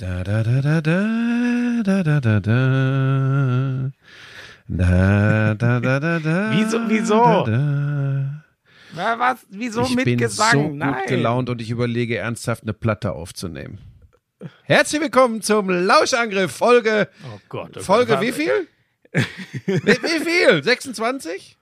Da da da da da da da da da. Da da da da da. Wieso- wieso? Da, da. Na, was? Wieso ich mit bin Gesang? so gut Nein. gelaunt und ich überlege ernsthaft eine Platte aufzunehmen. Herzlich willkommen zum Lauschangriff Folge Oh Gott. oh Folge Gott. wie viel? wie, wie viel? 26?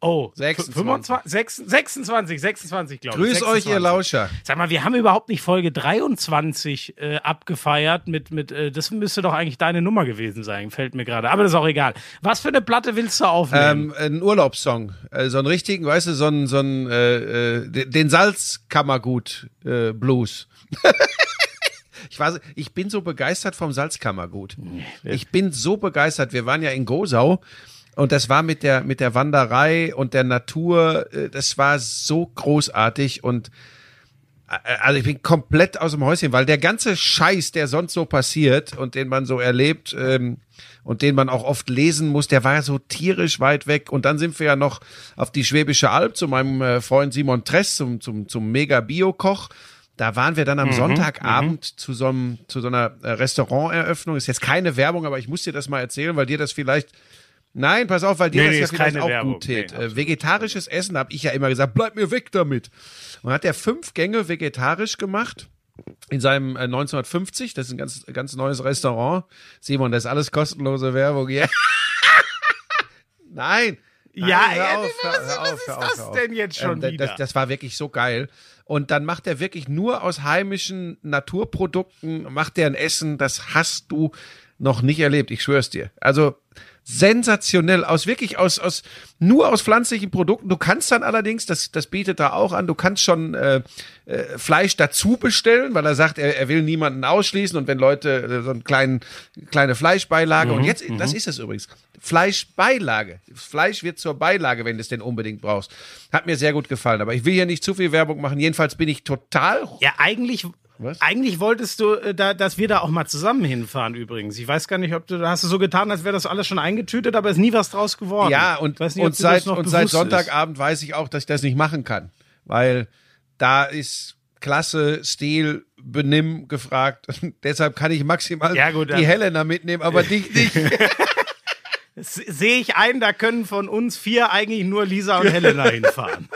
Oh, 26. 25, 26, 26, glaube ich. Grüß euch 26. ihr Lauscher. Sag mal, wir haben überhaupt nicht Folge 23 äh, abgefeiert mit, mit äh, das müsste doch eigentlich deine Nummer gewesen sein, fällt mir gerade. Aber das ist auch egal. Was für eine Platte willst du aufnehmen? Ähm, ein Urlaubssong, äh, so einen richtigen, weißt du, so einen, so einen äh, äh, den Salzkammergut äh, Blues. ich war, ich bin so begeistert vom Salzkammergut. Ich bin so begeistert. Wir waren ja in Gosau und das war mit der mit der Wanderei und der Natur. äh, Das war so großartig und äh, also ich bin komplett aus dem Häuschen, weil der ganze Scheiß, der sonst so passiert und den man so erlebt ähm, und den man auch oft lesen muss, der war ja so tierisch weit weg. Und dann sind wir ja noch auf die Schwäbische Alb zu meinem äh, Freund Simon Tress, zum, zum, zum Mega-Bio-Koch. Da waren wir dann am Sonntagabend zu so, einem, zu so einer Restauranteröffnung. Ist jetzt keine Werbung, aber ich muss dir das mal erzählen, weil dir das vielleicht Nein, pass auf, weil dir Nee, das nee, ja ist vielleicht keine auch Werbung. gut tät. Nee, äh, vegetarisches Essen habe ich ja immer gesagt, bleib mir weg damit. Und hat er fünf Gänge vegetarisch gemacht in seinem äh, 1950. Das ist ein ganz, ganz neues Restaurant. Simon, das ist alles kostenlose Werbung. Ja. Nein. Nein, Ja, hör ja, auf, was- hör- hör was auf, ist hör auf, das hör denn jetzt schon Ähm, wieder? Das, das war wirklich so geil. Und dann macht er wirklich nur aus heimischen Naturprodukten, macht er ein Essen, das hast du noch nicht erlebt, ich schwör's dir. Also sensationell aus wirklich aus aus nur aus pflanzlichen Produkten. Du kannst dann allerdings, das das bietet er auch an, du kannst schon äh, äh, Fleisch dazu bestellen, weil er sagt, er, er will niemanden ausschließen und wenn Leute äh, so einen kleinen kleine Fleischbeilage und jetzt das ist es übrigens Fleischbeilage. Fleisch wird zur Beilage, wenn du es denn unbedingt brauchst. Hat mir sehr gut gefallen, aber ich will hier nicht zu viel Werbung machen. Jedenfalls bin ich total ja, eigentlich. Was? Eigentlich wolltest du, äh, da, dass wir da auch mal zusammen hinfahren übrigens. Ich weiß gar nicht, ob du, da hast du so getan, als wäre das alles schon eingetütet, aber ist nie was draus geworden. Ja, und, nicht, und seit, und seit bewusst ist. Sonntagabend weiß ich auch, dass ich das nicht machen kann. Weil da ist Klasse, Stil, Benimm gefragt. Deshalb kann ich maximal Ja, gut, die Helena mitnehmen, aber dich nicht. Sehe ich ein, da können von uns vier eigentlich nur Lisa und Helena hinfahren.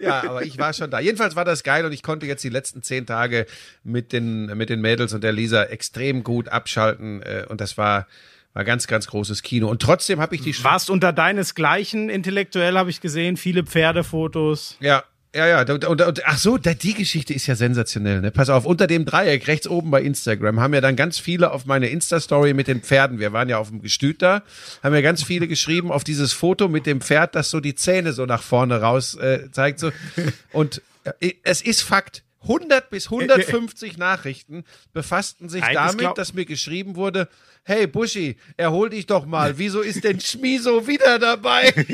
ja, aber ich war schon da. Jedenfalls war das geil und ich konnte jetzt die letzten zehn Tage mit den, mit den Mädels und der Lisa extrem gut abschalten. äh, Und das war, war ganz, ganz großes Kino. Und trotzdem habe ich die Warst unter deinesgleichen intellektuell, habe ich gesehen, viele Pferdefotos. Ja, ja, ja. Und, und, ach so, die Geschichte ist ja sensationell. Ne? Pass auf, unter dem Dreieck rechts oben bei Instagram haben ja dann ganz viele auf meine Insta-Story mit den Pferden. Wir waren ja auf dem Gestüt da, haben ja ganz viele geschrieben auf dieses Foto mit dem Pferd, das so die Zähne so nach vorne raus äh, zeigt. So. Und äh, es ist Fakt. 100 bis 150 Nachrichten befassten sich Nein, damit, glaub- dass mir geschrieben wurde, hey Buschi, erhol dich doch mal, wieso ist denn Schmiso wieder dabei?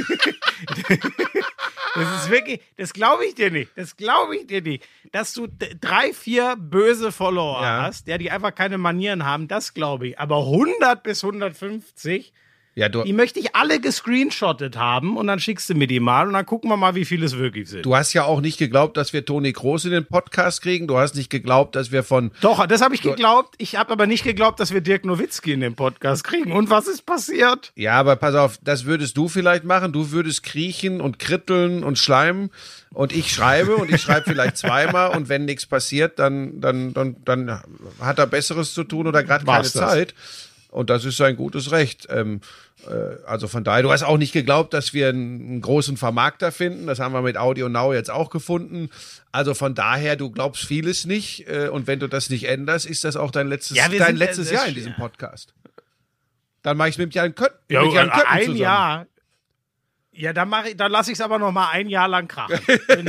Das ist wirklich, das glaube ich dir nicht. Das glaube ich dir nicht. Dass du drei, vier böse Follower Ja. hast, der die einfach keine Manieren haben, das glaube ich. Aber 100 bis 150, Ja, du, die möchte ich alle gescreenshottet haben und dann schickst du mir die mal und dann gucken wir mal, wie viele es wirklich sind. Du hast ja auch nicht geglaubt, dass wir Toni Groß in den Podcast kriegen. Du hast nicht geglaubt, dass wir von. Doch, das habe ich geglaubt. Ich habe aber nicht geglaubt, dass wir Dirk Nowitzki in den Podcast kriegen. Und was ist passiert? Ja, aber pass auf, das würdest du vielleicht machen. Du würdest kriechen und kritteln und schleimen. Und ich schreibe und ich schreibe vielleicht zweimal. Und wenn nichts passiert, dann, dann, dann, dann hat er Besseres zu tun oder gerade keine das? Zeit. Und das ist sein gutes Recht. Ähm, äh, also von daher, du hast auch nicht geglaubt, dass wir einen, einen großen Vermarkter finden. Das haben wir mit Audio Now jetzt auch gefunden. Also von daher, du glaubst vieles nicht. Äh, und wenn du das nicht änderst, ist das auch dein letztes, Ja, dein letztes äh, Jahr in diesem Podcast. Dann mache ich mit Jan Köppen. Ja, mit Jan Köppen ein zusammen. Jahr. Ja, dann mache ich, dann lasse ich es aber noch mal ein Jahr lang krachen.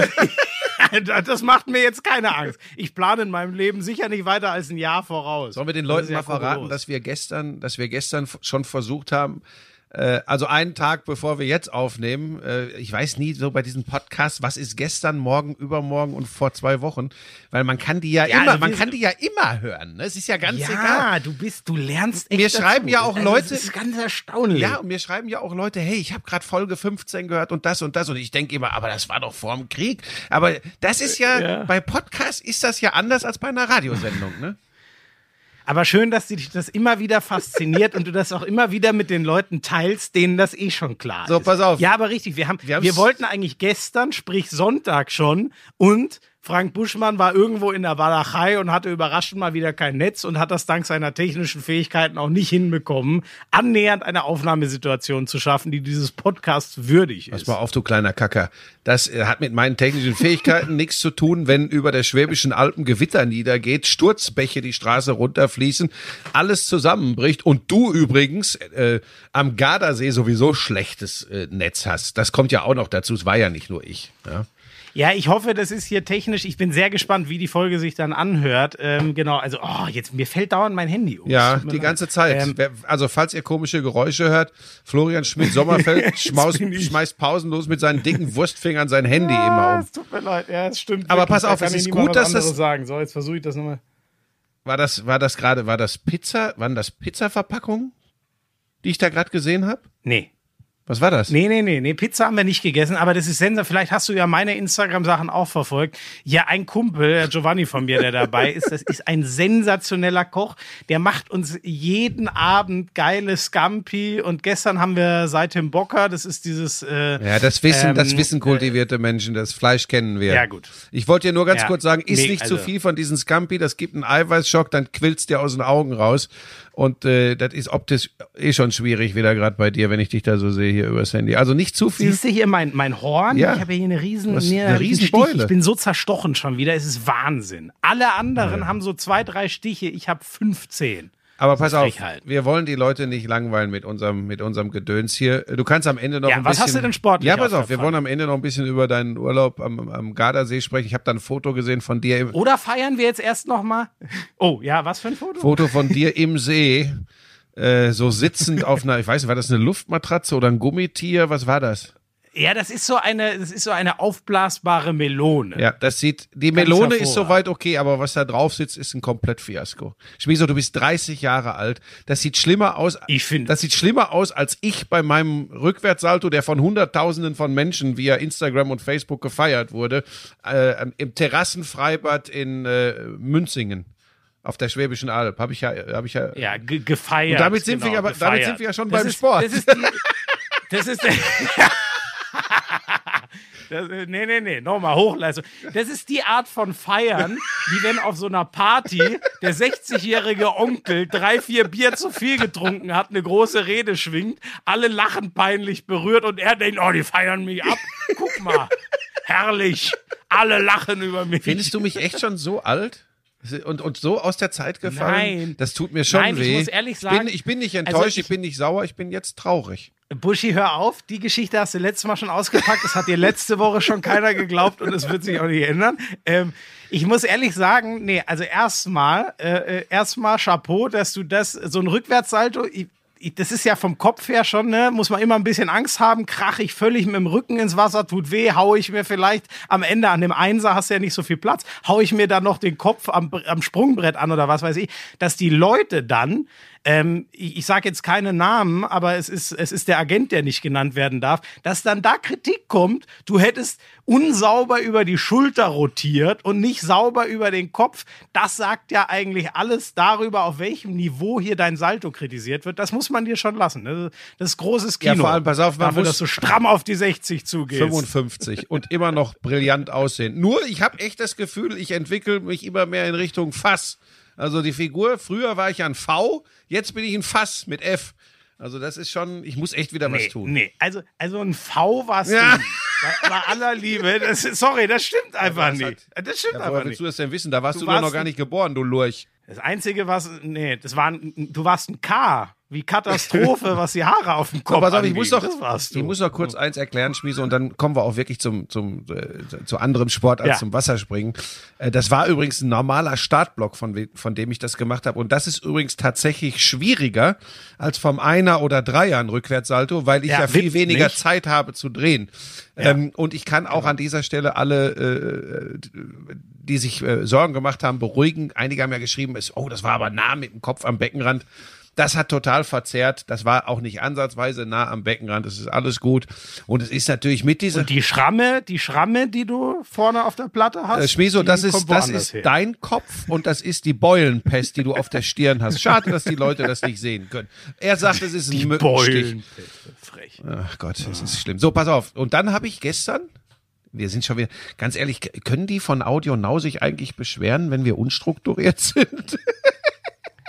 das macht mir jetzt keine Angst. Ich plane in meinem Leben sicher nicht weiter als ein Jahr voraus. Sollen wir den Leuten mal verraten, dass wir gestern, dass wir gestern schon versucht haben, also einen Tag bevor wir jetzt aufnehmen, äh, ich weiß nie so bei diesem Podcast, was ist gestern, morgen, übermorgen und vor zwei Wochen, weil man kann die ja, Ja, immer, also man kann die ja immer hören. Ne? Es ist ja ganz ja, egal. du bist, du lernst echt Mir schreiben dazu. ja auch Also, Leute- Das ist ganz erstaunlich. Ja, und mir schreiben ja auch Leute, hey, ich habe gerade Folge 15 gehört und das und das. Und ich denke immer, aber das war doch vor dem Krieg. Aber das ist ja, Ja. bei Podcasts ist das ja anders als bei einer Radiosendung, ne? Aber schön, dass dich das immer wieder fasziniert und du das auch immer wieder mit den Leuten teilst, denen das eh schon klar so, ist. So, pass auf. Ja, aber richtig, wir haben, wir, wir wollten eigentlich gestern, sprich Sonntag schon und Frank Buschmann war irgendwo in der Walachei und hatte überraschend mal wieder kein Netz und hat das dank seiner technischen Fähigkeiten auch nicht hinbekommen, annähernd eine Aufnahmesituation zu schaffen, die dieses Podcast würdig ist. Pass mal auf, du kleiner Kacker. Das äh, hat mit meinen technischen Fähigkeiten nichts zu tun, wenn über der Schwäbischen Alpen Gewitter niedergeht, Sturzbäche die Straße runterfließen, alles zusammenbricht und du übrigens äh, am Gardasee sowieso schlechtes äh, Netz hast. Das kommt ja auch noch dazu. Es war ja nicht nur ich. Ja. Ja, ich hoffe, das ist hier technisch. Ich bin sehr gespannt, wie die Folge sich dann anhört. Ähm, genau, also, oh, jetzt, mir fällt dauernd mein Handy um. Ja, die ganze Zeit. Ähm, also, falls ihr komische Geräusche hört, Florian Schmidt-Sommerfeld schmeißt pausenlos mit seinen dicken Wurstfingern sein Handy ja, immer um. Es tut mir leid, ja, es stimmt. Aber wirklich. pass auf, es ist gut, dass das. Sagen. So, jetzt versuche ich das nochmal. War das, war das gerade, war das Pizza, waren das Pizza-Verpackungen, die ich da gerade gesehen habe? Nee. Was war das? Nee, nee, nee, nee, Pizza haben wir nicht gegessen, aber das ist Sensor. Vielleicht hast du ja meine Instagram-Sachen auch verfolgt. Ja, ein Kumpel, der Giovanni von mir, der dabei ist, das ist ein sensationeller Koch. Der macht uns jeden Abend geile Scampi und gestern haben wir seit dem Bocker, das ist dieses. Äh, ja, das Wissen, ähm, das Wissen kultivierte Menschen, das Fleisch kennen wir. Ja, gut. Ich wollte dir nur ganz ja, kurz sagen, isst nee, nicht also, zu viel von diesen Scampi, das gibt einen Eiweißschock, dann quillst dir aus den Augen raus. Und äh, das ist optisch eh schon schwierig wieder gerade bei dir, wenn ich dich da so sehe hier übers Handy. Also nicht zu viel. Siehst du hier mein, mein Horn? Ja. Ich habe hier eine riesen, eine, eine riesen Beule. Ich bin so zerstochen schon wieder. Es ist Wahnsinn. Alle anderen ja. haben so zwei, drei Stiche. Ich habe 15. Aber pass auf, wir wollen die Leute nicht langweilen mit unserem, mit unserem Gedöns hier. Du kannst am Ende noch ja, ein was bisschen. Was hast du denn sportlich? Ja, pass auf, wir wollen am Ende noch ein bisschen über deinen Urlaub am, am Gardasee sprechen. Ich habe da ein Foto gesehen von dir. Im Oder feiern wir jetzt erst noch mal? Oh, ja, was für ein Foto? Foto von dir im See. Äh, so sitzend auf einer, ich weiß nicht, war das eine Luftmatratze oder ein Gummitier? Was war das? Ja, das ist so eine, das ist so eine aufblasbare Melone. Ja, das sieht, die Melone ist soweit okay, aber was da drauf sitzt, ist ein komplett Fiasko. Schmieso, du bist 30 Jahre alt. Das sieht schlimmer aus. Ich finde. Das sieht schlimmer aus, als ich bei meinem Rückwärtssalto, der von Hunderttausenden von Menschen via Instagram und Facebook gefeiert wurde, äh, im Terrassenfreibad in äh, Münzingen auf der Schwäbischen Alb. Habe ich ja, habe ich ja. Ja, ge gefeiert. Und damit sind genau, wir aber, gefeiert. damit sind wir ja schon das beim ist, Sport. Das ist die, das ist der, Das, nee, nee, nee, nochmal Hochleistung. Das ist die Art von Feiern, wie wenn auf so einer Party der 60-jährige Onkel drei, vier Bier zu viel getrunken hat, eine große Rede schwingt, alle lachen peinlich berührt und er denkt, oh, die feiern mich ab. Guck mal, herrlich, alle lachen über mich. Findest du mich echt schon so alt? Und, und so aus der Zeit gefallen? Nein. Das tut mir schon Nein, weh. Ich muss ehrlich sagen. Ich bin, ich bin nicht enttäuscht, also ich, ich, bin nicht sauer, ich bin jetzt traurig. Buschi, hör auf. Die Geschichte hast du letztes Mal schon ausgepackt. Das hat dir letzte Woche schon keiner geglaubt und es wird sich auch nicht ändern. Ähm, ich muss ehrlich sagen, nee, also erstmal, äh, äh erstmal Chapeau, dass du das, so ein Rückwärtssalto, ich, das ist ja vom Kopf her schon, ne, muss man immer ein bisschen Angst haben, krach ich völlig mit dem Rücken ins Wasser, tut weh, hau ich mir vielleicht am Ende an dem Einser hast ja nicht so viel Platz, hau ich mir dann noch den Kopf am, am Sprungbrett an oder was weiß ich, dass die Leute dann ähm, ich, ich sage jetzt keine Namen, aber es ist, es ist der Agent, der nicht genannt werden darf, dass dann da Kritik kommt, du hättest unsauber über die Schulter rotiert und nicht sauber über den Kopf. Das sagt ja eigentlich alles darüber, auf welchem Niveau hier dein Salto kritisiert wird. Das muss man dir schon lassen. Ne? Das ist großes Kino. Ja, vor allem, pass auf, man dafür, muss dass du stramm auf die 60 zugehst. 55 und immer noch brillant aussehen. Nur, ich habe echt das Gefühl, ich entwickle mich immer mehr in Richtung Fass. Also die Figur, früher war ich ein V, jetzt bin ich ein Fass mit F. Also das ist schon, ich muss echt wieder nee, was tun. Nee, also, also ein V warst ja. du. Bei, bei aller Liebe. Das, sorry, das stimmt einfach das nicht. Hat, das stimmt ja, einfach woher nicht. willst du das denn wissen? Da warst du, du doch noch gar nicht geboren, du Lurch. Das Einzige, was, nee, das war, du warst ein K. Wie Katastrophe, was die Haare auf dem Kopf so, pass auf, ich muss doch. Ich muss noch kurz eins erklären, Schmiese, und dann kommen wir auch wirklich zum, zum, äh, zu anderem Sport als Ja. zum Wasserspringen. Äh, das war übrigens ein normaler Startblock, von, von dem ich das gemacht habe. Und das ist übrigens tatsächlich schwieriger als vom Einer- oder Dreiern Rückwärtssalto, weil ich ja, Ja, viel weniger nicht. Zeit habe zu drehen. Ja. Ähm, und ich kann auch an dieser Stelle alle, äh, die sich äh, Sorgen gemacht haben, beruhigen. Einige haben ja geschrieben, es, oh, das war aber nah mit dem Kopf am Beckenrand. Das hat total verzerrt. Das war auch nicht ansatzweise nah am Beckenrand. Das ist alles gut. Und es ist natürlich mit dieser. Und die Schramme, die Schramme, die du vorne auf der Platte hast. Äh, Schmieso, das ist, das ist her. dein Kopf und das ist die Beulenpest, die du auf der Stirn hast. Schade, dass die Leute das nicht sehen können. Er sagt, es ist ein die Mückenstich. Frech. Ach Gott, das ist schlimm. So, pass auf. Und dann habe ich gestern wir sind schon wieder, ganz ehrlich, können die von Audio Now sich eigentlich beschweren, wenn wir unstrukturiert sind?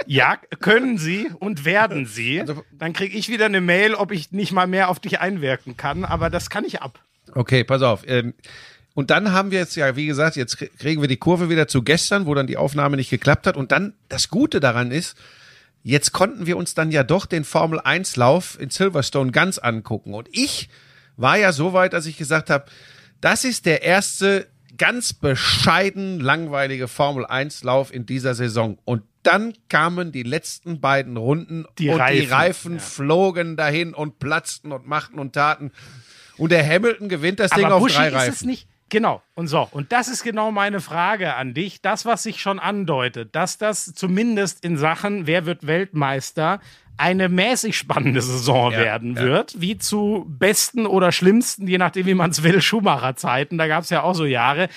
Ja, können sie und werden sie. Also, Dann kriege ich wieder eine Mail, ob ich nicht mal mehr auf dich einwirken kann, aber das kann ich ab. Okay, pass auf. Ähm, und dann haben wir jetzt ja, wie gesagt, jetzt kriegen wir die Kurve wieder zu gestern, wo dann die Aufnahme nicht geklappt hat. Und dann das Gute daran ist, jetzt konnten wir uns dann ja doch den Formel 1 Lauf in Silverstone ganz angucken. Und ich war ja so weit, dass ich gesagt habe, das ist der erste ganz bescheiden langweilige Formel 1 Lauf in dieser Saison. Und dann kamen die letzten beiden Runden die und Reifen, die Reifen ja. flogen dahin und platzten und machten und taten. Und der Hamilton gewinnt das Aber Ding auf Buschi drei ist Reifen. Es nicht Genau, und so, und das ist genau meine Frage an dich. Das, was sich schon andeutet, dass das zumindest in Sachen Wer wird Weltmeister eine mäßig spannende Saison ja, werden ja. wird, wie zu besten oder schlimmsten, je nachdem, wie man es will, Schumacher-Zeiten. Da gab es ja auch so Jahre.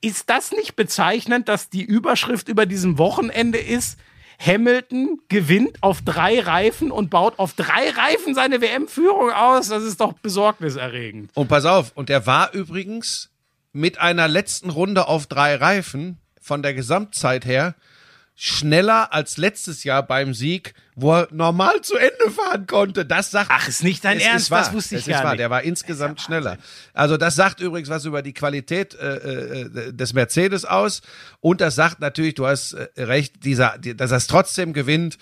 Ist das nicht bezeichnend, dass die Überschrift über diesem Wochenende ist, Hamilton gewinnt auf drei Reifen und baut auf drei Reifen seine WM-Führung aus? Das ist doch besorgniserregend. Und pass auf, und er war übrigens mit einer letzten Runde auf drei Reifen von der Gesamtzeit her schneller als letztes Jahr beim Sieg, wo er normal zu Ende fahren konnte. Das sagt. Ach, ist nicht dein Ernst? Das wusste ich es gar ist wahr. nicht. Der war insgesamt schneller. Also das sagt übrigens was über die Qualität äh, äh, des Mercedes aus. Und das sagt natürlich, du hast äh, recht, dieser, dass er es trotzdem gewinnt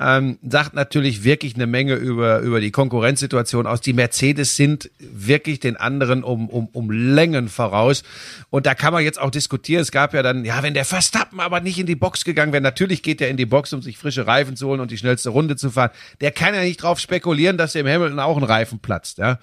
ähm, sagt natürlich wirklich eine Menge über, über die Konkurrenzsituation aus. Die Mercedes sind wirklich den anderen um, um, um Längen voraus. Und da kann man jetzt auch diskutieren. Es gab ja dann, ja, wenn der Verstappen aber nicht in die Box gegangen wäre, natürlich geht er in die Box, um sich frische Reifen zu holen und die schnellste Runde zu fahren. Der kann ja nicht drauf spekulieren, dass dem Hamilton auch ein Reifen platzt. Ja?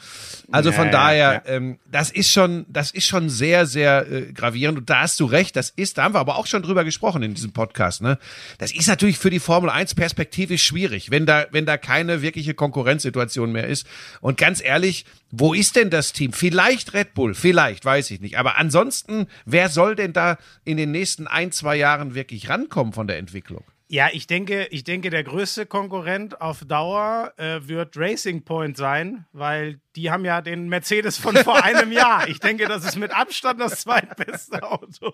Also von ja, daher, ja. Ähm, das ist schon, das ist schon sehr, sehr äh, gravierend. Und da hast du recht, das ist, da haben wir aber auch schon drüber gesprochen in diesem Podcast. Ne? Das ist natürlich für die Formel 1 Perspektive perspektivisch schwierig, wenn da, wenn da keine wirkliche Konkurrenzsituation mehr ist. Und ganz ehrlich, wo ist denn das Team? Vielleicht Red Bull, vielleicht, weiß ich nicht. Aber ansonsten, wer soll denn da in den nächsten ein, zwei Jahren wirklich rankommen von der Entwicklung? Ja, ich denke, ich denke, der größte Konkurrent auf Dauer äh, wird Racing Point sein, weil die haben ja den Mercedes von vor einem Jahr. Ich denke, das ist mit Abstand das zweitbeste Auto.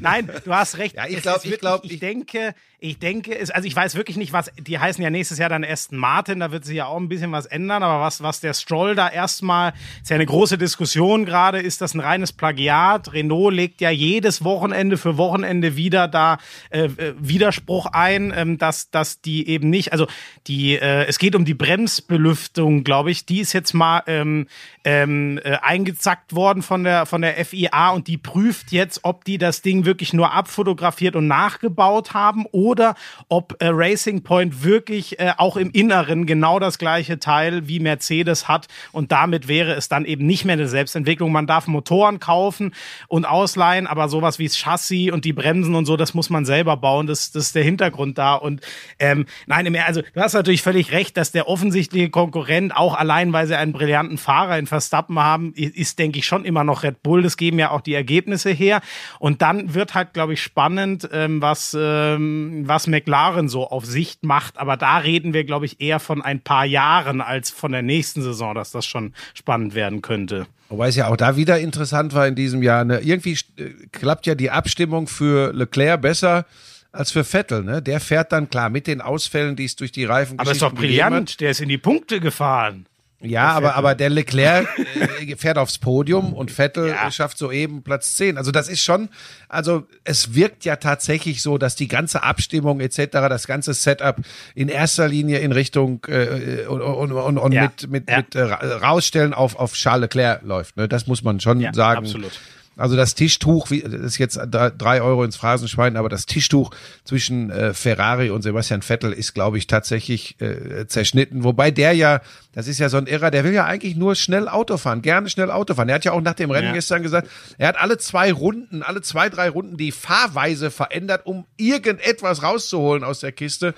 Nein, du hast recht. Ja, ich glaube, ich, glaub, ich, ich denke, ich denke, es, also ich weiß wirklich nicht, was, die heißen ja nächstes Jahr dann Aston Martin, da wird sich ja auch ein bisschen was ändern, aber was, was der Stroll da erstmal, ist ja eine große Diskussion gerade, ist das ein reines Plagiat? Renault legt ja jedes Wochenende für Wochenende wieder da äh, Widerspruch ein, ähm, dass, dass die eben nicht, also die, äh, es geht um die Bremsbelüftung, glaube ich, die ist jetzt mal ähm, ähm, äh, eingezackt worden von der, von der FIA und die prüft jetzt, ob die das Ding wirklich nur abfotografiert und nachgebaut haben oder ob äh, Racing Point wirklich äh, auch im Inneren genau das gleiche Teil wie Mercedes hat und damit wäre es dann eben nicht mehr eine Selbstentwicklung. Man darf Motoren kaufen und ausleihen, aber sowas wie das Chassis und die Bremsen und so, das muss man selber bauen. Das, das ist der Hintergrund da. Und ähm, nein, also du hast natürlich völlig recht, dass der offensichtliche Konkurrent auch allein, weil sie einen brillanten Fahrer in Verstappen haben, ist, denke ich, schon immer noch Red Bull. Das geben ja auch die Ergebnisse her. Und dann wird halt, glaube ich, spannend, ähm, was, ähm, was McLaren so auf Sicht macht. Aber da reden wir, glaube ich, eher von ein paar Jahren als von der nächsten Saison, dass das schon spannend werden könnte. Wobei es ja auch da wieder interessant war in diesem Jahr. Ne? Irgendwie äh, klappt ja die Abstimmung für Leclerc besser als für Vettel. Ne? Der fährt dann klar mit den Ausfällen, die es durch die Reifen Aber ist doch brillant. Der ist in die Punkte gefahren. Ja, aber, aber der Leclerc äh, fährt aufs Podium und Vettel ja. schafft soeben Platz 10. Also das ist schon, also es wirkt ja tatsächlich so, dass die ganze Abstimmung etc., das ganze Setup in erster Linie in Richtung äh, und, und, und, und ja. mit, mit, ja. mit äh, Rausstellen auf, auf Charles Leclerc läuft. Ne? Das muss man schon sagen. Absolut. Also das Tischtuch, wie, das ist jetzt drei Euro ins Phrasenschwein, aber das Tischtuch zwischen äh, Ferrari und Sebastian Vettel ist, glaube ich, tatsächlich äh, zerschnitten. Wobei der ja, das ist ja so ein Irrer, der will ja eigentlich nur schnell Auto fahren, gerne schnell Auto fahren. Er hat ja auch nach dem Rennen ja. gestern gesagt, er hat alle zwei Runden, alle zwei, drei Runden die Fahrweise verändert, um irgendetwas rauszuholen aus der Kiste.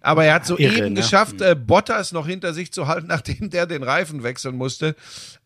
Aber er hat so Irre, eben ne? geschafft, äh, Bottas noch hinter sich zu halten, nachdem der den Reifen wechseln musste.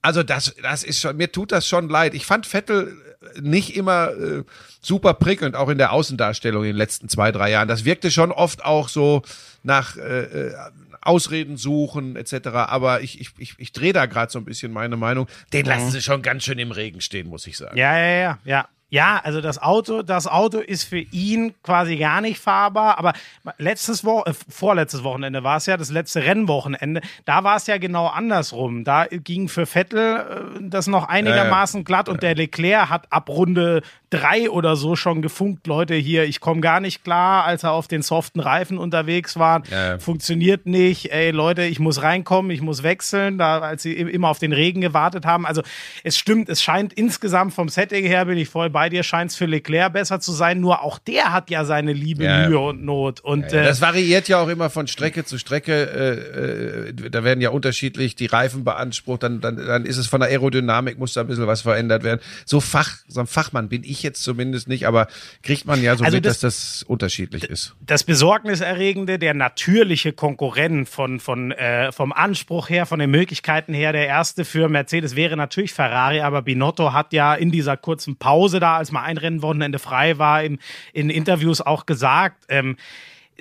Also das, das ist schon, mir tut das schon leid. Ich fand Vettel nicht immer äh, super prickelnd, auch in der Außendarstellung in den letzten zwei, drei Jahren. Das wirkte schon oft auch so nach äh, äh, Ausreden suchen etc. Aber ich, ich, ich, ich drehe da gerade so ein bisschen meine Meinung. Den lassen sie schon ganz schön im Regen stehen, muss ich sagen. Ja, ja, ja, ja. Ja, also das Auto, das Auto ist für ihn quasi gar nicht fahrbar, aber letztes Wo äh, vorletztes Wochenende war es ja, das letzte Rennwochenende, da war es ja genau andersrum. Da ging für Vettel äh, das noch einigermaßen glatt und der Leclerc hat ab Runde drei oder so schon gefunkt, Leute hier, ich komme gar nicht klar, als er auf den soften Reifen unterwegs war, Ja. funktioniert nicht, ey Leute, ich muss reinkommen, ich muss wechseln, da als sie immer auf den Regen gewartet haben. Also es stimmt, es scheint insgesamt vom Setting her, bin ich voll bei dir, scheint es für Leclerc besser zu sein, nur auch der hat ja seine Liebe, Ja. Mühe und Not. Und Ja, äh, das variiert ja auch immer von Strecke zu Strecke. Äh, äh, da werden ja unterschiedlich die Reifen beansprucht. Dann, dann, dann ist es von der Aerodynamik, muss da ein bisschen was verändert werden. So Fach, so ein Fachmann bin ich jetzt zumindest nicht, aber kriegt man ja so Also mit, das- dass das unterschiedlich ist. das Besorgniserregende, der natürliche Konkurrent von, von, äh, vom Anspruch her, von den Möglichkeiten her, der erste für Mercedes wäre natürlich Ferrari, aber Binotto hat ja in dieser kurzen Pause da, als mal ein Rennwochenende frei war, im, in Interviews auch gesagt, ähm,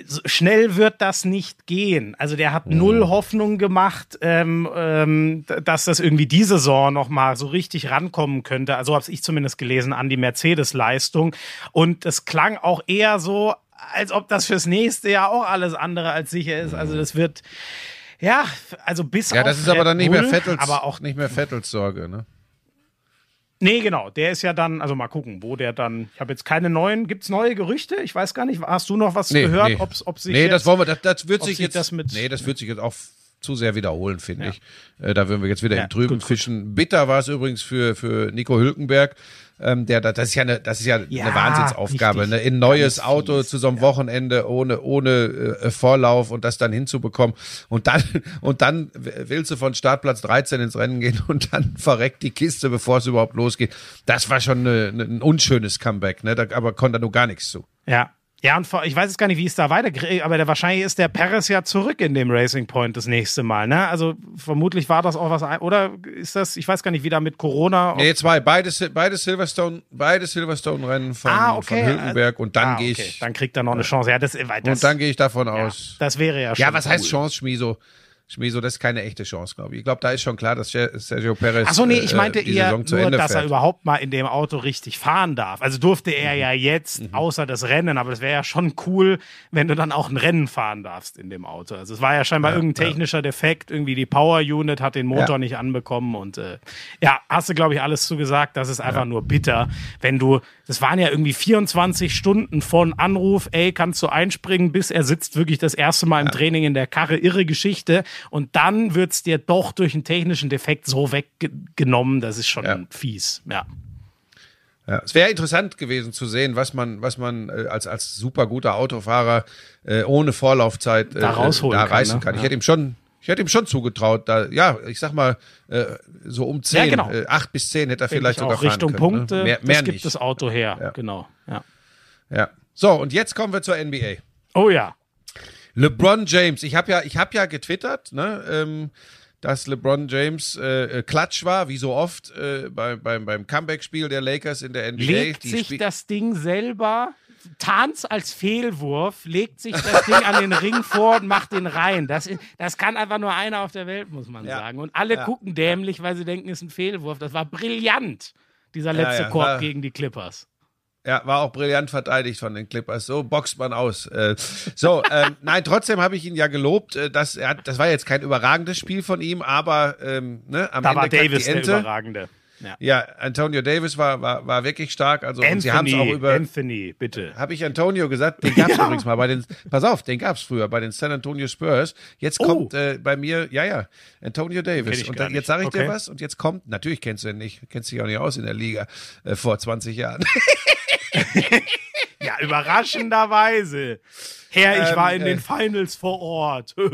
so schnell wird das nicht gehen. Also der hat null Hoffnung gemacht, ähm, ähm, dass das irgendwie diese Saison noch mal so richtig rankommen könnte. Also habe ich zumindest gelesen an die Mercedes-Leistung. Und es klang auch eher so, als ob das fürs nächste Jahr auch alles andere als sicher ist. Also das wird ja, also bis Ja, das ist aber dann nicht mehr Vettels, aber auch nicht mehr Vettels Sorge, ne? Nee, genau. Der ist ja dann, also mal gucken, wo der dann. Ich habe jetzt keine neuen. Gibt's neue Gerüchte? Ich weiß gar nicht. Hast du noch was gehört? nee. Ob's, ob sich nee, jetzt, das wollen wir, das, das wird sich jetzt, das mit- nee, das wird sich jetzt auch zu sehr wiederholen, finde Ja. ich. Äh, da würden wir jetzt wieder Ja, im Trüben gut. fischen. Bitter war es übrigens für, für Nico Hülkenberg. Ähm, der, das ist ja eine, das ist ja, Ja, eine Wahnsinnsaufgabe, richtig. ne? In ein neues Ganz Auto fies, zu so einem Wochenende ohne, ohne äh, Vorlauf und das dann hinzubekommen. Und dann, und dann willst du von Startplatz 13 ins Rennen gehen und dann verreckt die Kiste, bevor es überhaupt losgeht. Das war schon eine, eine, ein unschönes Comeback, ne? Da, aber konnte er nur gar nichts zu. Ja. Ja, und vor, ich weiß jetzt gar nicht, wie es da weitergeht, aber der, wahrscheinlich ist der Perez ja zurück in dem Racing Point das nächste Mal, ne? Also vermutlich war das auch was, ein- oder ist das, ich weiß gar nicht, wie da mit Corona. Nee, zwei, beide, Sil- beide Silverstone, beide Silverstone-Rennen von, ah, okay. von Hülkenberg und dann ah, gehe okay. ich, Dann kriegt er noch eine Chance. Ja, das, das, und dann gehe ich davon ja, aus. das wäre ja schon. Ja, was heißt cool. Chance, Schmieso? Schmieso, das ist keine echte Chance, glaube ich. Ich glaube, da ist schon klar, dass Se- Sergio Perez Achso, nee, ich äh, meinte die eher nur, dass er überhaupt mal in dem Auto richtig fahren darf. Also durfte er ja jetzt, außer das Rennen, aber es wäre ja schon cool, wenn du dann auch ein Rennen fahren darfst in dem Auto. Also es war ja scheinbar irgendein technischer Defekt, irgendwie die Power Unit hat den Motor Ja. nicht anbekommen und äh, ja, hast du, glaube ich, alles zugesagt. Das ist einfach nur bitter, wenn du, das waren ja irgendwie 24 Stunden von Anruf, ey, kannst du einspringen, bis er sitzt wirklich das erste Mal im Training in der Karre, irre Geschichte und dann wird's dir doch durch einen technischen Defekt so weggenommen, das ist schon Ja. fies, ja. Ja, es wäre interessant gewesen zu sehen, was man, was man äh, als, als super guter Autofahrer äh, ohne Vorlaufzeit äh, Da rausholen da kann, reißen ne? kann. Ich Ja. hätte ihm schon, ich hätte ihm schon zugetraut, da, ja, ich sag mal, äh, so um zehn, genau. äh, acht bis zehn hätte er Denk vielleicht ich sogar auch Richtung können, Punkte, Ne? Mehr, mehr das gibt nicht. das Auto her, Ja. genau, ja. Ja. So, und jetzt kommen wir zur NBA. Oh ja, LeBron James, ich habe ja, ich habe ja getwittert, ne, ähm, dass LeBron James äh, äh, Klatsch war, wie so oft äh, bei, beim, beim Comeback-Spiel der Lakers in der NBA. legt Die sich Spiel- das Ding selber, tarnt's als Fehlwurf, legt sich das Ding an den Ring vor und macht den rein. Das, das kann einfach nur einer auf der Welt, muss man Ja. sagen. Und alle Ja. gucken dämlich, weil sie denken, es ist ein Fehlwurf. Das war brillant, dieser letzte ja, Korb war- gegen die Clippers. Ja, war auch brillant verteidigt von den Clippers. So boxt man aus. Äh, so, ähm, nein, trotzdem habe ich ihn ja gelobt. Äh, dass er, hat- das war jetzt kein überragendes Spiel von ihm, aber ähm, ne, am Da Ende war Davis die der. Überragende. Ja. Ja, Antonio Davis war, war, war wirklich stark. Also und sie haben es auch Anthony, über. Anthony, bitte. Habe ich Antonio gesagt? Den gab's Ja. übrigens mal bei den. Pass auf, den gab's früher bei den San Antonio Spurs. Jetzt Oh. kommt äh, bei mir, ja ja, Antonio Davis. Und dann, jetzt sage ich Okay. dir was. Und jetzt kommt, natürlich kennst du ihn nicht, kennst dich auch nicht aus in der Liga äh, vor 20 Jahren. Ja, überraschenderweise. Herr, ich Ähm, war in äh. den Finals vor Ort.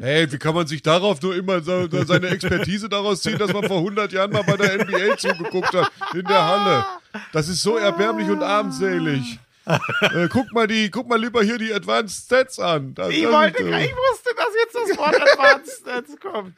Hey, wie kann man sich darauf nur immer so, seine Expertise daraus ziehen, dass man vor 100 Jahren mal bei der NBA zugeguckt hat in der Halle? Das ist so erbärmlich und armselig. äh, guck mal die, guck mal lieber hier die Advanced Stats an. Das, ich wollte, ich wusste, dass jetzt das Wort Advanced Stats kommt.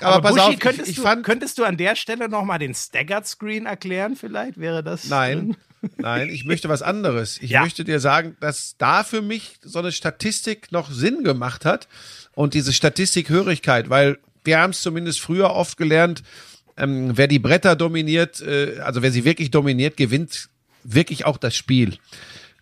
Aber, Aber Buschi, auf, könntest, ich, ich du, könntest du an der Stelle nochmal den Staggered Screen erklären? Vielleicht wäre das. Nein, nein, ich möchte was anderes. Ich ja. möchte dir sagen, dass da für mich so eine Statistik noch Sinn gemacht hat und diese Statistikhörigkeit, weil wir haben es zumindest früher oft gelernt, ähm, wer die Bretter dominiert, äh, also wer sie wirklich dominiert, gewinnt wirklich auch das Spiel.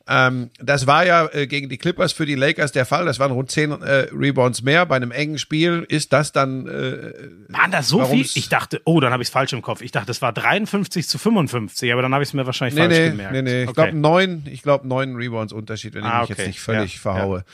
Ähm, das war ja äh, gegen die Clippers für die Lakers der Fall. Das waren rund zehn äh, Rebounds mehr. Bei einem engen Spiel ist das dann. Äh, waren das so viel? Ich dachte, oh, dann habe ich es falsch im Kopf. Ich dachte, es war 53 zu 55, aber dann habe ich es mir wahrscheinlich nee, falsch nee, gemerkt. Nee, nee, okay. ich glaube neun, ich glaube neun Rebounds Unterschied, wenn ah, ich mich okay. jetzt nicht völlig ja, verhaue.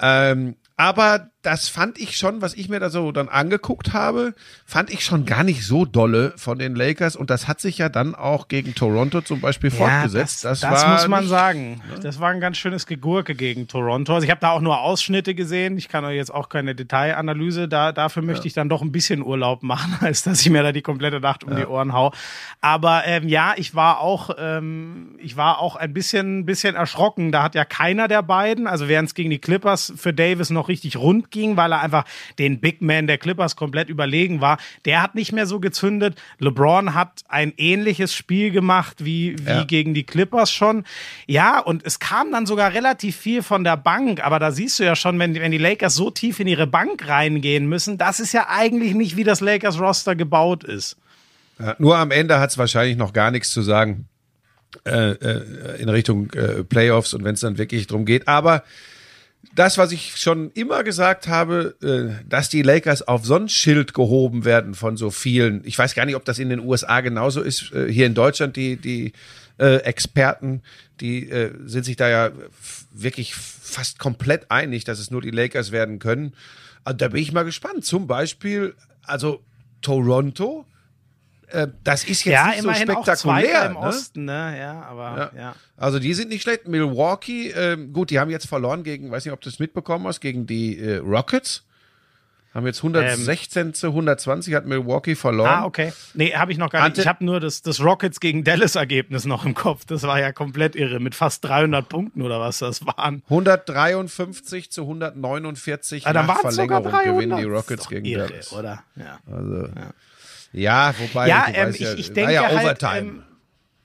Ja. Ähm, aber das fand ich schon, was ich mir da so dann angeguckt habe, fand ich schon gar nicht so dolle von den Lakers. Und das hat sich ja dann auch gegen Toronto zum Beispiel ja, fortgesetzt. Das, das, das muss man nicht, sagen. Ne? Das war ein ganz schönes Gegurke gegen Toronto. Also ich habe da auch nur Ausschnitte gesehen. Ich kann euch jetzt auch keine Detailanalyse. Da, dafür möchte ja. ich dann doch ein bisschen Urlaub machen, als dass ich mir da die komplette Nacht um ja. die Ohren hau. Aber ähm, ja, ich war auch, ähm, ich war auch ein bisschen, bisschen erschrocken. Da hat ja keiner der beiden, also während es gegen die Clippers für Davis noch richtig rund ging, weil er einfach den Big Man der Clippers komplett überlegen war. Der hat nicht mehr so gezündet. LeBron hat ein ähnliches Spiel gemacht wie, wie ja. gegen die Clippers schon. Ja, und es kam dann sogar relativ viel von der Bank, aber da siehst du ja schon, wenn, wenn die Lakers so tief in ihre Bank reingehen müssen, das ist ja eigentlich nicht, wie das Lakers-Roster gebaut ist. Ja, nur am Ende hat es wahrscheinlich noch gar nichts zu sagen äh, äh, in Richtung äh, Playoffs und wenn es dann wirklich drum geht. Aber das, was ich schon immer gesagt habe, äh, dass die Lakers auf so Schild gehoben werden von so vielen. Ich weiß gar nicht, ob das in den USA genauso ist. Äh, hier in Deutschland, die, die äh, Experten, die sind sich da ja wirklich fast komplett einig, dass es nur die Lakers werden können. Da bin ich mal gespannt. Zum Beispiel, also Toronto äh, das ist jetzt ja, nicht so spektakulär. im ne? Osten, ne? Ja, aber ja. ja. Also die sind nicht schlecht. Milwaukee, äh, gut, die haben jetzt verloren gegen, weiß nicht, ob du es mitbekommen hast, gegen die äh, Rockets. Haben jetzt 116 ähm, zu 120 hat Milwaukee verloren. Ah, okay. Nee, habe ich noch gar nicht. Ich habe nur das, das Rockets gegen Dallas Ergebnis noch im Kopf. Das war ja komplett irre mit fast 300 Punkten oder was das waren. 153 zu 149 ah, nach Verlängerung gewinnen die Rockets gegen irre, Dallas. oder? Ja. Also ja. Ja, wobei, ja, ähm, ich, ich denke ja Overtime. Halt, ähm,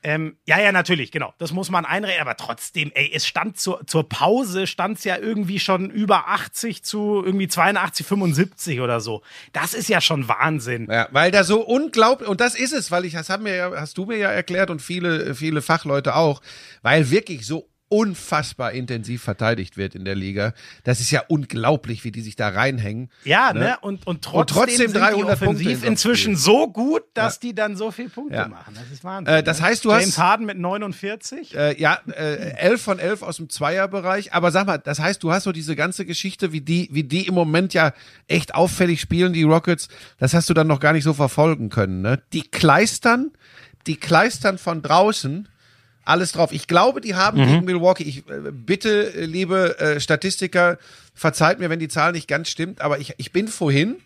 ähm, ja, ja, natürlich, genau. Das muss man einreden, aber trotzdem, ey, es stand zur, zur Pause, stand es ja irgendwie schon über 80 zu irgendwie 82, 75 oder so. Das ist ja schon Wahnsinn. Ja, weil da so unglaublich, und das ist es, weil ich, das haben mir ja, hast du mir ja erklärt und viele, viele Fachleute auch, weil wirklich so unfassbar intensiv verteidigt wird in der Liga. Das ist ja unglaublich, wie die sich da reinhängen. Ja, ne? ne? Und, und trotzdem, und trotzdem 300 sind die Punkte inzwischen so gut, dass ja. die dann so viel Punkte ja. machen. Das ist Wahnsinn. Äh, das ne? heißt, du James hast James Harden mit 49? Äh, ja, äh, 11 von 11 aus dem Zweierbereich. Aber sag mal, das heißt, du hast so diese ganze Geschichte, wie die, wie die im Moment ja echt auffällig spielen, die Rockets. Das hast du dann noch gar nicht so verfolgen können. Ne? Die kleistern, die kleistern von draußen alles drauf. Ich glaube, die haben mhm. gegen Milwaukee, ich äh, bitte, liebe äh, Statistiker, verzeiht mir, wenn die Zahl nicht ganz stimmt, aber ich, ich bin vorhin,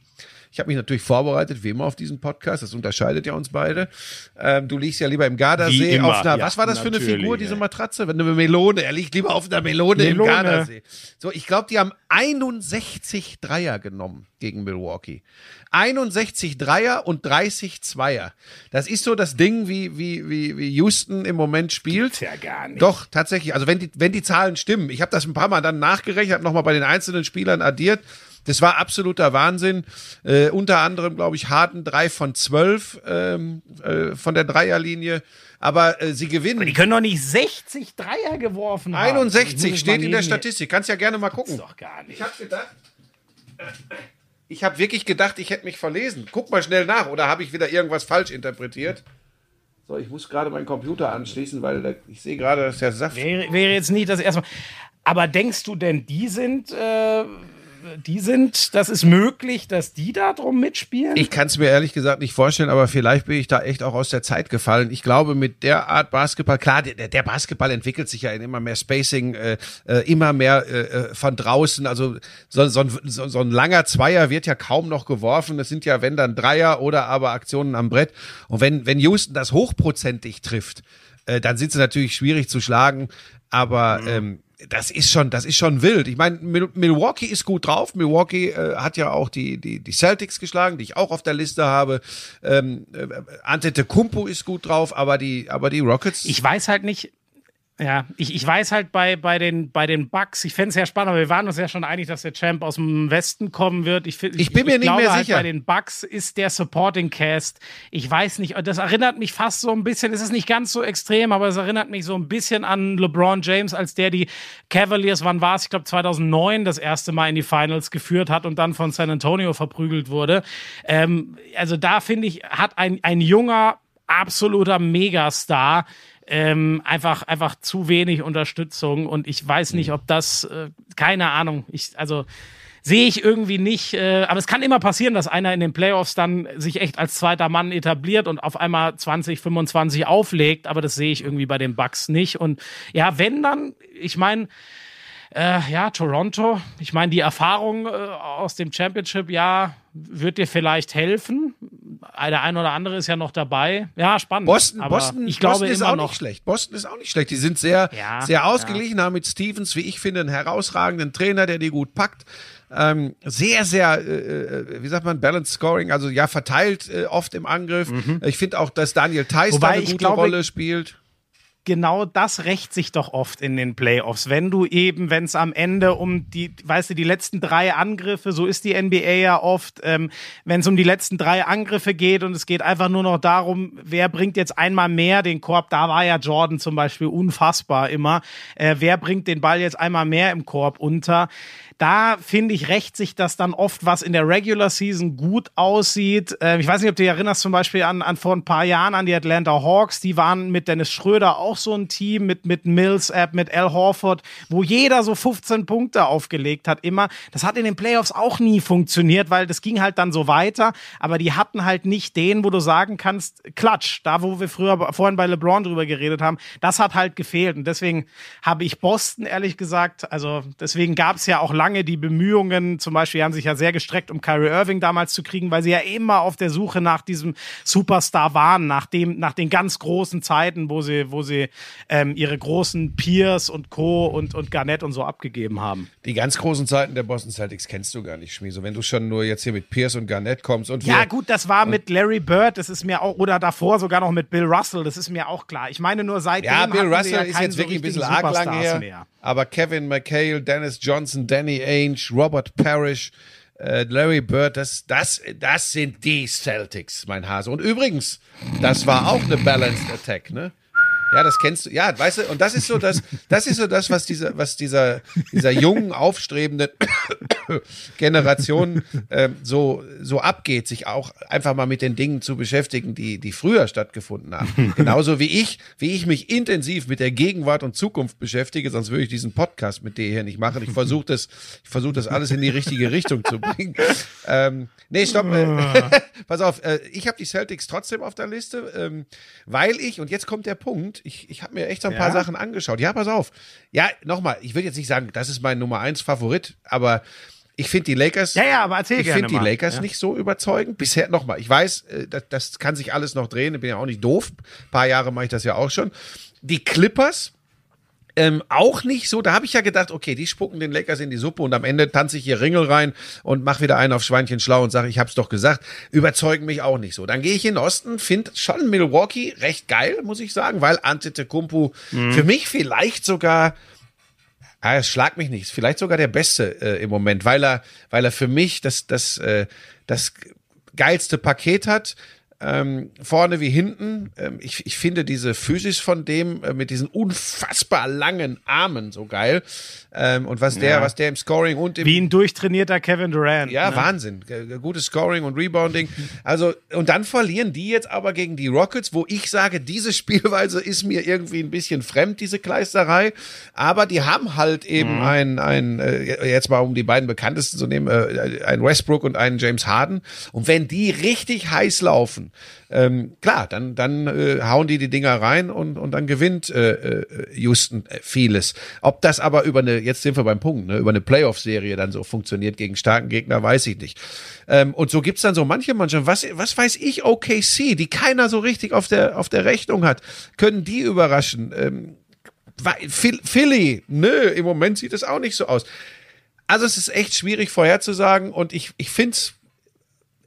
ich habe mich natürlich vorbereitet, wie immer auf diesen Podcast, das unterscheidet ja uns beide. Ähm, du liegst ja lieber im Gardasee auf einer, ja, was war das für eine Figur, diese Matratze? Eine Melone, er liegt lieber auf einer Melone, Melone. im Gardasee. So, ich glaube, die haben 61 Dreier genommen gegen Milwaukee. 61 Dreier und 30 Zweier. Das ist so das Ding, wie, wie, wie, wie Houston im Moment spielt. Gibt's ja gar nicht. Doch, tatsächlich. Also wenn die, wenn die Zahlen stimmen. Ich habe das ein paar Mal dann nachgerechnet, nochmal bei den einzelnen Spielern addiert. Das war absoluter Wahnsinn. Äh, unter anderem, glaube ich, Harden drei von zwölf ähm, äh, von der Dreierlinie. Aber äh, sie gewinnen. Aber die können doch nicht 60 Dreier geworfen haben. 61 steht in der Statistik. Kannst ja gerne mal gucken. Das doch gar nicht. Ich habe gedacht. Ich habe wirklich gedacht, ich hätte mich verlesen. Guck mal schnell nach, oder habe ich wieder irgendwas falsch interpretiert? So, ich muss gerade meinen Computer anschließen, weil ich sehe gerade, dass der Saft. Wäre, wäre jetzt nicht das erste Mal. Aber denkst du denn, die sind. Äh die sind, das ist möglich, dass die da drum mitspielen? Ich kann es mir ehrlich gesagt nicht vorstellen, aber vielleicht bin ich da echt auch aus der Zeit gefallen. Ich glaube, mit der Art Basketball, klar, der, der Basketball entwickelt sich ja in immer mehr Spacing, äh, äh, immer mehr äh, äh von draußen. Also so, so, so, so ein langer Zweier wird ja kaum noch geworfen. Das sind ja, wenn dann Dreier oder aber Aktionen am Brett. Und wenn, wenn Houston das hochprozentig trifft, äh, dann sind sie natürlich schwierig zu schlagen, aber Mhm. ähm, das ist schon, das ist schon wild. Ich meine, Mil- Milwaukee ist gut drauf. Milwaukee äh, hat ja auch die, die, die Celtics geschlagen, die ich auch auf der Liste habe. Ähm, äh, Antetokounmpo ist gut drauf, aber die, aber die Rockets. Ich weiß halt nicht, ja, ich, ich weiß halt bei, bei, den, bei den Bucks, ich fände es ja spannend, aber wir waren uns ja schon einig, dass der Champ aus dem Westen kommen wird. Ich, find- Ich bin mir nicht glaube mehr halt, sicher. Bei den Bucks ist der Supporting Cast, ich weiß nicht, das erinnert mich fast so ein bisschen, es ist nicht ganz so extrem, aber es erinnert mich so ein bisschen an LeBron James, als der die Cavaliers, wann war es? Ich glaube 2009 das erste Mal in die Finals geführt hat und dann von San Antonio verprügelt wurde. Ähm, also da finde ich, hat ein, ein junger, absoluter Megastar ähm, einfach, einfach zu wenig Unterstützung und ich weiß nicht, ob das, äh, keine Ahnung, ich, also sehe ich irgendwie nicht, äh, aber es kann immer passieren, dass einer in den Playoffs dann sich echt als zweiter Mann etabliert und auf einmal 20, 25 auflegt, aber das sehe ich irgendwie bei den Bucks nicht. Und ja, wenn dann, ich meine, äh, ja, Toronto. Ich meine, die Erfahrung äh, aus dem Championship-Jahr wird dir vielleicht helfen. Der ein oder andere ist ja noch dabei. Ja, spannend. Boston, aber Boston, ich glaube Boston ist auch noch. nicht schlecht. Boston ist auch nicht schlecht. Die sind sehr, Ja, sehr ausgeglichen, haben mit Stevens, wie ich finde, einen herausragenden Trainer, der die gut packt. Ähm, sehr, sehr, äh, äh, wie sagt man, Balanced Scoring, also ja, verteilt äh, oft im Angriff. Ich finde auch, dass Daniel Theiss da Mhm. Eine gute glaube- Rolle spielt. Genau das rächt sich doch oft in den Playoffs. Wenn du eben, wenn es am Ende um die, weißt du, die letzten drei Angriffe, so ist die NBA ja oft, ähm, wenn es um die letzten drei Angriffe geht und es geht einfach nur noch darum, wer bringt jetzt einmal mehr den Korb, da war ja Jordan zum Beispiel unfassbar immer, äh, wer bringt den Ball jetzt einmal mehr im Korb unter. Da finde ich, rächt sich das dann oft, was in der Regular Season gut aussieht. Äh, ich weiß nicht, ob du dich erinnerst zum Beispiel an, an vor ein paar Jahren an die Atlanta Hawks. Die waren mit Dennis Schröder auch so ein Team, mit, mit Millsap, mit Al Horford, wo jeder so 15 Punkte aufgelegt hat immer. Das hat in den Playoffs auch nie funktioniert, weil das ging halt dann so weiter. Aber die hatten halt nicht den, wo du sagen kannst, Klatsch, da wo wir früher vorhin bei LeBron drüber geredet haben, das hat halt gefehlt. Und deswegen habe ich Boston ehrlich gesagt, also deswegen gab es ja auch lange die Bemühungen, zum Beispiel haben sich ja sehr gestreckt, um Kyrie Irving damals zu kriegen, weil sie ja immer auf der Suche nach diesem Superstar waren, nach dem, nach den ganz großen Zeiten, wo sie, wo sie ähm, ihre großen Peers und Co. und, und Garnett und so abgegeben haben. Die ganz großen Zeiten der Boston Celtics kennst du gar nicht, Schmieso. Wenn du schon nur jetzt hier mit Pierce und Garnett kommst und Ja, gut, das war mit Larry Bird, das ist mir auch, oder davor sogar noch mit Bill Russell, das ist mir auch klar. Ich meine nur seitdem. Ja, Bill Russell ja ist jetzt so wirklich ein bisschen arg lang her. Mehr. Aber Kevin McHale, Dennis Johnson, Danny Ainge, Robert Parrish, äh, Larry Bird, das, das, das sind die Celtics, mein Hase. Und übrigens, das war auch eine Balanced Attack, ne? Ja, das kennst du. Ja, weißt du, und das ist so das, das ist so das, was dieser, was dieser, dieser jungen, aufstrebenden Generation ähm, so, so abgeht, sich auch einfach mal mit den Dingen zu beschäftigen, die, die früher stattgefunden haben. Genauso wie ich, wie ich mich intensiv mit der Gegenwart und Zukunft beschäftige, sonst würde ich diesen Podcast mit dir hier nicht machen. Ich versuche das, ich versuche das alles in die richtige Richtung zu bringen. Ähm, nee, stopp. Äh, pass auf, äh, ich habe die Celtics trotzdem auf der Liste, ähm, weil ich, und jetzt kommt der Punkt, ich, ich habe mir echt so ein paar Ja? Sachen angeschaut. Ja, pass auf. Ja, nochmal, ich würde jetzt nicht sagen, das ist mein Nummer eins Favorit, aber ich finde die Lakers. Ja, ja, aber erzähl Ich finde die. Lakers Ja. nicht so überzeugend. Bisher nochmal. Ich weiß, äh, das, das kann sich alles noch drehen. Ich bin ja auch nicht doof. Ein paar Jahre mache ich das ja auch schon. Die Clippers. Ähm, auch nicht so. Da habe ich ja gedacht, okay, die spucken den Lakers in die Suppe und am Ende tanze ich hier Ringel rein und mache wieder einen auf Schweinchen schlau und sage, ich hab's doch gesagt. Überzeugen mich auch nicht so. Dann gehe ich in den Osten, finde schon Milwaukee recht geil, muss ich sagen, weil Antetokounmpo für mich vielleicht sogar Ah, es schlag mich nicht. Vielleicht sogar der Beste äh, im Moment, weil er, weil er für mich das, das, äh, das geilste Paket hat. Ähm, vorne wie hinten. Ähm, ich, ich finde diese Physis von dem äh, mit diesen unfassbar langen Armen so geil. Ähm, und was der, Ja. was der im Scoring und im Wie ein durchtrainierter Kevin Durant. ja, ne? Wahnsinn. G- Gutes Scoring und Rebounding. Also, und dann verlieren die jetzt aber gegen die Rockets, wo ich sage, diese Spielweise ist mir irgendwie ein bisschen fremd, diese Kleisterei. Aber die haben halt eben ein, ein, äh, jetzt mal um die beiden bekanntesten zu nehmen, äh, ein Westbrook und einen James Harden. Und wenn die richtig heiß laufen, treffen. Ähm, klar, dann, dann äh, hauen die die Dinger rein und, und dann gewinnt äh, äh, Houston äh, vieles. Ob das aber über eine, jetzt sind wir beim Punkt, ne, über eine Playoff-Serie dann so funktioniert gegen starken Gegner, weiß ich nicht. Ähm, und so gibt's dann so manche Mannschaften, was, was weiß ich, OKC, die keiner so richtig auf der, auf der Rechnung hat, können die überraschen. Ähm, Philly, nö, im Moment sieht es auch nicht so aus. Also es ist echt schwierig vorherzusagen und ich, ich finde es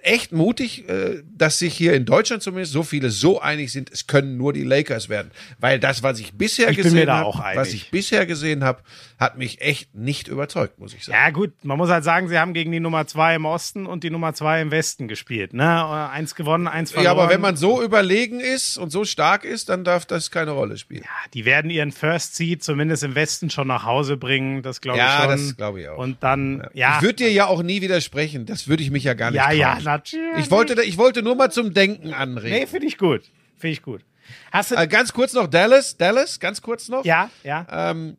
echt mutig, äh, dass sich hier in Deutschland zumindest so viele so einig sind, es können nur die Lakers werden. Weil das, was ich bisher ich gesehen habe, was ich bisher gesehen habe, hat mich echt nicht überzeugt, muss ich sagen. Ja, gut, man muss halt sagen, sie haben gegen die Nummer zwei im Osten und die Nummer zwei im Westen gespielt. Ne? Eins gewonnen, eins verloren. Ja, aber wenn man so überlegen ist und so stark ist, dann darf das keine Rolle spielen. Ja, die werden ihren First Seed zumindest im Westen schon nach Hause bringen, das glaube ja, ich schon. Ja, das glaube ich auch. Und dann, ja. ja. Ich würde dir ja auch nie widersprechen, das würde ich mich ja gar nicht Ja, trauen. ja, natürlich. Ich wollte, ich wollte nur mal zum Denken anregen. Nee, finde ich gut. Finde ich gut. Hast du äh, ganz kurz noch Dallas, Dallas, ganz kurz noch. Ja, ja. Ähm,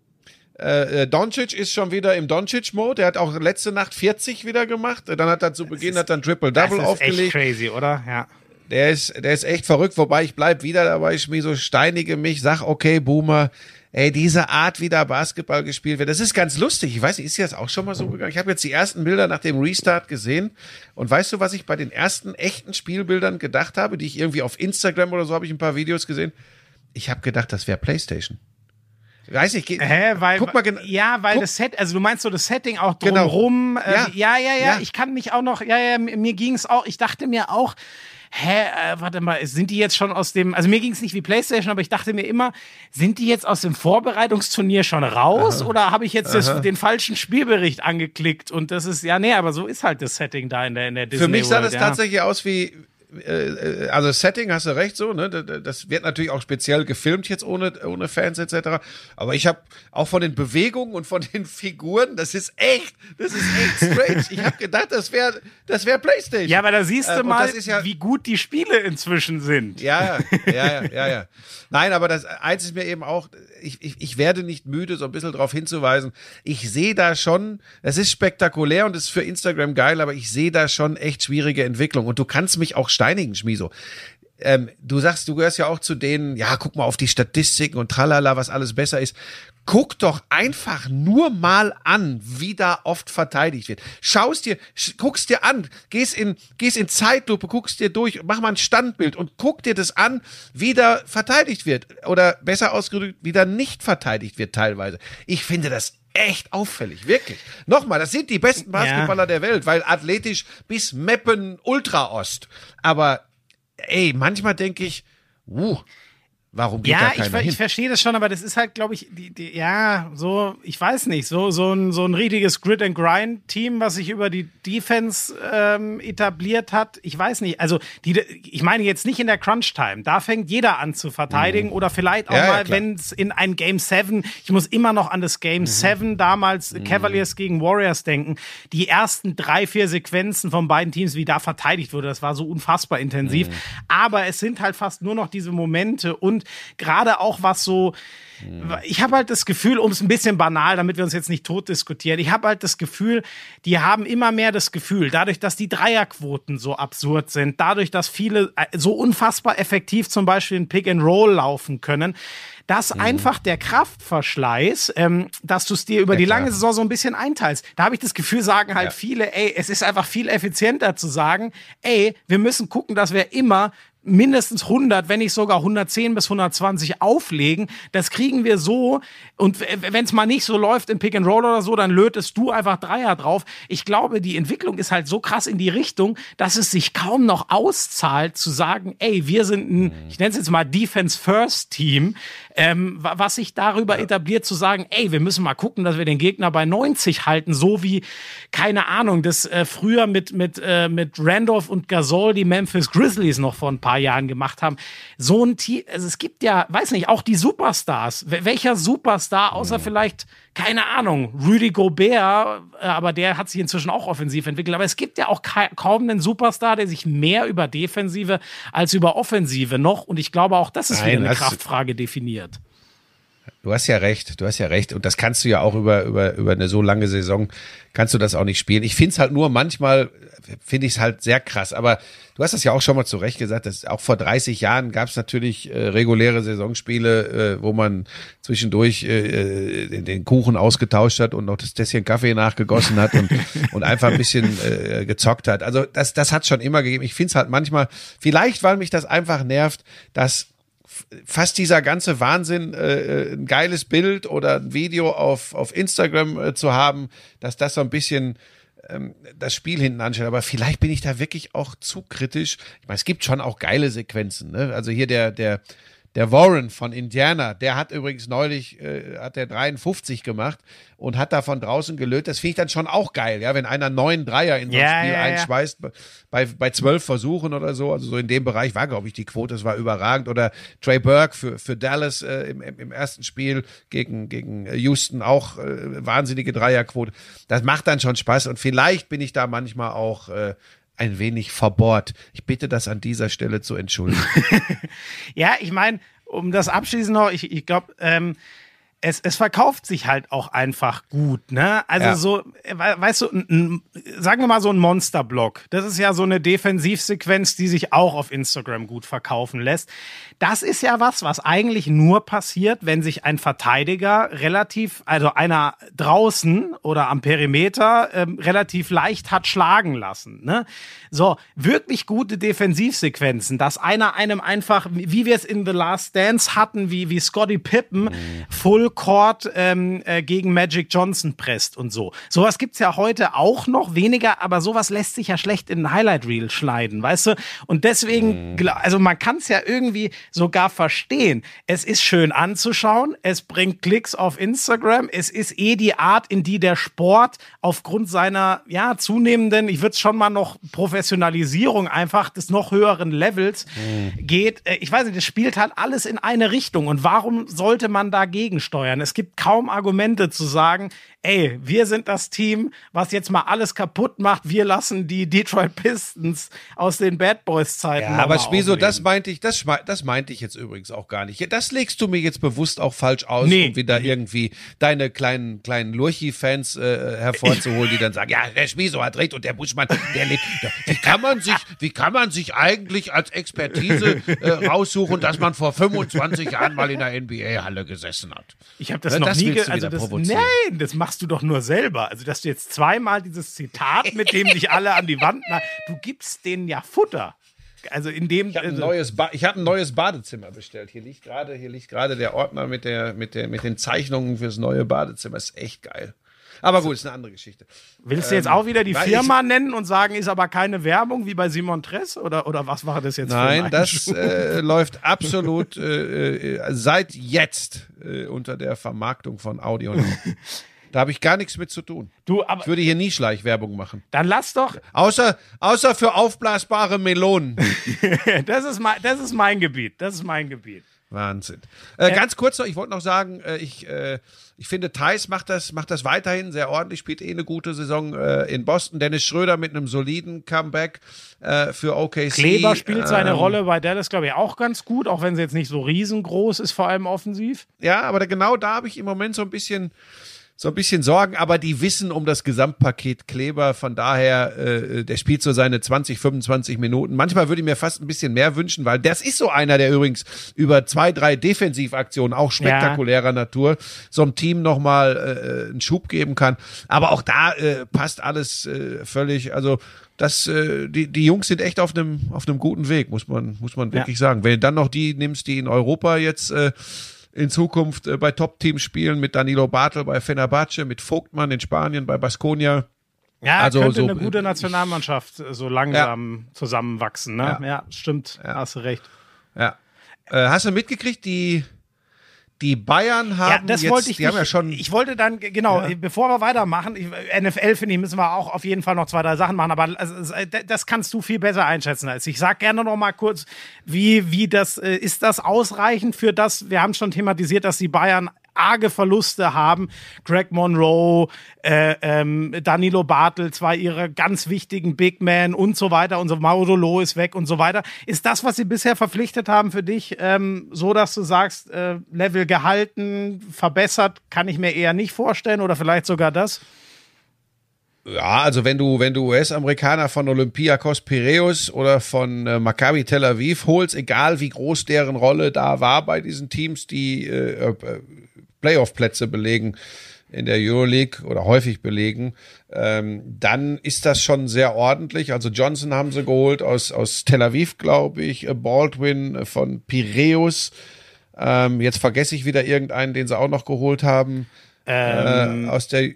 äh, äh, Doncic ist schon wieder im Doncic-Mode. Der hat auch letzte Nacht 40 wieder gemacht. Dann hat er zu Beginn hat dann Triple-Double aufgelegt. Das ist echt crazy, oder? Ja. Der ist, der ist echt verrückt. Wobei ich bleib wieder dabei, ich mir so steinige mich, sag, okay, Boomer, ey, diese Art, wie da Basketball gespielt wird, das ist ganz lustig. Ich weiß nicht, ist dir das auch schon mal so gegangen? Ich habe jetzt die ersten Bilder nach dem Restart gesehen. Und weißt du, was ich bei den ersten echten Spielbildern gedacht habe, die ich irgendwie auf Instagram oder so habe ich ein paar Videos gesehen? Ich habe gedacht, das wäre PlayStation. Weiß ich, Hä, weil, guck mal ja, weil guck. das Set, also du meinst so das Setting auch genau. drumrum. Genau. Äh, ja. ja, ja, ja, ja, ich kann mich auch noch, ja, ja, mir ging es auch, ich dachte mir auch, hä, äh, warte mal, sind die jetzt schon aus dem, also mir ging es nicht wie Playstation, aber ich dachte mir immer, sind die jetzt aus dem Vorbereitungsturnier schon raus Aha. oder habe ich jetzt das, den falschen Spielbericht angeklickt und das ist, ja, nee, aber so ist halt das Setting da in der, in der Disney Für mich sah World, das ja. tatsächlich aus wie, äh, äh, also Setting hast du recht so, ne? Das wird natürlich auch speziell gefilmt jetzt ohne ohne Fans etc. Aber ich habe auch von den Bewegungen und von den Figuren, das ist echt, das ist echt strange. Ich habe gedacht, das wäre das wäre PlayStation. Ja, aber da siehst du äh, mal, ja, wie gut die Spiele inzwischen sind. Ja, ja, ja, ja, ja. Nein, aber das eins ist mir eben auch, ich, ich, ich werde nicht müde, so ein bisschen darauf hinzuweisen. Ich sehe da schon, es ist spektakulär und ist für Instagram geil, aber ich sehe da schon echt schwierige Entwicklung. Und du kannst mich auch steinigen, Schmiso. Ähm, du sagst, du gehörst ja auch zu denen, ja, guck mal auf die Statistiken und tralala, was alles besser ist guck doch einfach nur mal an, wie da oft verteidigt wird. Schaust dir, guckst dir an, gehst in, gehst in Zeitlupe, guckst dir durch, mach mal ein Standbild und guck dir das an, wie da verteidigt wird. Oder besser ausgedrückt, wie da nicht verteidigt wird teilweise. Ich finde das echt auffällig, wirklich. Nochmal, das sind die besten Basketballer ja. der Welt, weil athletisch bis Meppen Ultraost. Aber ey, manchmal denke ich, uh, Warum geht ja, da keiner ich, hin? ich verstehe das schon, aber das ist halt, glaube ich, die, die, ja, so, ich weiß nicht, so, so, ein, so ein richtiges Grid and Grind Team, was sich über die Defense ähm, etabliert hat. Ich weiß nicht, also die, ich meine jetzt nicht in der Crunch Time. Da fängt jeder an zu verteidigen mhm. oder vielleicht auch ja, mal, ja, wenn es in ein Game 7, ich muss immer noch an das Game mhm. 7 damals mhm. Cavaliers gegen Warriors denken. Die ersten drei, vier Sequenzen von beiden Teams, wie da verteidigt wurde, das war so unfassbar intensiv. Mhm. Aber es sind halt fast nur noch diese Momente und und gerade auch was so, ich habe halt das Gefühl, um es ein bisschen banal, damit wir uns jetzt nicht tot diskutieren, ich habe halt das Gefühl, die haben immer mehr das Gefühl, dadurch, dass die Dreierquoten so absurd sind, dadurch, dass viele äh, so unfassbar effektiv zum Beispiel in Pick and Roll laufen können, dass mhm. einfach der Kraftverschleiß, ähm, dass du es dir über ja, die lange klar. Saison so ein bisschen einteilst. Da habe ich das Gefühl, sagen halt ja. viele, ey, es ist einfach viel effizienter zu sagen, ey, wir müssen gucken, dass wir immer mindestens 100, wenn nicht sogar 110 bis 120 auflegen. Das kriegen wir so. Und wenn es mal nicht so läuft im Pick and Roll oder so, dann lötest du einfach Dreier drauf. Ich glaube, die Entwicklung ist halt so krass in die Richtung, dass es sich kaum noch auszahlt zu sagen, ey, wir sind ein, ich nenne es jetzt mal Defense First Team, ähm, was sich darüber ja. etabliert zu sagen, ey, wir müssen mal gucken, dass wir den Gegner bei 90 halten, so wie, keine Ahnung, das äh, früher mit, mit, äh, mit Randolph und Gasol die Memphis Grizzlies noch vor ein paar paar Jahren gemacht haben. So ein Team, also es gibt ja, weiß nicht, auch die Superstars. Welcher Superstar, außer mhm. vielleicht, keine Ahnung, Rudy Gobert, äh, aber der hat sich inzwischen auch offensiv entwickelt. Aber es gibt ja auch kaum einen Superstar, der sich mehr über Defensive als über Offensive noch, und ich glaube auch, das ist Nein, wieder eine Kraftfrage definiert. Du hast ja recht, du hast ja recht. Und das kannst du ja auch über, über, über eine so lange Saison, kannst du das auch nicht spielen. Ich finde es halt nur manchmal, finde ich es halt sehr krass. Aber du hast das ja auch schon mal zu Recht gesagt, dass auch vor 30 Jahren gab es natürlich äh, reguläre Saisonspiele, äh, wo man zwischendurch äh, äh den Kuchen ausgetauscht hat und noch das Tässchen Kaffee nachgegossen hat und, und einfach ein bisschen äh, gezockt hat. Also das, das hat schon immer gegeben. Ich finde es halt manchmal, vielleicht weil mich das einfach nervt, dass fast dieser ganze Wahnsinn, äh, äh, ein geiles Bild oder ein Video auf, auf Instagram äh, zu haben, dass das so ein bisschen ähm, das Spiel hinten anstellt. Aber vielleicht bin ich da wirklich auch zu kritisch. Ich meine, es gibt schon auch geile Sequenzen. Ne? Also hier der, der, der Warren von Indiana, der hat übrigens neulich, äh, hat der 53 gemacht und hat da von draußen gelöst. Das finde ich dann schon auch geil, ja, wenn einer neun Dreier in so ein Ja, Spiel ja, einschweißt, bei, bei zwölf Versuchen oder so, also so in dem Bereich war, glaube ich, die Quote, das war überragend. Oder Trey Burke für, für Dallas äh, im, im im ersten Spiel gegen, gegen Houston auch äh, wahnsinnige Dreierquote. Das macht dann schon Spaß und vielleicht bin ich da manchmal auch äh, ein wenig verbohrt. Ich bitte das an dieser Stelle zu entschuldigen. Ja, ich meine, um das abschließend noch, ich, ich glaube, ähm, es, es verkauft sich halt auch einfach gut, ne? Also Ja. so, we- weißt du, ein, sagen wir mal so ein Monsterblock. Das ist ja so eine Defensivsequenz, die sich auch auf Instagram gut verkaufen lässt. Das ist ja was, was eigentlich nur passiert, wenn sich ein Verteidiger relativ, also einer draußen oder am Perimeter ähm, relativ leicht hat schlagen lassen. Ne? So, wirklich gute Defensivsequenzen, dass einer einem einfach, wie wir es in The Last Dance hatten, wie, wie Scotty Pippen Full Court ähm, äh, gegen Magic Johnson presst und so. Sowas gibt's ja heute auch noch, weniger, aber sowas lässt sich ja schlecht in ein Highlight Reel schneiden, weißt du? Und deswegen, gla- also man kann es ja irgendwie sogar verstehen. Es ist schön anzuschauen, es bringt Klicks auf Instagram, es ist eh die Art, in die der Sport aufgrund seiner, ja, zunehmenden, ich würde es schon mal noch Professionalisierung einfach des noch höheren Levels geht. Äh, Ich weiß nicht, das spielt halt alles in eine Richtung. Und warum sollte man dagegen steuern? Es gibt kaum Argumente zu sagen, ey, wir sind das Team, was jetzt mal alles kaputt macht. Wir lassen die Detroit Pistons aus den Bad Boys Zeiten. Ja, noch aber Spieso, das meinte ich, das, das meinte ich jetzt übrigens auch gar nicht. Das legst du mir jetzt bewusst auch falsch aus, Nee. um wieder irgendwie deine kleinen, kleinen Lurchi-Fans äh, hervorzuholen, die dann sagen, ja, der Spieso hat recht und der Buschmann, der lebt. Wie kann man sich, wie kann man sich eigentlich als Expertise äh, raussuchen, dass man vor 25 Jahren mal in der NBA-Halle gesessen hat? Ich habe das Ja, noch das nie also das. Nein, das machst du doch nur selber. Also, dass du jetzt zweimal dieses Zitat, mit dem dich alle an die Wand na, du gibst denen ja Futter. Also in dem Ich habe ein also, hab ein neues Badezimmer bestellt. Hier liegt gerade, hier liegt gerade der Ordner mit der, mit der, mit den Zeichnungen fürs neue Badezimmer. Ist echt geil. Aber gut, ist eine andere Geschichte. willst du jetzt auch wieder die Firma nennen und sagen, ist aber keine Werbung wie bei Simon Tress oder oder was war das jetzt? Nein, ein das äh, läuft absolut äh, äh, seit jetzt äh, unter der Vermarktung von Audio. Da habe ich gar nichts mit zu tun. du, aber Ich würde hier nie Schleichwerbung machen. dann lass doch. Außer, außer für aufblasbare Melonen. Das ist mein, das ist mein Gebiet. Das ist mein Gebiet. Wahnsinn. Äh, ganz kurz noch, ich wollte noch sagen, äh, ich, äh, ich finde, Thais macht das, macht das weiterhin sehr ordentlich, spielt eh eine gute Saison äh, in Boston. Dennis Schröder mit einem soliden Comeback äh, für OKC. Kleber spielt seine Ähm, Rolle bei Dallas, glaube ich, auch ganz gut, auch wenn sie jetzt nicht so riesengroß ist, vor allem offensiv. Ja, aber da, genau da habe ich im Moment so ein bisschen so ein bisschen Sorgen, aber die wissen um das Gesamtpaket Kleber, von daher, äh, der spielt so seine 20, 25 Minuten. Manchmal würde ich mir fast ein bisschen mehr wünschen, weil das ist so einer, der übrigens über zwei, drei Defensivaktionen, auch spektakulärer Natur, so einem Team nochmal äh, einen Schub geben kann. Aber auch da äh, passt alles äh, völlig, also das, äh, die, die Jungs sind echt auf einem auf einem guten Weg, muss man, muss man wirklich sagen. Wenn du dann noch die nimmst, die in Europa jetzt äh, in Zukunft äh, bei Top-Teams spielen, mit Danilo Bartel bei Fenerbahce, mit Vogtmann in Spanien bei Baskonia. Ja, Also könnte so- eine gute Nationalmannschaft äh, so langsam zusammenwachsen. Ne? Ja. Ja. stimmt, hast du recht. Ja. Äh, hast du mitgekriegt, die, die Bayern haben Ja, das jetzt, wollte ich die haben nicht- ja schon, Ich wollte dann, genau, bevor wir weitermachen, ich, NFL finde ich, müssen wir auch auf jeden Fall noch zwei, drei Sachen machen, aber also, äh, das kannst du viel besser einschätzen als ich. Sag gerne noch mal kurz, wie, wie das, äh, ist das ausreichend für das, wir haben schon thematisiert, dass die Bayern arge Verluste haben. Greg Monroe, äh, ähm, Danilo Bartel, zwei ihrer ganz wichtigen Big Men und so weiter und so. Maudolo ist weg und so weiter. Ist das, was sie bisher verpflichtet haben für dich, ähm, so dass du sagst, äh, Level gehalten, verbessert, kann ich mir eher nicht vorstellen oder vielleicht sogar das? Ja, also wenn du, wenn du US-Amerikaner von Olympiakos Piraeus oder von äh, Maccabi Tel Aviv holst, egal wie groß deren Rolle da war bei diesen Teams, die äh, äh, Playoff-Plätze belegen in der Euroleague oder häufig belegen, ähm, dann ist das schon sehr ordentlich. Also Johnson haben sie geholt aus, aus Tel Aviv, glaube ich, äh, Baldwin von Piraeus. Ähm, jetzt vergesse ich wieder irgendeinen, den sie auch noch geholt haben. Ähm, äh, aus der äh,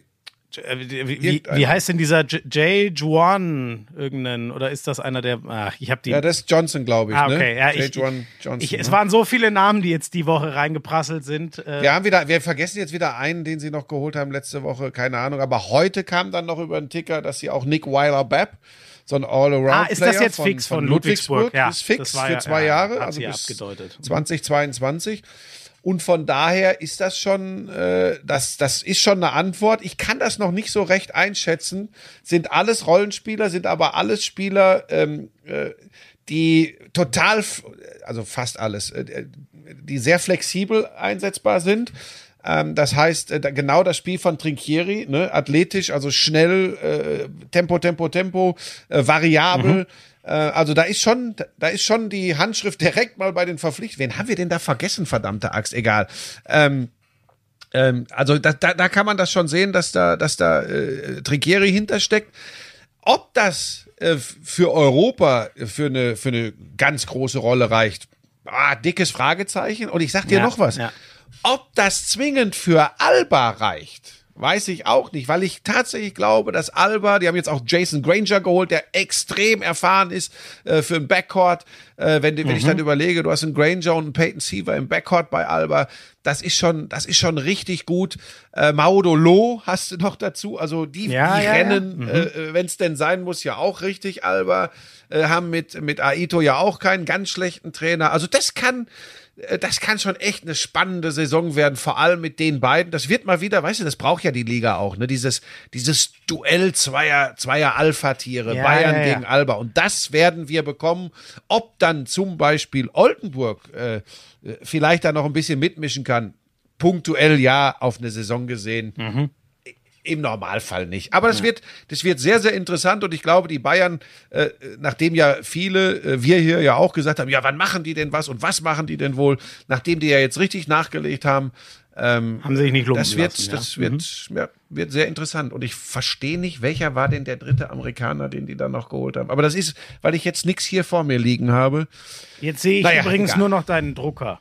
wie, wie, heißt denn dieser Jay Juan irgendeinen oder ist das einer der ach, ich habe die Ja, das ist Johnson, glaube ich, ah, okay. ne? Ja, ich, Juan Johnson. Ich, es ne? waren so viele Namen, die jetzt die Woche reingeprasselt sind. Äh. Wir haben wieder wir vergessen jetzt wieder einen, den sie noch geholt haben letzte Woche, keine Ahnung, aber heute kam dann noch über den Ticker, dass sie auch Nick Weiler Babb so ein All-Around. Ah, ist das jetzt von, fix von, von Ludwigsburg? Ludwigsburg? Ja, ist fix für zwei ja, Jahre, also bis abgedeutet. 2022. Und von daher ist das schon, äh, das, das ist schon eine Antwort. Ich kann das noch nicht so recht einschätzen. Sind alles Rollenspieler, sind aber alles Spieler, ähm, äh, die total, also fast alles, äh, die sehr flexibel einsetzbar sind. Ähm, das heißt, äh, genau das Spiel von Trinchieri, ne? athletisch, also schnell, äh, Tempo, Tempo, Tempo, äh, variabel. Mhm äh, also da ist schon, da ist schon die Handschrift direkt mal bei den Verpflichtungen. Wen haben wir denn da vergessen, verdammte Axt? Egal. Ähm, ähm, also da, da, da kann man das schon sehen, dass da, dass da äh, Trinkieri hintersteckt. Ob das äh, für Europa für eine, für eine ganz große Rolle reicht, ah, dickes Fragezeichen. Und ich sag dir ja, noch was. Ja. Ob das zwingend für Alba reicht, Weiß ich auch nicht, weil ich tatsächlich glaube, dass Alba, die haben jetzt auch Jason Granger geholt, der extrem erfahren ist äh, für ein Backcourt. Äh, wenn, wenn mhm. ich dann überlege, du hast einen Granger und einen Peyton Seaver im Backcourt bei Alba, das ist schon, das ist schon richtig gut. Äh, Maudo Lo hast du noch dazu, also die, ja, die ja, rennen, ja. Mhm. Äh, wenn es denn sein muss, ja auch richtig. Alba äh, haben mit mit Aito ja auch keinen ganz schlechten Trainer. Also das kann äh, das kann schon echt eine spannende Saison werden, vor allem mit den beiden. Das wird mal wieder, weißt du, das braucht ja die Liga auch, ne? Dieses, dieses Duell zweier, zweier Alpha-Tiere, ja, Bayern ja, ja. gegen Alba. Und das werden wir bekommen. Ob dann zum Beispiel Oldenburg äh, vielleicht da noch ein bisschen mitmischen kann, punktuell ja, auf eine Saison gesehen. Mhm. Im Normalfall nicht. Aber das ja. wird, das wird sehr, sehr interessant und ich glaube, die Bayern, äh, nachdem ja viele, äh, wir hier ja auch gesagt haben, ja, wann machen die denn was und was machen die denn wohl, nachdem die ja jetzt richtig nachgelegt haben, ähm, haben sie sich nicht lumpen Das wird, lassen, das wird, mhm. ja, wird sehr interessant und ich verstehe nicht, welcher war denn der dritte Amerikaner, den die da noch geholt haben. Aber das ist, weil ich jetzt nichts hier vor mir liegen habe. Jetzt sehe ich naja, übrigens egal. nur noch deinen Drucker.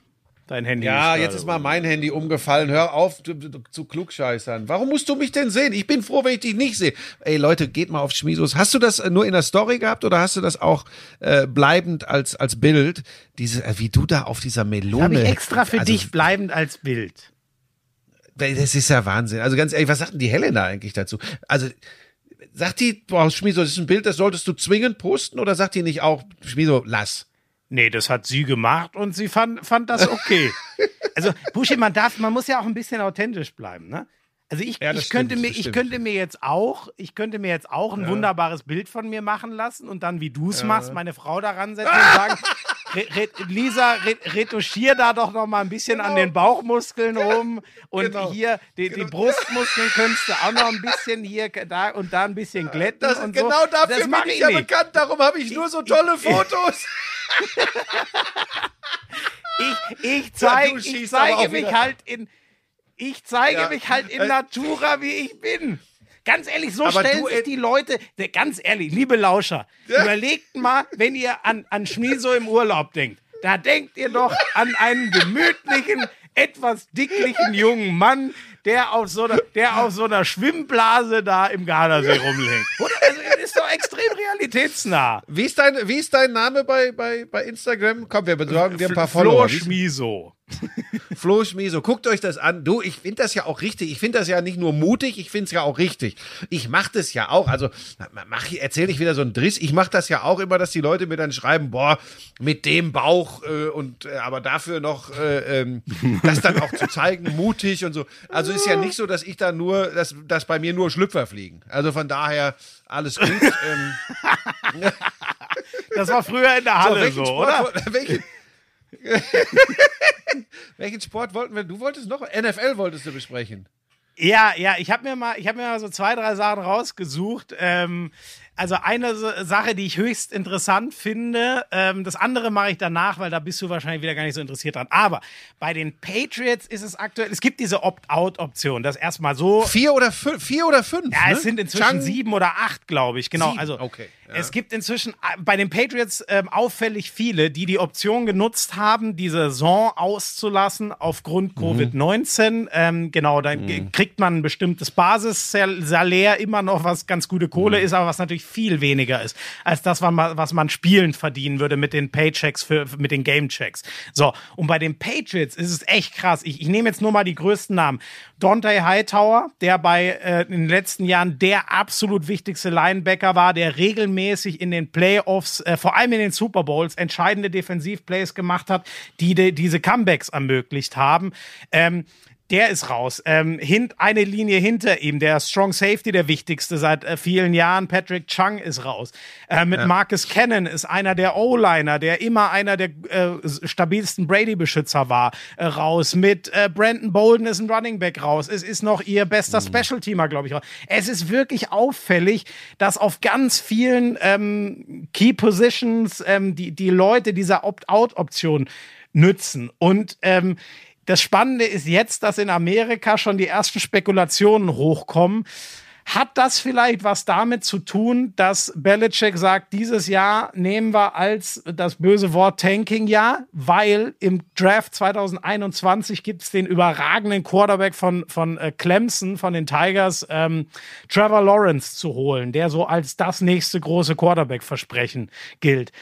Dein Handy. Ja, ist jetzt ist mal mein Handy umgefallen. Hör auf zu, zu klugscheißern. Warum musst du mich denn sehen? Ich bin froh, wenn ich dich nicht sehe. Ey Leute, geht mal auf Schmisos. Hast du das äh, nur in der Story gehabt oder hast du das auch äh, bleibend als als Bild? Diese, äh, wie du da auf dieser Melone. Habe ich extra für also, dich bleibend als Bild. Das ist ja Wahnsinn. Also ganz ehrlich, was sagt denn die Helena eigentlich dazu? Also sagt die, boah, Schmiso, das ist ein Bild, das solltest du zwingend posten oder sagt die nicht auch, Schmiso, lass? Nee, das hat sie gemacht und sie fand, fand das okay. also, Buschi, man darf, man muss ja auch ein bisschen authentisch bleiben, ne? Also ich, ja, ich könnte mir, ich könnte mir jetzt auch, ich könnte mir jetzt auch ein ja. wunderbares Bild von mir machen lassen und dann, wie du es ja. machst, meine Frau daran setzen und sagen, re, re, Lisa, re, retuschier da doch noch mal ein bisschen genau. an den Bauchmuskeln rum und genau. hier die, genau. die, Brustmuskeln könntest du auch noch ein bisschen hier da und da ein bisschen glätten das, und genau so. dafür das bin ich ja nicht. bekannt, darum habe ich nur so tolle Fotos. ich, ich, zeig, ich zeige mich halt in ich zeige ja. mich halt in äh, Natura, wie ich bin. Ganz ehrlich, so stellen sich die Leute, ganz ehrlich, liebe Lauscher, ja. überlegt mal, wenn ihr an, an Schmieso im Urlaub denkt. Da denkt ihr doch an einen gemütlichen, etwas dicklichen jungen Mann, der auf so einer, der auf so einer Schwimmblase da im Gardasee rumhängt. Oder? Also, ist doch extrem realitätsnah. Wie ist dein, wie ist dein Name bei, bei, bei Instagram? Komm, wir besorgen dir ein paar Follower. Flo Schmiso. Flo Schmieso, guckt euch das an. Du, ich finde das ja auch richtig. Ich finde das ja nicht nur mutig, ich finde es ja auch richtig. Ich mache das ja auch. Also mach, erzähle ich wieder so einen Driss. Ich mache das ja auch immer, dass die Leute mir dann schreiben, boah, mit dem Bauch äh, und äh, aber dafür noch äh, ähm, das dann auch zu zeigen, mutig und so. Also ist ja nicht so, dass ich da nur, dass, dass bei mir nur Schlüpfer fliegen. Also von daher alles gut. ähm. Das war früher in der Halle so, so oder? Welchen, welchen Sport wollten wir? Du wolltest noch NFL wolltest du besprechen. Ja, ja, ich habe mir mal, ich habe mir mal so zwei, drei Sachen rausgesucht. Ähm, also eine Sache, die ich höchst interessant finde, ähm, das andere mache ich danach, weil da bist du wahrscheinlich wieder gar nicht so interessiert dran. Aber bei den Patriots ist es aktuell, es gibt diese Opt-out-Option, das erstmal so. Vier oder fünf? Vier oder fünf? Ja, ne? es sind inzwischen Chang sieben oder acht, glaube ich. Genau. Sieben? Also okay. Ja. es gibt inzwischen äh, bei den Patriots ähm, auffällig viele, die die Option genutzt haben, die Saison auszulassen aufgrund mhm. Covid-19. Ähm, genau, dann mhm. kriegt man ein bestimmtes Basissalär immer noch, was ganz gute Kohle mhm. ist, aber was natürlich viel weniger ist, als das, was man spielend verdienen würde mit den Paychecks, für, mit den Gamechecks. So, und bei den Patriots ist es echt krass. Ich, ich nehme jetzt nur mal die größten Namen. Dante Hightower, der bei äh, in den letzten Jahren der absolut wichtigste Linebacker war, der regelmäßig in den Playoffs, äh, vor allem in den Super Bowls, entscheidende Defensivplays gemacht hat, die de, diese Comebacks ermöglicht haben. Ähm, der ist raus. Ähm, hint, eine Linie hinter ihm, der Strong Safety, der wichtigste seit äh, vielen Jahren, Patrick Chung ist raus. Äh, mit ja. Marcus Cannon ist einer der O-Liner, der immer einer der äh, stabilsten Brady-Beschützer war, äh, raus. Mit äh, Brandon Bolden ist ein Running Back raus. Es ist noch ihr bester mhm. Special-Teamer, glaube ich. Es ist wirklich auffällig, dass auf ganz vielen ähm, Key Positions ähm, die, die Leute dieser Opt-out-Option nützen. Und ähm, das Spannende ist jetzt, dass in Amerika schon die ersten Spekulationen hochkommen. Hat das vielleicht was damit zu tun, dass Belichick sagt, dieses Jahr nehmen wir als das böse Wort Tanking-Jahr, weil im Draft 2021 gibt es den überragenden Quarterback von, von äh, Clemson, von den Tigers, ähm, Trevor Lawrence zu holen, der so als das nächste große Quarterback-Versprechen gilt.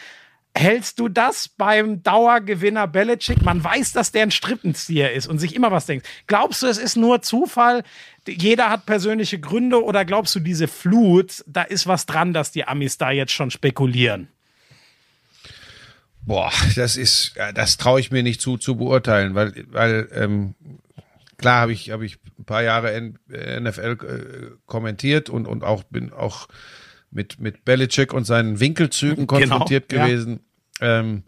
Hältst du das beim Dauergewinner Belichick? Man weiß, dass der ein Strippenzieher ist und sich immer was denkt. Glaubst du, es ist nur Zufall? Jeder hat persönliche Gründe oder glaubst du, diese Flut, da ist was dran, dass die Amis da jetzt schon spekulieren? Boah, das ist, das traue ich mir nicht zu, zu beurteilen, weil, weil ähm, klar habe ich, habe ich ein paar Jahre NFL äh, kommentiert und, und auch bin auch mit, mit Belichick und seinen Winkelzügen genau, konfrontiert genau, gewesen. Ja. Ähm,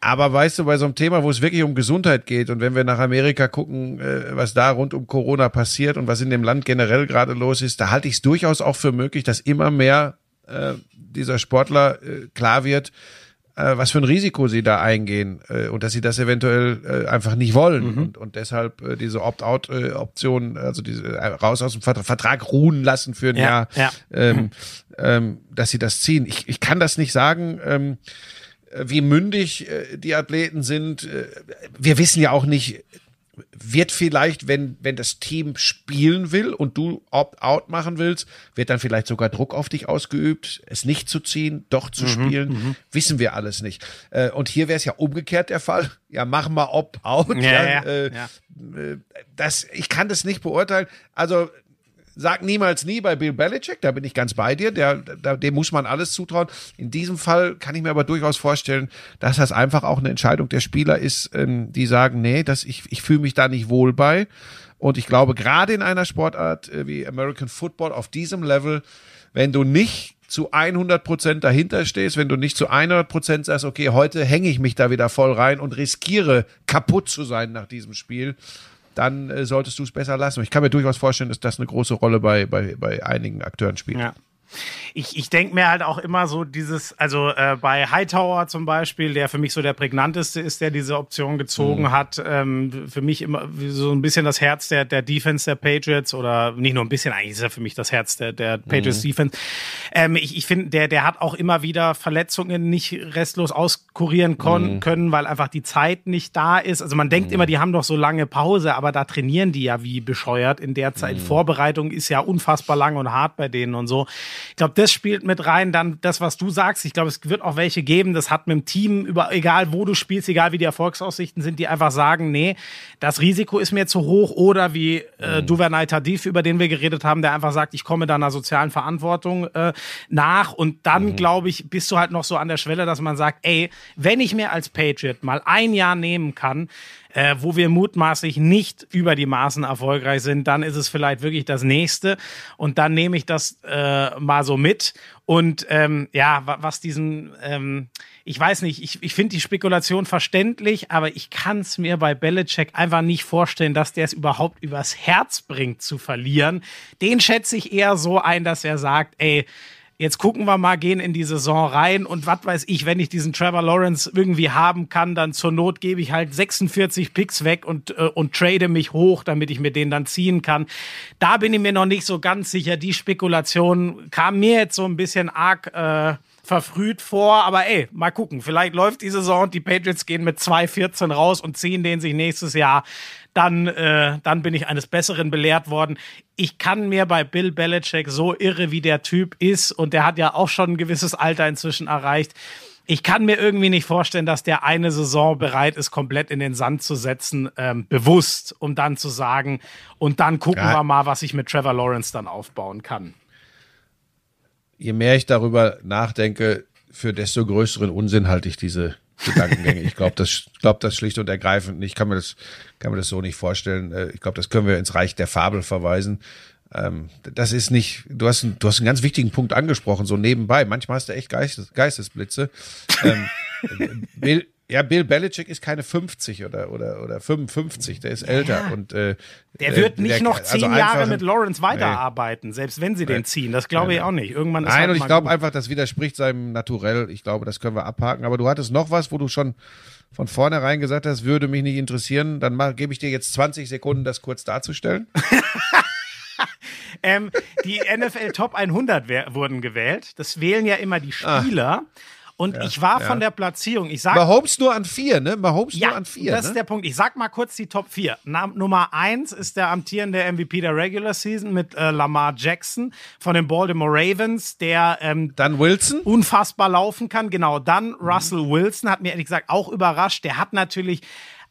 aber weißt du, bei so einem Thema, wo es wirklich um Gesundheit geht und wenn wir nach Amerika gucken, äh, was da rund um Corona passiert und was in dem Land generell gerade los ist, da halte ich es durchaus auch für möglich, dass immer mehr äh, dieser Sportler äh, klar wird, äh, was für ein Risiko sie da eingehen äh, und dass sie das eventuell äh, einfach nicht wollen mhm. und, und deshalb äh, diese Opt-out-Option, also diese äh, raus aus dem Vertrag ruhen lassen für ein ja, Jahr, ja. Ähm, ähm, dass sie das ziehen. Ich, ich kann das nicht sagen. Ähm, wie mündig äh, die Athleten sind. Äh, wir wissen ja auch nicht, wird vielleicht, wenn, wenn das Team spielen will und du Opt-out machen willst, wird dann vielleicht sogar Druck auf dich ausgeübt, es nicht zu ziehen, doch zu mhm, spielen. Mhm. Wissen wir alles nicht. Äh, und hier wäre es ja umgekehrt der Fall. Ja, mach mal Opt-out. Ja, ja, äh, ja. Äh, das, ich kann das nicht beurteilen. Also sag niemals nie bei Bill Belichick, da bin ich ganz bei dir, der, der, dem muss man alles zutrauen. In diesem Fall kann ich mir aber durchaus vorstellen, dass das einfach auch eine Entscheidung der Spieler ist, ähm, die sagen, nee, das, ich, ich fühle mich da nicht wohl bei. Und ich glaube, gerade in einer Sportart äh, wie American Football auf diesem Level, wenn du nicht zu 100 Prozent dahinter stehst, wenn du nicht zu 100 Prozent sagst, okay, heute hänge ich mich da wieder voll rein und riskiere kaputt zu sein nach diesem Spiel, dann äh, solltest du es besser lassen. Ich kann mir durchaus vorstellen, dass das eine große Rolle bei, bei, bei einigen Akteuren spielt. Ja ich, ich denke mir halt auch immer so dieses, also äh, bei Hightower zum Beispiel, der für mich so der prägnanteste ist, der diese Option gezogen mhm. hat, ähm, für mich immer so ein bisschen das Herz der, der Defense der Patriots oder nicht nur ein bisschen, eigentlich ist er für mich das Herz der, der Patriots mhm. Defense. Ähm, ich ich finde, der, der hat auch immer wieder Verletzungen nicht restlos auskurieren mhm. können, weil einfach die Zeit nicht da ist. Also man denkt mhm. immer, die haben doch so lange Pause, aber da trainieren die ja wie bescheuert in der Zeit. Mhm. Vorbereitung ist ja unfassbar lang und hart bei denen und so. Ich glaube, das spielt mit rein. Dann das, was du sagst. Ich glaube, es wird auch welche geben. Das hat mit dem Team über, egal wo du spielst, egal wie die Erfolgsaussichten sind, die einfach sagen, nee, das Risiko ist mir zu hoch. Oder wie äh, mhm. Duvernay Tadif, über den wir geredet haben, der einfach sagt, ich komme da einer sozialen Verantwortung äh, nach. Und dann, mhm. glaube ich, bist du halt noch so an der Schwelle, dass man sagt, ey, wenn ich mir als Patriot mal ein Jahr nehmen kann, äh, wo wir mutmaßlich nicht über die Maßen erfolgreich sind, dann ist es vielleicht wirklich das nächste. Und dann nehme ich das äh, mal so mit. Und ähm, ja, was diesen, ähm, ich weiß nicht, ich, ich finde die Spekulation verständlich, aber ich kann es mir bei Belichick einfach nicht vorstellen, dass der es überhaupt übers Herz bringt zu verlieren. Den schätze ich eher so ein, dass er sagt, ey, jetzt gucken wir mal, gehen in die Saison rein und was weiß ich, wenn ich diesen Trevor Lawrence irgendwie haben kann, dann zur Not gebe ich halt 46 Picks weg und, äh, und trade mich hoch, damit ich mir den dann ziehen kann. Da bin ich mir noch nicht so ganz sicher. Die Spekulation kam mir jetzt so ein bisschen arg äh, verfrüht vor, aber ey, mal gucken. Vielleicht läuft die Saison und die Patriots gehen mit 2-14 raus und ziehen den sich nächstes Jahr dann, äh, dann bin ich eines Besseren belehrt worden. Ich kann mir bei Bill Belichick so irre, wie der Typ ist, und der hat ja auch schon ein gewisses Alter inzwischen erreicht. Ich kann mir irgendwie nicht vorstellen, dass der eine Saison bereit ist, komplett in den Sand zu setzen, ähm, bewusst, um dann zu sagen, und dann gucken ja. wir mal, was ich mit Trevor Lawrence dann aufbauen kann. Je mehr ich darüber nachdenke, für desto größeren Unsinn halte ich diese Gedankengänge. Ich glaube das, glaub das schlicht und ergreifend nicht. Ich kann mir das, kann mir das so nicht vorstellen. Äh, ich glaube, das können wir ins Reich der Fabel verweisen. Ähm, das ist nicht, du hast, du hast einen ganz wichtigen Punkt angesprochen, so nebenbei. Manchmal hast du echt Geistes, Geistesblitze. ähm, Bill, ja, Bill Belichick ist keine 50 oder, oder, oder 55, der ist älter. Ja. Und, äh, der wird nicht der, noch also zehn also Jahre mit Lawrence weiterarbeiten, nee. selbst wenn sie den ziehen. Das glaube ich auch nicht. Irgendwann ist Nein, halt und ich glaube einfach, das widerspricht seinem Naturell. Ich glaube, das können wir abhaken. Aber du hattest noch was, wo du schon von vornherein gesagt hast, würde mich nicht interessieren. Dann gebe ich dir jetzt 20 Sekunden, das kurz darzustellen. ähm, die NFL Top 100 wurden gewählt. Das wählen ja immer die ah. Spieler. Ah. Und ja, ich war ja. von der Platzierung, ich sag. Mahomes nur an vier, ne? Mahomes ja, nur an vier. Das ne? ist der Punkt. Ich sag mal kurz die Top 4. Na, Nummer 1 ist der amtierende MVP der Regular Season mit äh, Lamar Jackson von den Baltimore Ravens, der ähm, dann Wilson unfassbar laufen kann. Genau, dann mhm. Russell Wilson hat mir ehrlich gesagt auch überrascht. Der hat natürlich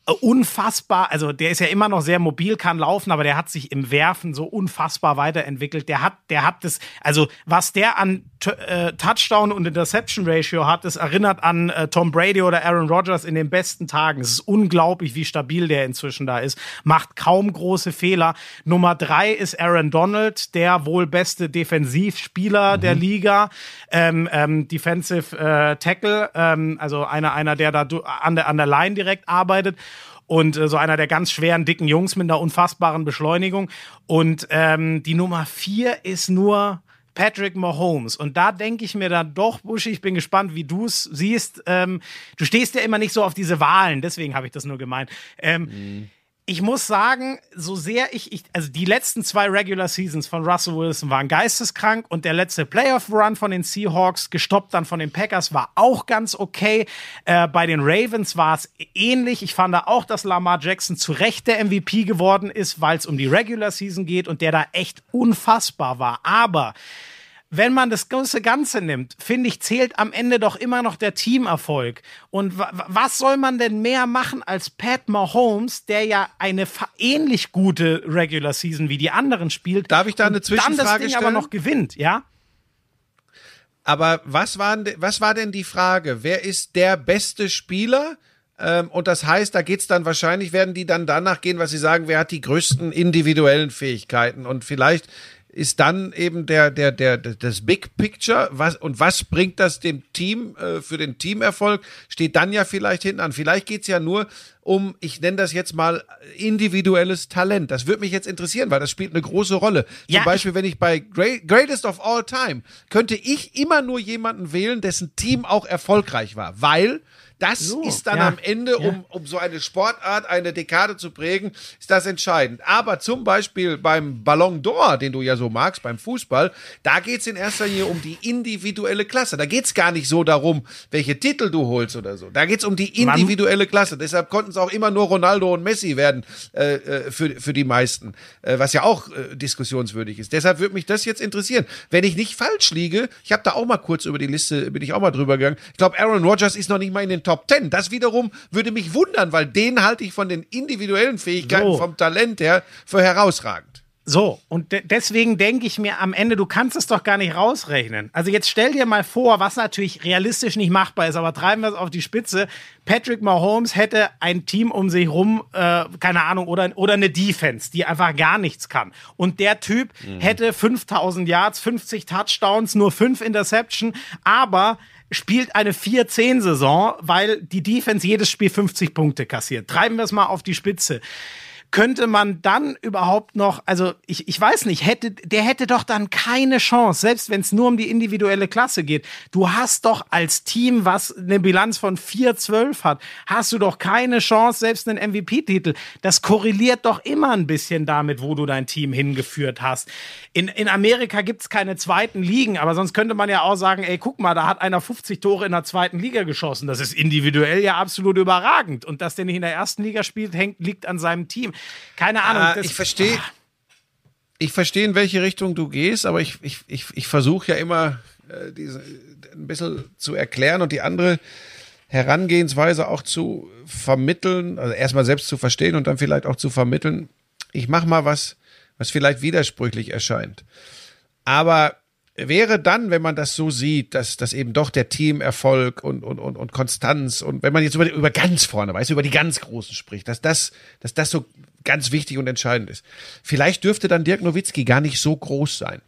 unfassbar, also der ist ja immer noch sehr mobil, kann laufen, aber der hat sich im Werfen so unfassbar weiterentwickelt. Der hat, der hat das, also was der an äh, Touchdown und Interception Ratio hat, das erinnert an äh, Tom Brady oder Aaron Rodgers in den besten Tagen. Es ist unglaublich, wie stabil der inzwischen da ist. Macht kaum große Fehler. Nummer drei ist Aaron Donald, der wohl beste Defensivspieler mhm. der Liga, ähm, ähm, Defensive äh, Tackle, ähm, also einer, einer, der da an der, an der Line direkt arbeitet und äh, so einer der ganz schweren, dicken Jungs mit einer unfassbaren Beschleunigung. Und ähm, die Nummer vier ist nur Patrick Mahomes. Und da denke ich mir dann doch, Buschi, ich bin gespannt, wie du es siehst. Ähm, du stehst ja immer nicht so auf diese Wahlen, deswegen habe ich das nur gemeint. Ähm, mhm ich muss sagen, so sehr ich, ich, also die letzten zwei Regular Seasons von Russell Wilson waren geisteskrank und der letzte Playoff Run von den Seahawks, gestoppt dann von den Packers, war auch ganz okay. Äh, bei den Ravens war es ähnlich. Ich fand da auch, dass Lamar Jackson zu Recht der MVP geworden ist, weil es um die Regular Season geht und der da echt unfassbar war. Aber wenn man das große Ganze nimmt, finde ich, zählt am Ende doch immer noch der Teamerfolg. Und was soll man denn mehr machen als Pat Mahomes, der ja eine ähnlich gute Regular Season wie die anderen spielt? Darf ich da eine Zwischenfrage dann das Ding stellen? aber noch gewinnt, ja? Aber was war, was war denn die Frage? Wer ist der beste Spieler? Ähm, und das heißt, da geht's dann wahrscheinlich, werden die dann danach gehen, was sie sagen, wer hat die größten individuellen Fähigkeiten. Und vielleicht ist dann eben der, der, der, das Big Picture. Was, und was bringt das dem Team äh, für den Teamerfolg? Steht dann ja vielleicht hinten an. Vielleicht geht's ja nur um, ich nenne das jetzt mal individuelles Talent. Das würde mich jetzt interessieren, weil das spielt eine große Rolle. Ja, Zum Beispiel, wenn ich bei Great, Greatest of All Time, könnte ich immer nur jemanden wählen, dessen Team auch erfolgreich war, weil Das So, ist dann ja, am Ende, ja. um, um so eine Sportart, eine Dekade zu prägen, ist das entscheidend. Aber zum Beispiel beim Ballon d'Or, den du ja so magst, beim Fußball, da geht's in erster Linie um die individuelle Klasse. Da geht's gar nicht so darum, welche Titel du holst oder so. Da geht's um die individuelle Klasse. Deshalb konnten es auch immer nur Ronaldo und Messi werden äh, äh, für, für die meisten, äh, was ja auch äh, diskussionswürdig ist. Deshalb würde mich das jetzt interessieren. Wenn ich nicht falsch liege, ich habe da auch mal kurz über die Liste, bin ich auch mal drüber gegangen. Ich glaube, Aaron Rodgers ist noch nicht mal in den Top Ten. Das wiederum würde mich wundern, weil den halte ich von den individuellen Fähigkeiten, So. vom Talent her, für herausragend. So, und de deswegen denke ich mir am Ende, du kannst es doch gar nicht rausrechnen. Also jetzt stell dir mal vor, was natürlich realistisch nicht machbar ist, aber treiben wir es auf die Spitze. Patrick Mahomes hätte ein Team um sich rum, äh, keine Ahnung, oder, oder eine Defense, die einfach gar nichts kann. Und der Typ hätte 5000 Yards, 50 Touchdowns, nur 5 Interception, aber spielt eine 4-10-Saison, weil die Defense jedes Spiel 50 Punkte kassiert. Treiben wir es mal auf die Spitze könnte man dann überhaupt noch, also ich, ich weiß nicht, hätte, der hätte doch dann keine Chance, selbst wenn es nur um die individuelle Klasse geht. Du hast doch als Team, was eine Bilanz von 4-12 hat, hast du doch keine Chance, selbst einen MVP-Titel. Das korreliert doch immer ein bisschen damit, wo du dein Team hingeführt hast. In, in Amerika gibt's keine zweiten Ligen, aber sonst könnte man ja auch sagen, ey, guck mal, da hat einer 50 Tore in der zweiten Liga geschossen. Das ist individuell ja absolut überragend. Und dass der nicht in der ersten Liga spielt, hängt, liegt an seinem Team. Keine Ahnung. Ah, das- ich verstehe. Ich verstehe, in welche Richtung du gehst, aber ich, ich, ich, ich versuche ja immer, äh, diese, ein bisschen zu erklären und die andere Herangehensweise auch zu vermitteln, also erstmal selbst zu verstehen und dann vielleicht auch zu vermitteln. Ich mache mal was, was vielleicht widersprüchlich erscheint. Aber wäre dann, wenn man das so sieht, dass, dass eben doch der Teamerfolg und, und, und, und Konstanz und wenn man jetzt über, über ganz vorne, weißt du, über die ganz Großen spricht, dass das, dass das so ganz wichtig und entscheidend ist. Vielleicht dürfte dann Dirk Nowitzki gar nicht so groß sein.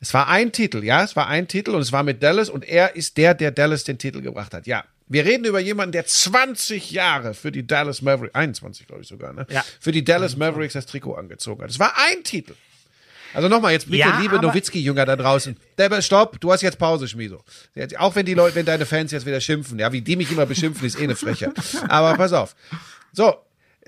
Es war ein Titel, ja, es war ein Titel und es war mit Dallas und er ist der, der Dallas den Titel gebracht hat, ja. Wir reden über jemanden, der 20 Jahre für die Dallas Mavericks, 21 glaube ich sogar, ne? Ja. Für die Dallas Mavericks das Trikot angezogen hat. Es war ein Titel. Also nochmal, jetzt bitte, Ja, liebe Nowitzki-Jünger da draußen. Debbe, stopp, du hast jetzt Pause, Schmieso. Jetzt, Auch wenn die Leute, wenn deine Fans jetzt wieder schimpfen, ja, wie die mich immer beschimpfen, ist eh eine Freche. Aber pass auf. So,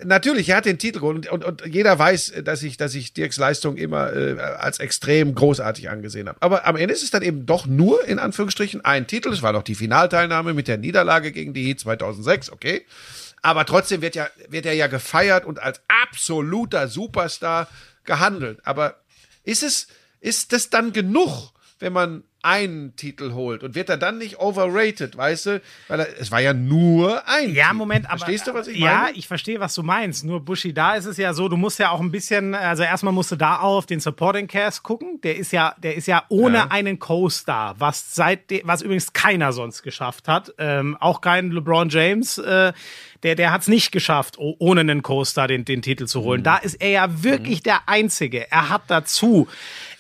natürlich, er hat den Titel und, und, und jeder weiß, dass ich, dass ich Dirks Leistung immer äh, als extrem großartig angesehen habe. Aber am Ende ist es dann eben doch nur, in Anführungsstrichen, ein Titel. Es war noch die Finalteilnahme mit der Niederlage gegen die Heat 2006, okay. Aber trotzdem wird ja, wird er ja gefeiert und als absoluter Superstar gehandelt. Aber ist es, ist das dann genug, wenn man einen Titel holt und wird er dann nicht overrated, weißt du? Weil er, es war ja nur ein. Ja, Titel. Moment, aber. Verstehst du, was ich ja, meine? ich verstehe, was du meinst. Nur Bushi, da ist es ja so, du musst ja auch ein bisschen, also erstmal musst du da auf den Supporting Cast gucken. Der ist ja, der ist ja ohne Ja. einen Co-Star, was seit, was übrigens keiner sonst geschafft hat. Ähm, auch kein LeBron James, äh, der, der hat es nicht geschafft, oh- ohne einen Co-Star den, den Titel zu Mhm. holen. Da ist er ja wirklich der Einzige. Er hat dazu,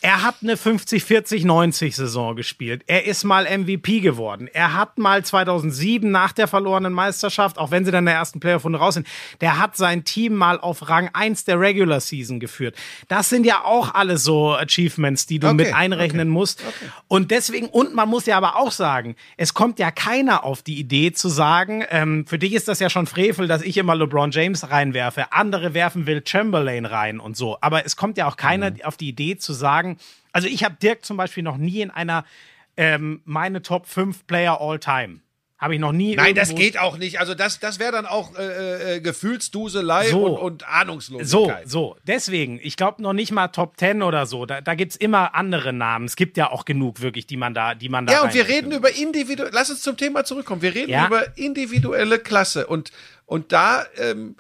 er hat eine 50-40-90-Saison gespielt. Er ist mal MVP geworden. Er hat mal 2007 nach der verlorenen Meisterschaft, auch wenn sie dann in der ersten Playoff-Runde raus sind, der hat sein Team mal auf Rang 1 der Regular Season geführt. Das sind ja auch alles so Achievements, die du Okay, mit einrechnen okay, musst. Und deswegen, und man muss ja aber auch sagen, es kommt ja keiner auf die Idee zu sagen, ähm, für dich ist das ja schon Frevel, dass ich immer LeBron James reinwerfe. Andere werfen Will Chamberlain rein und so. Aber es kommt ja auch keiner Mhm. auf die Idee zu sagen, also ich habe Dirk zum Beispiel noch nie in einer ähm, meine Top 5 Player all time. Habe ich noch nie. Nein, das geht auch nicht. Also das, das wäre dann auch äh, äh, Gefühlsduselei So. und, und So, Ahnungslosigkeit. so. Deswegen, ich glaube noch nicht mal Top 10 oder so. Da, da gibt's immer andere Namen. Es gibt ja auch genug wirklich, die man da, die man da Ja, und wir reden über individuelle, lass uns zum Thema zurückkommen. Wir reden Ja. über individuelle Klasse und, und da, ähm,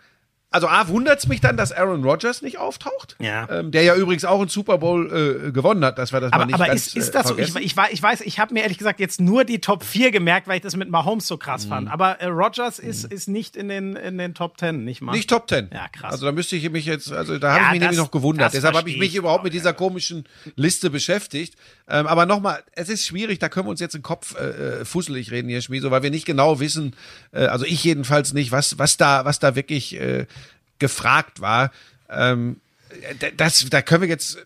also A, wundert's mich dann, dass Aaron Rodgers nicht auftaucht. Ja. Ähm, der ja übrigens auch einen Super Bowl äh, gewonnen hat, dass wir das mal Aber, nicht aber ganz, ist, ist äh, das so? Ich, ich, ich weiß, ich habe mir ehrlich gesagt jetzt nur die Top 4 gemerkt, weil ich das mit Mahomes so krass fand. Aber äh, Rogers ist, ist nicht in den, in den Top 10, nicht mal. Nicht Top Ten. Ja, krass. Also da müsste ich mich jetzt, also da habe Ja, ich mich das- nämlich noch gewundert. Deshalb habe ich mich ich überhaupt auch, mit dieser komischen Liste beschäftigt. Ähm, aber nochmal, es ist schwierig, da können wir uns jetzt den Kopf äh, äh, fusselig reden hier, Schmieso, weil wir nicht genau wissen, äh, also ich jedenfalls nicht, was, was da, was da wirklich äh, gefragt war. Ähm, das, da können wir jetzt,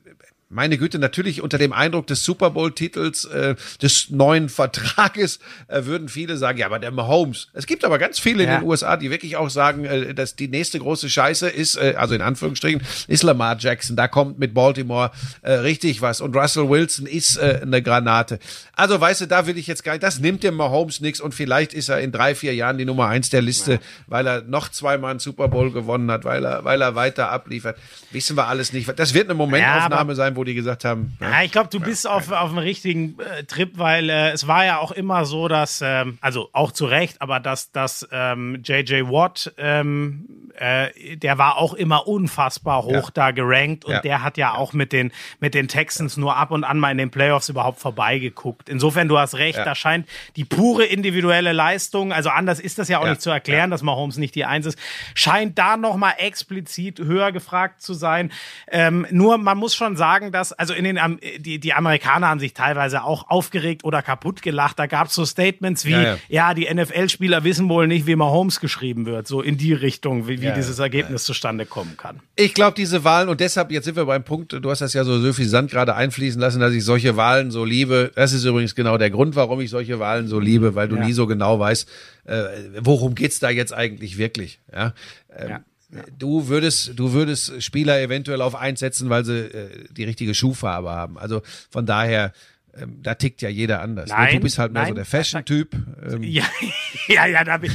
meine Güte, natürlich unter dem Eindruck des Super Bowl-Titels, äh, des neuen Vertrages, äh, würden viele sagen, ja, aber der Mahomes. Es gibt aber ganz viele Ja. in den USA, die wirklich auch sagen, äh, dass die nächste große Scheiße ist, äh, also in Anführungsstrichen, ist Lamar Jackson. Da kommt mit Baltimore äh, richtig was. Und Russell Wilson ist äh, eine Granate. Also, weißt du, da will ich jetzt gar nicht, das nimmt dem Mahomes nichts und vielleicht ist er in drei, vier Jahren die Nummer eins der Liste, weil er noch zweimal einen Super Bowl gewonnen hat, weil er, weil er weiter abliefert. Wissen wir alles nicht. Das wird eine Momentaufnahme sein, wo die gesagt haben, Ja, ich glaube, du bist auf, auf dem richtigen äh, Trip, weil äh, es war ja auch immer so, dass, ähm, also auch zu Recht, aber dass, dass ähm, JJ Watt, ähm, äh, der war auch immer unfassbar hoch Ja. da gerankt und Ja. der hat ja auch mit den, mit den Texans nur ab und an mal in den Playoffs überhaupt vorbeigeguckt. Insofern, du hast recht, Ja. da scheint die pure individuelle Leistung, also anders ist das ja auch Ja. nicht zu erklären, dass Mahomes nicht die Eins ist, scheint da nochmal explizit höher gefragt zu sein. Ähm, nur man muss schon sagen, dass, also in den, die, die Amerikaner haben sich teilweise auch aufgeregt oder kaputt gelacht. Da gab es so Statements wie, Ja, ja, ja. die NFL-Spieler wissen wohl nicht, wie Mahomes geschrieben wird, so in die Richtung, wie, wie Ja, dieses Ergebnis zustande kommen kann. Ich glaube, diese Wahlen, und deshalb, jetzt sind wir beim Punkt, du hast das ja so suffisant gerade einfließen lassen, dass ich solche Wahlen so liebe. Das ist übrigens genau der Grund, warum ich solche Wahlen so liebe, weil du nie so genau weißt, äh, worum geht's da jetzt eigentlich wirklich. Ja? Ähm, Ja. Du würdest, du würdest Spieler eventuell auf eins setzen, weil sie äh, die richtige Schuhfarbe haben. Also von daher, ähm, da tickt ja jeder anders. ne? Nein, du bist halt mehr so nein, der Fashion-Typ. Ähm, Ja, ja, ja, da bin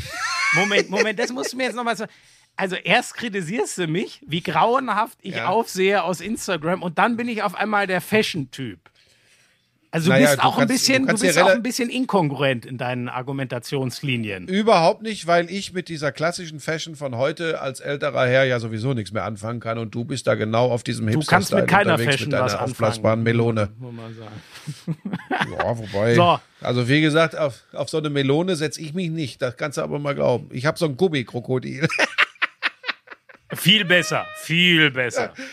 Moment, Moment, das musst du mir jetzt nochmal sagen. Also erst kritisierst du mich, wie grauenhaft ich Ja. aufsehe aus Instagram und dann bin ich auf einmal der Fashion-Typ. Also du Naja, bist du auch ein kannst- bisschen, du du, bist ja auch ein bisschen inkongruent in deinen Argumentationslinien. Überhaupt nicht, weil ich mit dieser klassischen Fashion von heute als älterer Herr ja sowieso nichts mehr anfangen kann und du bist da genau auf diesem Du kannst mit keiner Fashion mit deiner was aufblasbaren. Melone. Muss man sagen. Ja, wobei. So. Also wie gesagt, auf, auf so eine Melone setze ich mich nicht. Das kannst du aber mal glauben. Ich habe so ein Gummikrokodil. Viel besser, viel besser.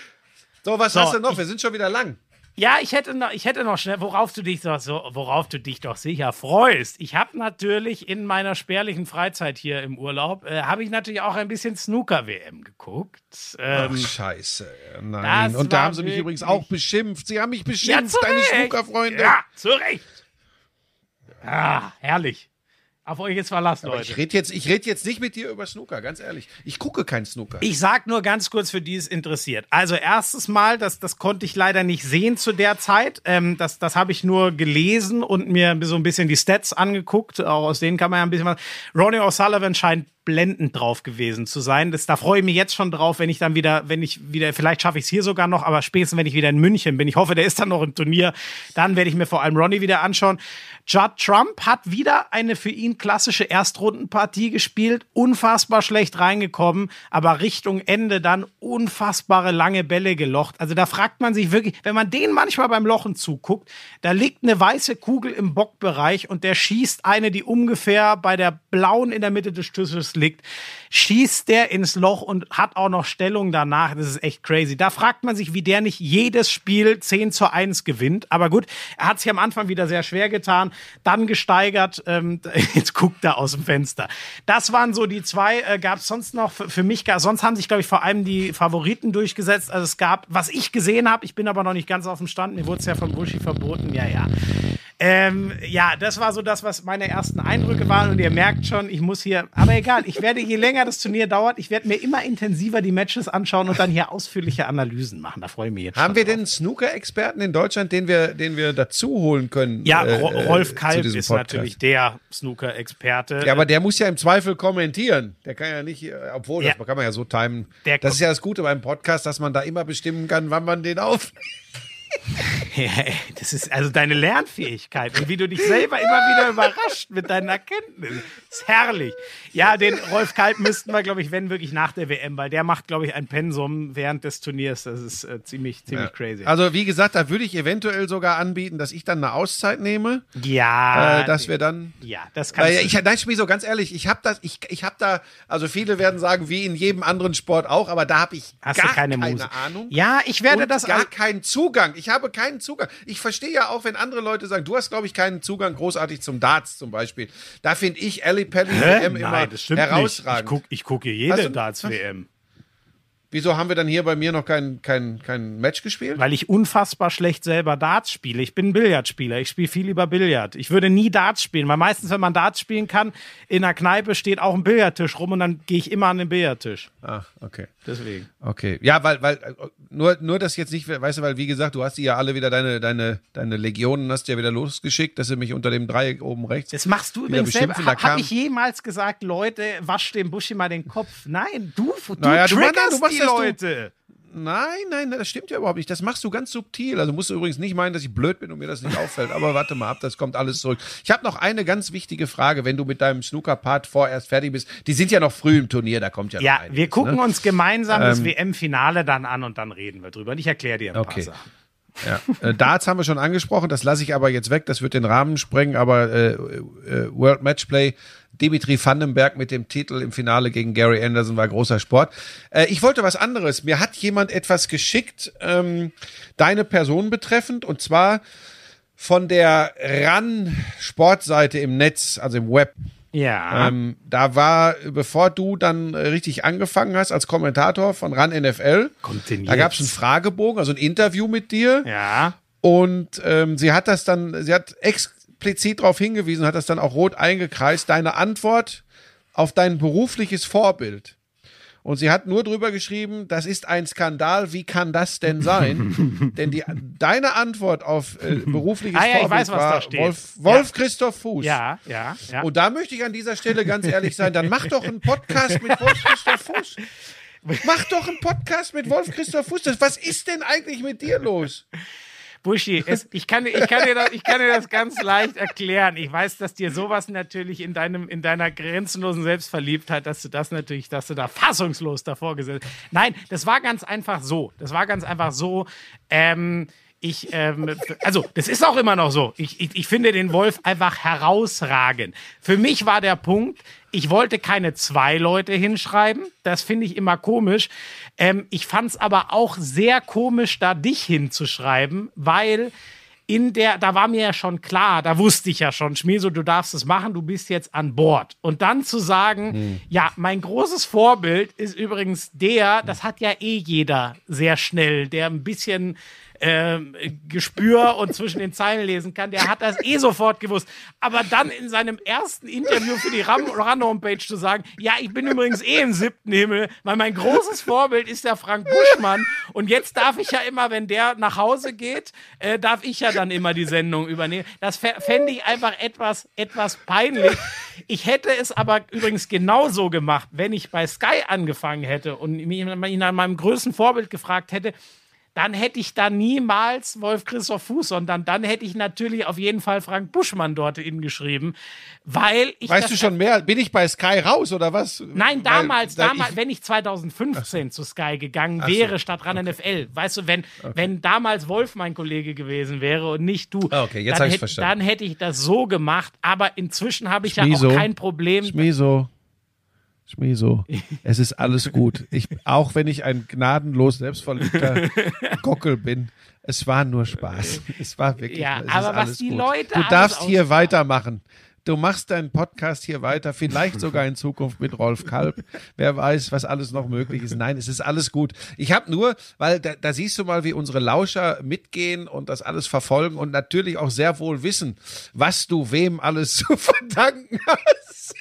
So, was So, hast du noch? Wir sind schon wieder lang. Ja, ich hätte noch, ich hätte noch schnell, worauf du dich doch so, worauf du dich doch sicher freust. Ich habe natürlich in meiner spärlichen Freizeit hier im Urlaub, äh, habe ich natürlich auch ein bisschen Snooker-WM geguckt. Ach, Ähm, scheiße. Nein. Und da haben sie mich übrigens auch beschimpft. Sie haben mich ja, beschimpft, zu deine. Snooker-Freunde. Ja, zu Recht. Ah, herrlich. Auf euch ist Verlass, Aber Leute. ich rede jetzt, ich red jetzt nicht mit dir über Snooker, ganz ehrlich. Ich gucke kein Snooker. Ich sag nur ganz kurz, für die es interessiert. Also erstes Mal, das, das konnte ich leider nicht sehen zu der Zeit. Ähm, das das habe ich nur gelesen und mir so ein bisschen die Stats angeguckt. Auch aus denen kann man ja ein bisschen was. Ronnie O'Sullivan scheint blendend drauf gewesen zu sein. Das, da freue ich mich jetzt schon drauf, wenn ich dann wieder, wenn ich wieder, vielleicht schaffe ich es hier sogar noch, aber spätestens, wenn ich wieder in München bin. Ich hoffe, der ist dann noch im Turnier. Dann werde ich mir vor allem Ronnie wieder anschauen. Judd Trump hat wieder eine für ihn klassische Erstrundenpartie gespielt, unfassbar schlecht reingekommen, aber Richtung Ende dann unfassbare lange Bälle gelocht. Also da fragt man sich wirklich, wenn man den manchmal beim Lochen zuguckt, da liegt eine weiße Kugel im Bockbereich und der schießt eine, die ungefähr bei der blauen in der Mitte des Schlüssels liegt, schießt der ins Loch und hat auch noch Stellung danach. Das ist echt crazy. Da fragt man sich, wie der nicht jedes Spiel 10 zu 1 gewinnt. Aber gut, er hat sich am Anfang wieder sehr schwer getan, dann gesteigert. Ähm, jetzt guckt er aus dem Fenster. Das waren so die zwei. Äh, gab es sonst noch für, für mich, sonst haben sich, glaube ich, vor allem die Favoriten durchgesetzt. Also es gab, was ich gesehen habe, ich bin aber noch nicht ganz auf dem Stand, mir wurde es ja von Buschi verboten. Ja, ja. Ähm, ja, das war so das, was meine ersten Eindrücke waren. Und ihr merkt schon, ich muss hier, aber egal, ich werde, je länger das Turnier dauert, ich werde mir immer intensiver die Matches anschauen und dann hier ausführliche Analysen machen. Da freue ich mich jetzt Haben wir drauf. denn einen Snooker-Experten in Deutschland, den wir, den wir dazu holen können? Ja, äh, äh, Rolf Kalb ist natürlich der Snooker-Experte. Ja, aber der muss ja im Zweifel kommentieren. Der kann ja nicht, äh, obwohl, Ja. das kann man ja so timen. Der das ist ja das Gute beim Podcast, dass man da immer bestimmen kann, wann man den das ist also deine Lernfähigkeit und wie du dich selber immer wieder überrascht mit deinen Erkenntnissen. ist herrlich. Ja, den Rolf Kalb müssten wir, glaube ich, wenn wirklich nach der WM, weil der macht, glaube ich, ein Pensum während des Turniers. Das ist äh, ziemlich, ziemlich crazy. Also, wie gesagt, da würde ich eventuell sogar anbieten, dass ich dann eine Auszeit nehme, ja, äh, dass wir dann. ja, das kannst Weil du. ich, nein, Schmieso, ganz ehrlich, ich habe das, ich, ich habe da, also viele werden sagen, wie in jedem anderen Sport auch, aber da habe ich Hast gar keine, keine? Ahnung. Ja, ich werde das gar keinen Zugang. Ich habe keinen Zugang. Ich verstehe ja auch, wenn andere Leute sagen, du hast, glaube ich, keinen Zugang großartig zum Darts zum Beispiel. Da finde ich Ali Pelli? WM immer Nein, das stimmt herausragend. nicht. Ich gucke ich Hast jede du- Darts-WM. Wieso haben wir dann hier bei mir noch kein, kein, kein Match gespielt? Weil ich unfassbar schlecht selber Darts spiele. Ich bin ein Billardspieler. Ich spiele viel lieber Billard. Ich würde nie Darts spielen, weil meistens, wenn man Darts spielen kann, in der Kneipe steht auch ein Billardtisch rum und dann gehe ich immer an den Billardtisch. Ah, okay. Deswegen. Okay. Ja, weil, weil, äh, nur, nur das jetzt nicht, weißt du, weil wie gesagt, du hast die ja alle wieder deine, deine, deine Legionen hast du ja wieder losgeschickt, dass sie mich unter dem Dreieck oben rechts. Das machst du übrigens selber. Ha, Hab ich jemals gesagt, Leute, wasch dem Buschi mal den Kopf? Nein, du, du Naja, du machst- triggerst du machst die das, du- Leute. Nein, nein, das stimmt ja überhaupt nicht. Das machst du ganz subtil. Also musst du übrigens nicht meinen, dass ich blöd bin und mir das nicht auffällt. Aber warte mal ab, das kommt alles zurück. Ich habe noch eine ganz wichtige Frage, wenn du mit deinem Snooker-Part vorerst fertig bist. Die sind ja noch früh im Turnier, da kommt ja, Ja, noch einiges, wir gucken ne? uns gemeinsam das Ähm, WM-Finale dann an und dann reden wir drüber. Und ich erkläre dir ein Okay. paar Sachen. Ja. Äh, Darts haben wir schon angesprochen, das lasse ich aber jetzt weg, das wird den Rahmen sprengen, aber äh, äh, World Matchplay, Dimitri Vandenberg mit dem Titel im Finale gegen Gary Anderson war großer Sport. Äh, ich wollte was anderes. Mir hat jemand etwas geschickt, ähm, deine Person betreffend, und zwar von der RAN Sportseite im Netz, also im Web. Ja. Ähm, da war, bevor du dann äh, richtig angefangen hast als Kommentator von RAN NFL, da gab es einen? Fragebogen, also ein Interview mit dir. ja. Und ähm, sie hat das dann, sie hat explizit darauf hingewiesen, hat das dann auch rot eingekreist, deine Antwort auf dein berufliches Vorbild. Und sie hat nur drüber geschrieben, das ist ein Skandal, wie kann das denn sein? Denn die, deine Antwort auf äh, berufliches Ah ja, ich Vorbild weiß, was war da steht. Wolf, Wolf Christoph Fuß. Ja, ja, ja. Und da möchte ich an dieser Stelle ganz ehrlich sein, dann mach doch einen Podcast mit Wolf Christoph Fuß. Mach doch einen Podcast mit Wolf Christoph Fuß. Das, was ist denn eigentlich mit dir los? Buschi, es, ich, kann, dir- ich, kann dir das, ich kann dir das ganz leicht erklären. Ich weiß, dass dir sowas natürlich in, deinem, in deiner grenzenlosen Selbstverliebtheit, dass du das natürlich, dass du da fassungslos davor gesessen Nein, das war ganz einfach so. Das war ganz einfach so. Ähm, ich, ähm, also, das ist auch immer noch so. Ich, ich, ich finde den Wolf einfach herausragend. Für mich war der Punkt, ich wollte keine zwei Leute hinschreiben. Das finde ich immer komisch. Ähm, ich fand es aber auch sehr komisch, da dich hinzuschreiben, weil in der, da war mir ja schon klar, da wusste ich ja schon, Schmieso, du darfst es machen, du bist jetzt an Bord. Und dann zu sagen, ja, mein großes Vorbild ist übrigens der, das hat ja eh jeder sehr schnell, der ein bisschen ähm, Gespür und zwischen den Zeilen lesen kann, der hat das eh sofort gewusst. Aber dann in seinem ersten Interview für die Ran-Homepage zu sagen, ja, ich bin übrigens eh im siebten Himmel, weil mein großes Vorbild ist der Frank Buschmann und jetzt darf ich ja immer, wenn der nach Hause geht, äh, darf ich ja dann immer die Sendung übernehmen. Das fä- fände ich einfach etwas, etwas peinlich. Ich hätte es aber übrigens genauso gemacht, wenn ich bei Sky angefangen hätte und mich nach meinem größten Vorbild gefragt hätte, dann hätte ich da niemals Wolf Christoph Fuß, sondern dann hätte ich natürlich auf jeden Fall Frank Buschmann dort hingeschrieben, weil ich Weißt du schon mehr? Bin ich bei Sky raus oder was? Nein, Weil damals, da- damals, ich- wenn ich 2015 zu Sky gegangen so, wäre, statt ran NFL, weißt du, wenn, wenn damals Wolf mein Kollege gewesen wäre und nicht du, Ah, okay, jetzt dann, hätte, verstanden. dann hätte ich das so gemacht, aber inzwischen habe ich ja Schmieso. auch kein Problem. Schmieso. Schmieso. Es ist alles gut. Ich, auch wenn ich ein gnadenlos selbstverliebter Gockel bin, es war nur Spaß. Es war wirklich Ja, aber was die gut. Leute Du darfst hier ausmachen. weitermachen. Du machst deinen Podcast hier weiter, vielleicht sogar in Zukunft mit Rolf Kalb. Wer weiß, was alles noch möglich ist. Nein, es ist alles gut. Ich habe nur, weil da, da siehst du mal, wie unsere Lauscher mitgehen und das alles verfolgen und natürlich auch sehr wohl wissen, was du wem alles zu verdanken hast.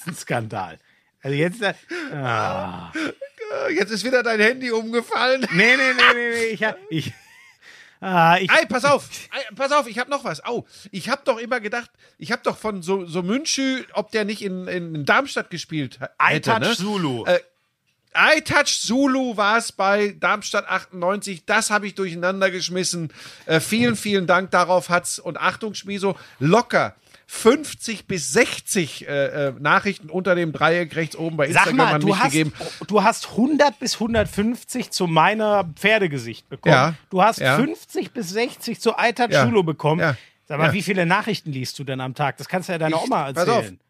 Ist ein Skandal. Also jetzt, äh, ah. Jetzt ist wieder dein Handy umgefallen. nee, nee, nee, nee, nee, ich, hab- ich, ah, ich, Ey, pass auf, Ey, pass auf, ich habe noch was. Au, ich habe doch immer gedacht, ich habe doch von so, so Münchü, ob der nicht in, in Darmstadt gespielt h- hätte. iTouch ne? Zulu. Äh, iTouch Zulu war es bei Darmstadt 98. Das habe ich durcheinander geschmissen. Äh, vielen, vielen Dank. Darauf hat's und Achtung, Schmiso, locker 50 bis 60 äh, äh, Nachrichten unter dem Dreieck rechts oben bei Instagram mal, an du mich hast, gegeben. du hast 100 bis 150 zu meiner Pferdegesicht bekommen. Ja, Du hast ja. 50 bis 60 zu Ja, Chulo bekommen. ja, Sag mal, wie viele Nachrichten liest du denn am Tag? Das kannst du ja deiner Ich- Oma pass auf. erzählen.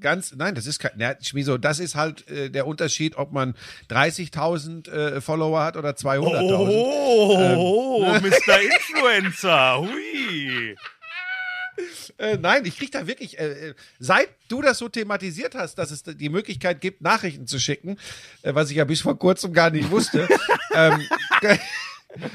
Ganz, nein, das ist kein, Schmiso, das ist halt äh, der Unterschied, ob man 30.000 äh, Follower hat oder 200.000. Oh, Mr. Influencer. Hui. Äh, nein, ich krieg da wirklich, äh, äh, seit du das so thematisiert hast, dass es die Möglichkeit gibt, Nachrichten zu schicken, äh, was ich ja bis vor kurzem gar nicht wusste, ähm,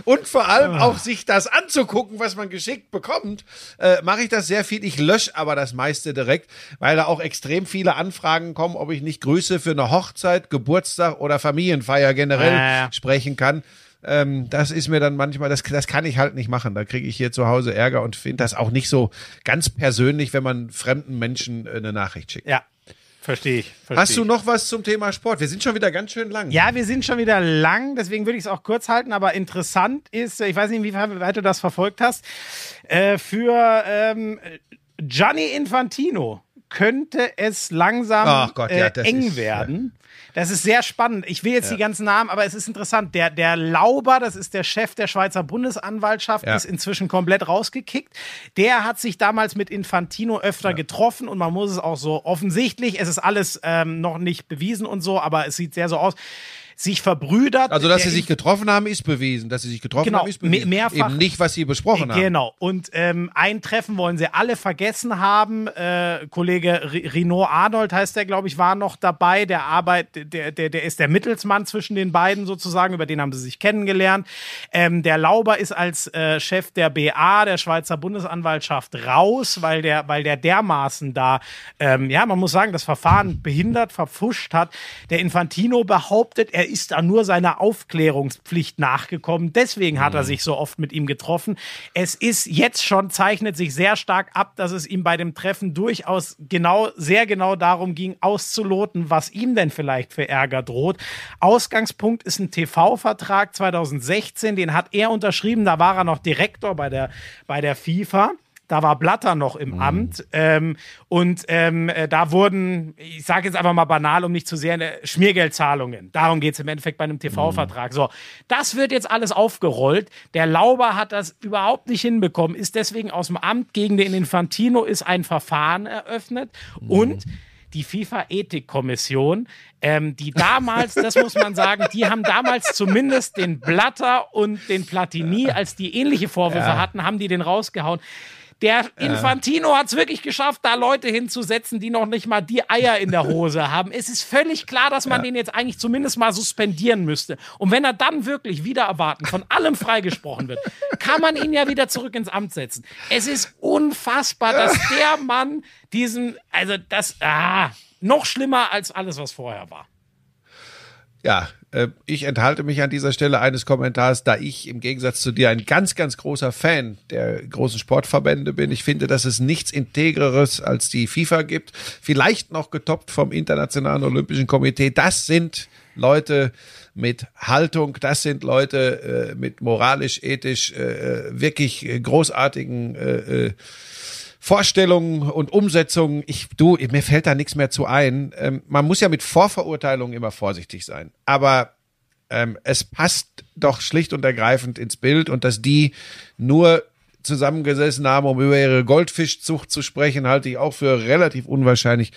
und vor allem auch sich das anzugucken, was man geschickt bekommt, äh, mache ich das sehr viel. Ich lösche aber das meiste direkt, weil da auch extrem viele Anfragen kommen, ob ich nicht Grüße für eine Hochzeit, Geburtstag oder Familienfeier generell Ja. sprechen kann. Ähm, das ist mir dann manchmal, das, das kann ich halt nicht machen. Da kriege ich hier zu Hause Ärger und finde das auch nicht so ganz persönlich, wenn man fremden Menschen äh, eine Nachricht schickt. Ja, verstehe ich. Versteh Hast du noch was zum Thema Sport? Wir sind schon wieder ganz schön lang. Ja, wir sind schon wieder lang, deswegen würde ich es auch kurz halten, aber interessant ist, äh, ich weiß nicht, wie weit du das verfolgt hast, äh, für ähm, Gianni Infantino könnte es langsam Gott, ja, äh, eng ist, werden. Das ist sehr spannend. Ich will jetzt die ganzen Namen, aber es ist interessant. Der, der Lauber, das ist der Chef der Schweizer Bundesanwaltschaft, Ja. ist inzwischen komplett rausgekickt. Der hat sich damals mit Infantino öfter getroffen und man muss es auch so offensichtlich, es ist alles ähm, noch nicht bewiesen und so, aber es sieht sehr so aus, sich verbrüdert. Also, dass sie sich getroffen haben, ist bewiesen. Dass sie sich getroffen Genau, haben, ist bewiesen. me- mehrfach- Eben nicht, was sie besprochen haben. Genau. Und ähm, ein Treffen wollen sie alle vergessen haben. Äh, Kollege Rino Arnold heißt der, glaube ich, war noch dabei. Der Arbeit, der, der, der ist der Mittelsmann zwischen den beiden sozusagen. Über den haben sie sich kennengelernt. Ähm, der Lauber ist als äh, Chef der BA, der Schweizer Bundesanwaltschaft, raus, weil der, weil der dermaßen da, ähm, ja, man muss sagen, das Verfahren behindert, verpfuscht hat. Der Infantino behauptet, er ist da nur seiner Aufklärungspflicht nachgekommen. Deswegen hat er sich so oft mit ihm getroffen. Es ist jetzt schon, zeichnet sich sehr stark ab, dass es ihm bei dem Treffen durchaus genau, sehr genau darum ging, auszuloten, was ihm denn vielleicht für Ärger droht. Ausgangspunkt ist ein TV-Vertrag 2016, den hat er unterschrieben, da war er noch Direktor bei der, bei der FIFA. Da war Blatter noch im Amt. Ähm, und ähm, äh, da wurden, ich sage jetzt einfach mal banal, um nicht zu sehr, äh, Schmiergeldzahlungen. Darum geht es im Endeffekt bei einem TV-Vertrag. So, das wird jetzt alles aufgerollt. Der Lauber hat das überhaupt nicht hinbekommen, ist deswegen aus dem Amt gegen den Infantino, ist ein Verfahren eröffnet. Und die FIFA-Ethikkommission, ähm, die damals, das muss man sagen, die haben damals zumindest den Blatter und den Platini, als die ähnliche Vorwürfe hatten, haben die den rausgehauen. Der Infantino hat es wirklich geschafft, da Leute hinzusetzen, die noch nicht mal die Eier in der Hose haben. Es ist völlig klar, dass man den jetzt eigentlich zumindest mal suspendieren müsste. Und wenn er dann wirklich wieder erwarten von allem freigesprochen wird, kann man ihn ja wieder zurück ins Amt setzen. Es ist unfassbar, dass der Mann diesen, also das, ah, noch schlimmer als alles, was vorher war. Ja, äh, ich enthalte mich an dieser Stelle eines Kommentars, da ich im Gegensatz zu dir ein ganz, ganz großer Fan der großen Sportverbände bin. Ich finde, dass es nichts Integreres als die FIFA gibt. Vielleicht noch getoppt vom Internationalen Olympischen Komitee. Das sind Leute mit Haltung, das sind Leute äh, mit moralisch, ethisch äh, wirklich äh, großartigen äh, äh, Vorstellungen und Umsetzungen, ich, du, mir fällt da nichts mehr zu ein. Ähm, man muss ja mit Vorverurteilungen immer vorsichtig sein. Aber ähm, es passt doch schlicht und ergreifend ins Bild und dass die nur zusammengesessen haben, um über ihre Goldfischzucht zu sprechen, halte ich auch für relativ unwahrscheinlich.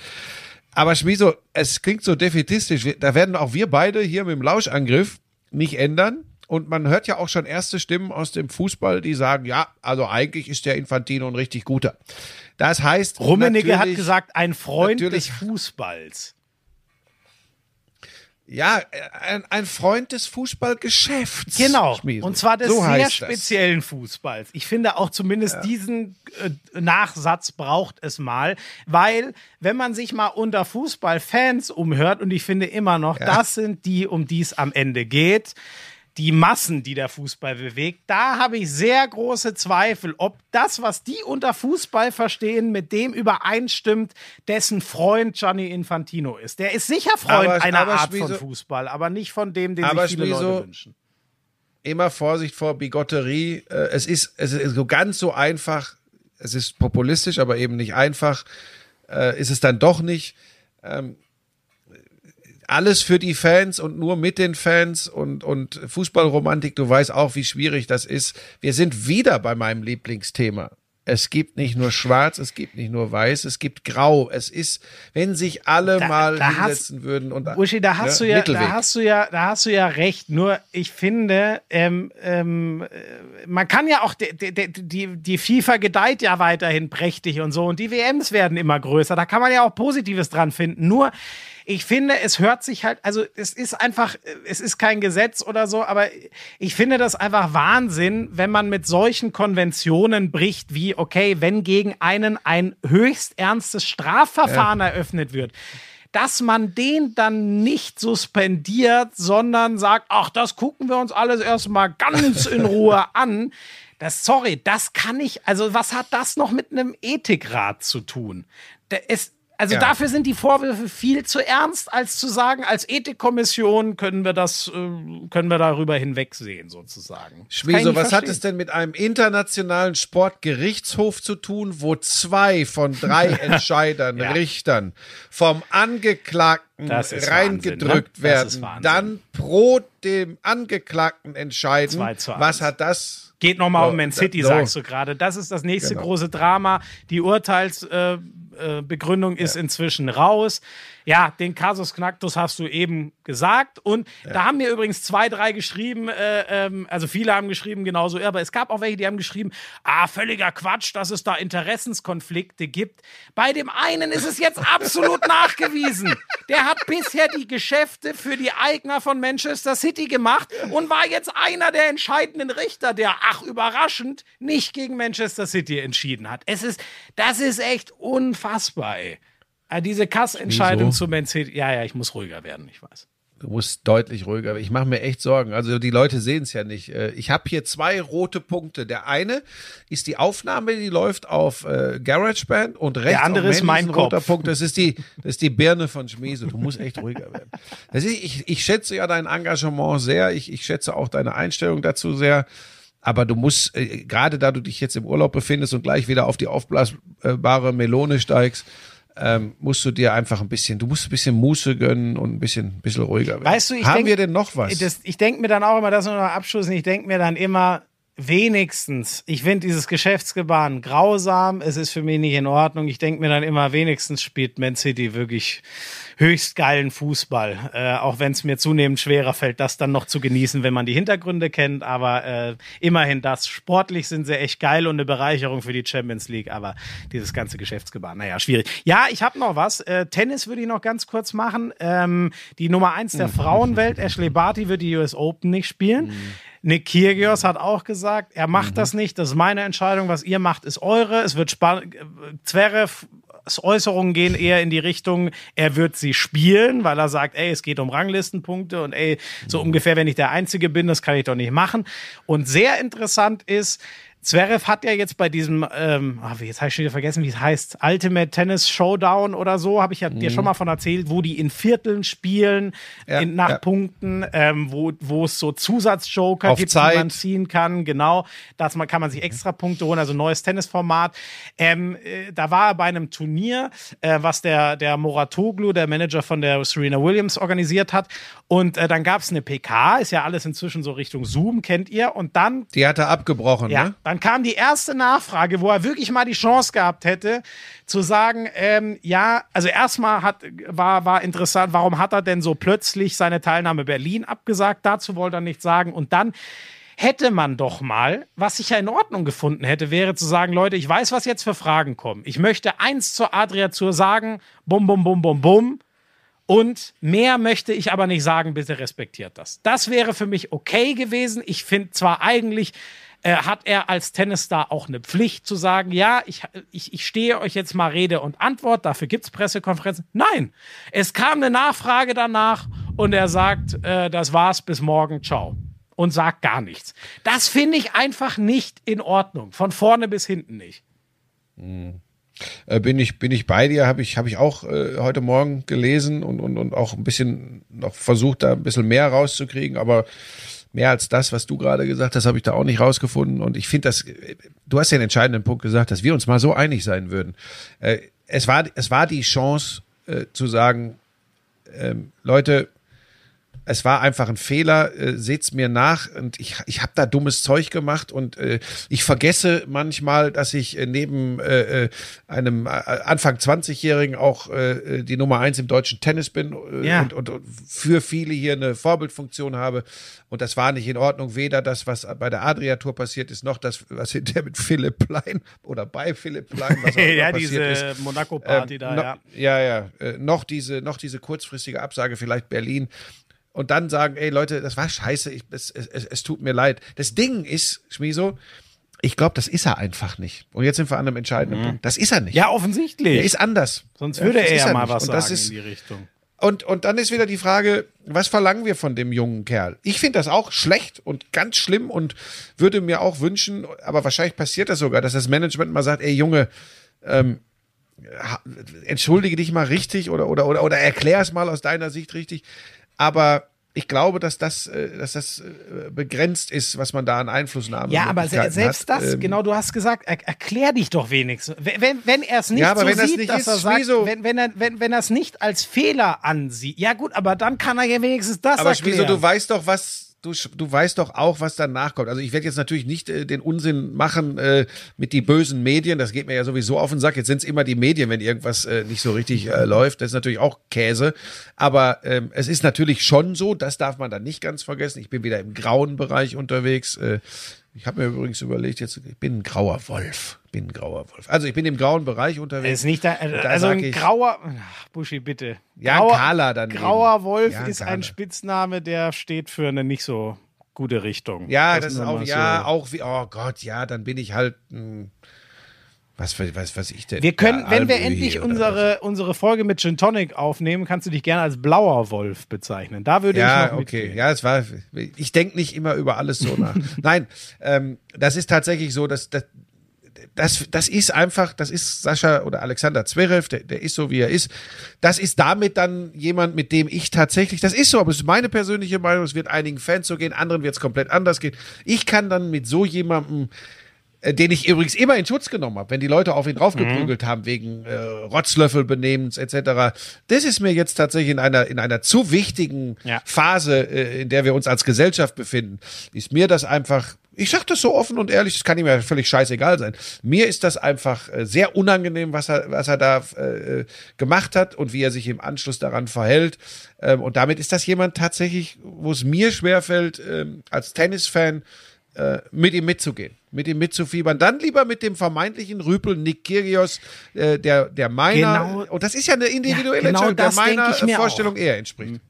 Aber Schmiso, es klingt so defetistisch. Da werden auch wir beide hier mit dem Lauschangriff nicht ändern. Und man hört ja auch schon erste Stimmen aus dem Fußball, die sagen, ja, also eigentlich ist der Infantino ein richtig guter. Das heißt, Rummenigge hat gesagt, ein Freund des Fußballs. Ja, ein, ein Freund des Fußballgeschäfts. Genau. Schmiso. Und zwar des So sehr heißt das. speziellen Fußballs. Ich finde auch zumindest diesen äh, Nachsatz braucht es mal, weil wenn man sich mal unter Fußballfans umhört, und ich finde immer noch, das sind die, um die es am Ende geht, die Massen, die der Fußball bewegt, da habe ich sehr große Zweifel, ob das, was die unter Fußball verstehen, mit dem übereinstimmt, dessen Freund Gianni Infantino ist. Der ist sicher Freund Aber- einer aber Art von Schmieso- Fußball, aber nicht von dem, den sich viele Schmieso- Leute wünschen. immer Vorsicht vor Bigotterie. Äh, Es ist, es ist so ganz so einfach. Es ist populistisch, aber eben nicht einfach. Äh, Ist es dann doch nicht. Ähm, Alles für die Fans und nur mit den Fans und, und Fußballromantik. Du weißt auch, wie schwierig das ist. Wir sind wieder bei meinem Lieblingsthema. Es gibt nicht nur schwarz, es gibt nicht nur weiß, es gibt grau. Es ist, wenn sich alle Da- mal da hinsetzen würden und Uschi, da hast ne, du ja, Mittelweg. da hast du ja, da hast du ja recht. Nur ich finde, ähm, ähm, äh, man kann ja auch die, die, die, die FIFA gedeiht ja weiterhin prächtig und so und die WMs werden immer größer. Da kann man ja auch Positives dran finden. Nur ich finde, es hört sich halt, also es ist einfach, es ist kein Gesetz oder so, aber ich finde das einfach Wahnsinn, wenn man mit solchen Konventionen bricht, wie, okay, wenn gegen einen ein höchst ernstes Strafverfahren eröffnet wird dass man den dann nicht suspendiert, sondern sagt, ach, das gucken wir uns alles erstmal ganz in Ruhe an. Das, sorry, das kann ich, also was hat das noch mit einem Ethikrat zu tun? Ist, also Ja. dafür sind die Vorwürfe viel zu ernst, als zu sagen, als Ethikkommission können wir das, äh, können wir darüber hinwegsehen, sozusagen. Nicht was hat verstehen. es denn mit einem internationalen Sportgerichtshof zu tun, wo zwei von drei Entscheidern, Ja. Richtern vom Angeklagten reingedrückt Wahnsinn, ne? Werden, dann pro dem Angeklagten entscheiden? Was hat das? Geht nochmal So, um Man City, so. sagst du gerade. Das ist das nächste Genau. große Drama. Die Urteilsbegründung äh, Begründung ist inzwischen raus. Ja, den Kasus Knacktus hast du eben gesagt. Und da haben mir übrigens zwei, drei geschrieben, äh, ähm, also viele haben geschrieben, genauso, aber es gab auch welche, die haben geschrieben, ah, völliger Quatsch, dass es da Interessenskonflikte gibt. Bei dem einen ist es jetzt absolut nachgewiesen. Der hat bisher die Geschäfte für die Eigner von Manchester City gemacht und war jetzt einer der entscheidenden Richter, der, ach, überraschend, nicht gegen Manchester City entschieden hat. Es ist, das ist echt unfassbar, ey. Ah, Diese Kassentscheidung zu City. Ja, ja, ich muss ruhiger werden, ich weiß. Du musst deutlich ruhiger. werden. Ich mache mir echt Sorgen. Also die Leute sehen es ja nicht. Äh, Ich habe hier zwei rote Punkte. Der eine ist die Aufnahme, die läuft auf äh, GarageBand und rechts andere auf ist mein ein roter Kopf. Punkt. Das ist die, das ist die Birne von Schmiese. Du musst echt ruhiger werden. Ist, ich, ich schätze ja dein Engagement sehr. Ich, ich schätze auch deine Einstellung dazu sehr. Aber du musst, äh, gerade da du dich jetzt im Urlaub befindest und gleich wieder auf die aufblasbare Melone steigst, ähm, musst du dir einfach ein bisschen, du musst ein bisschen Muße gönnen und ein bisschen, bisschen ruhiger werden. Weißt du, ich Haben denk- wir denn noch was? Das, ich denke mir dann auch immer, das nur noch abschließen, ich denke mir dann immer, wenigstens, ich finde dieses Geschäftsgebaren grausam, es ist für mich nicht in Ordnung. Ich denke mir dann immer, wenigstens spielt Man City wirklich höchst geilen Fußball. Äh, auch wenn es mir zunehmend schwerer fällt, das dann noch zu genießen, wenn man die Hintergründe kennt. Aber äh, immerhin das. Sportlich sind sie echt geil und eine Bereicherung für die Champions League. Aber dieses ganze Geschäftsgebaren, naja, schwierig. Ja, ich habe noch was. Äh, Tennis würde ich noch ganz kurz machen. Ähm, die Nummer eins der Frauenwelt, Ashley Barty, wird die US Open nicht spielen. Nick Kyrgios hat auch gesagt, er macht das nicht, das ist meine Entscheidung, was ihr macht, ist eure. Es wird spannend. Zverev Äußerungen gehen eher in die Richtung, er wird sie spielen, weil er sagt, ey, es geht um Ranglistenpunkte und ey, so ungefähr, wenn ich der Einzige bin, das kann ich doch nicht machen. Und sehr interessant ist, Zverev hat ja jetzt bei diesem, ähm, ah, jetzt habe ich schon wieder vergessen, wie es heißt, Ultimate Tennis Showdown oder so, habe ich ja dir schon mal von erzählt, wo die in Vierteln spielen, Ja, in, nach ja. Punkten, ähm, wo, wo es so Zusatzjoker Auf gibt, Zeit. die man ziehen kann, genau. Man, kann man sich extra Punkte holen, also neues Tennisformat. Ähm, äh, da war er bei einem Turnier, äh, was der, der Moratoglu, der Manager von der Serena Williams, organisiert hat. Und äh, dann gab es eine PK, ist ja alles inzwischen so Richtung Zoom, kennt ihr. Und dann die hat er abgebrochen, ja, ne? dann kam die erste Nachfrage, wo er wirklich mal die Chance gehabt hätte, zu sagen, ähm, ja, also erstmal hat, war, war interessant, warum hat er denn so plötzlich seine Teilnahme Berlin abgesagt? Dazu wollte er nichts sagen. Und dann hätte man doch mal, was ich ja in Ordnung gefunden hätte, wäre zu sagen, Leute, ich weiß, was jetzt für Fragen kommen. Ich möchte eins zur Adria zur sagen, bum, bum, bum, bum, bum. Und mehr möchte ich aber nicht sagen, bitte respektiert das. Das wäre für mich okay gewesen. Ich finde zwar eigentlich, äh, hat er als Tennisstar auch eine Pflicht zu sagen, ja, ich, ich, ich stehe euch jetzt mal Rede und Antwort, dafür gibt's Pressekonferenzen. Nein, es kam eine Nachfrage danach und er sagt, äh, das war's, bis morgen, ciao. Und sagt gar nichts. Das finde ich einfach nicht in Ordnung. Von vorne bis hinten nicht. Äh, bin ich bin ich bei dir, habe ich habe ich auch äh, heute Morgen gelesen und, und und auch ein bisschen noch versucht da ein bisschen mehr rauszukriegen, aber mehr als das, was du gerade gesagt hast, habe ich da auch nicht rausgefunden und ich finde das äh, du hast ja den entscheidenden Punkt gesagt, dass wir uns mal so einig sein würden. Äh, es war es war die Chance äh, zu sagen, ähm, Leute, es war einfach ein Fehler, äh, seht's mir nach und ich, ich habe da dummes Zeug gemacht und äh, ich vergesse manchmal, dass ich äh, neben äh, äh einem äh, Anfang 20-Jährigen auch äh, die Nummer eins im deutschen Tennis bin äh, ja. und, und, und für viele hier eine Vorbildfunktion habe und das war nicht in Ordnung, weder das, was bei der Adria-Tour passiert ist, noch das, was hinterher mit Philipp Plein oder bei Philipp Plein, was auch immer ja, passiert diese Monaco-Party ähm, da, no, ja. Ja, ja, äh, noch diese, noch diese kurzfristige Absage, vielleicht Berlin und dann sagen, ey Leute, das war scheiße, ich, es, es, es tut mir leid. Das Ding ist, Schmieso, ich glaube, das ist er einfach nicht. Und jetzt sind wir an einem entscheidenden mhm. Punkt. Das ist er nicht. Ja, offensichtlich. Er ist anders. Sonst würde ja, er ja mal nicht. was und sagen ist, in die Richtung. Und, und dann ist wieder die Frage, was verlangen wir von dem jungen Kerl? Ich finde das auch schlecht und ganz schlimm und würde mir auch wünschen, aber wahrscheinlich passiert das sogar, dass das Management mal sagt, ey Junge, ähm, entschuldige dich mal richtig oder, oder, oder, oder erklär es mal aus deiner Sicht richtig. Aber ich glaube, dass das, äh, dass das äh, begrenzt ist, was man da an Einflussnahme Ja, aber selbst hat. das, ähm, genau, du hast gesagt, er, erklär dich doch wenigstens. Wenn, wenn er es nicht ja, so wenn sieht, nicht dass ist, er sagt, so wenn, wenn er wenn, wenn er es nicht als Fehler ansieht, ja gut, aber dann kann er ja wenigstens das aber erklären. Aber du weißt doch, was du, du weißt doch auch, was danach kommt. Also ich werde jetzt natürlich nicht äh, den Unsinn machen äh, mit die bösen Medien. Das geht mir ja sowieso auf den Sack. Jetzt sind es immer die Medien, wenn irgendwas äh, nicht so richtig äh, läuft. Das ist natürlich auch Käse. Aber ähm, es ist natürlich schon so, das darf man dann nicht ganz vergessen. Ich bin wieder im grauen Bereich unterwegs. Äh, ich habe mir übrigens überlegt, jetzt ich bin ein grauer Wolf. Bin ein grauer Wolf. Also ich bin im grauen Bereich unterwegs. Ist nicht da, also ein ich, grauer ach, Buschi, bitte. Ja, grauer, Kala dann. Grauer Wolf ja, ist Kala. ein Spitzname, der steht für eine nicht so gute Richtung. Ja, das, das ist auch, ja, so. auch wie, oh Gott, ja, dann bin ich halt ein was, was, was ich denn? Wir können, ja, wenn wir endlich unsere, unsere Folge mit Gin Tonic aufnehmen, kannst du dich gerne als blauer Wolf bezeichnen. Da würde ja, ich noch okay. Ja, es war, ich denke nicht immer über alles so nach. Nein, ähm, das ist tatsächlich so, dass, dass das, das ist einfach, das ist Sascha oder Alexander Zverev, der, der ist so, wie er ist. Das ist damit dann jemand, mit dem ich tatsächlich, das ist so, aber es ist meine persönliche Meinung, es wird einigen Fans so gehen, anderen wird es komplett anders gehen. Ich kann dann mit so jemandem den ich übrigens immer in Schutz genommen habe, wenn die Leute auf ihn draufgeprügelt mhm. haben wegen äh, Rotzlöffelbenehmens etc. Das ist mir jetzt tatsächlich in einer in einer zu wichtigen ja. Phase, äh, in der wir uns als Gesellschaft befinden, ist mir das einfach ich sag das so offen und ehrlich, das kann ihm ja völlig scheißegal sein. Mir ist das einfach äh, sehr unangenehm, was er, was er da äh, gemacht hat und wie er sich im Anschluss daran verhält. Ähm, und damit ist das jemand tatsächlich, wo es mir schwerfällt, ähm, als Tennisfan äh, mit ihm mitzugehen, mit ihm mitzufiebern. Dann lieber mit dem vermeintlichen Rüpel Nick Kyrgios, äh, der, der meiner, genau, und das ist ja eine individuelle ja, genau Entscheidung, der meiner Vorstellung auch. eher entspricht.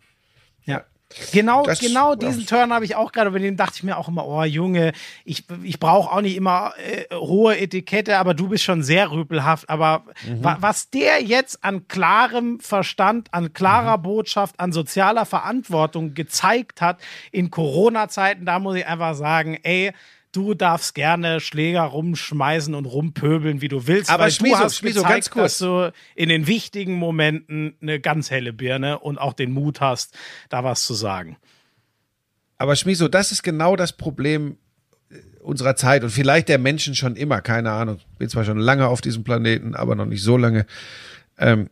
Ja. Genau, das, genau diesen ja. Turn habe ich auch gerade, bei dem dachte ich mir auch immer, oh Junge, ich, ich brauche auch nicht immer äh, hohe Etikette, aber du bist schon sehr rüpelhaft. Aber mhm. wa was der jetzt an klarem Verstand, an klarer mhm. Botschaft, an sozialer Verantwortung gezeigt hat in Corona-Zeiten, da muss ich einfach sagen, ey, du darfst gerne Schläger rumschmeißen und rumpöbeln, wie du willst. Aber Schmieso, du hast Schmieso, gezeigt, ganz kurz. dass du in den wichtigen Momenten eine ganz helle Birne und auch den Mut hast, da was zu sagen. Aber Schmieso, das ist genau das Problem äh, unserer Zeit und vielleicht der Menschen schon immer, keine Ahnung. Bin zwar schon lange auf diesem Planeten, aber noch nicht so lange. Ähm,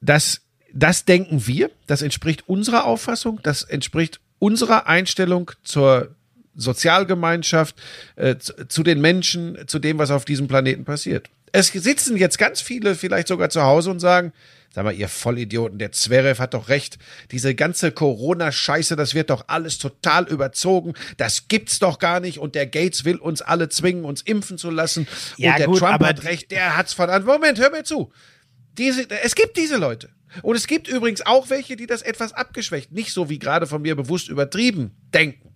das, das denken wir, das entspricht unserer Auffassung, das entspricht unserer Einstellung zur Sozialgemeinschaft, äh, zu, zu den Menschen, zu dem, was auf diesem Planeten passiert. Es sitzen jetzt ganz viele vielleicht sogar zu Hause und sagen, sag mal, ihr Vollidioten, der Zverev hat doch recht. Diese ganze Corona-Scheiße, das wird doch alles total überzogen. Das gibt's doch gar nicht. Und der Gates will uns alle zwingen, uns impfen zu lassen. Ja, und der gut, Trump hat recht, der hat's von an. Moment, hör mir zu. Diese, es gibt diese Leute. Und es gibt übrigens auch welche, die das etwas abgeschwächt, nicht so wie gerade von mir bewusst übertrieben denken.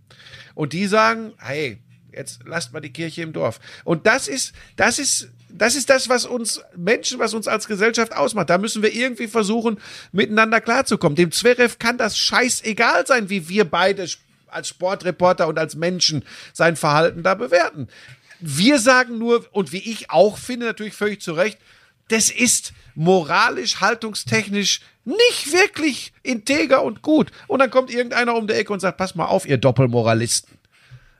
Und die sagen, hey, jetzt lasst mal die Kirche im Dorf. Und das ist, das ist, das ist das, was uns Menschen, was uns als Gesellschaft ausmacht. Da müssen wir irgendwie versuchen, miteinander klarzukommen. Dem Zverev kann das scheißegal sein, wie wir beide als Sportreporter und als Menschen sein Verhalten da bewerten. Wir sagen nur, und wie ich auch finde, natürlich völlig zu Recht, das ist moralisch, haltungstechnisch nicht wirklich integer und gut. Und dann kommt irgendeiner um die Ecke und sagt, pass mal auf, ihr Doppelmoralisten.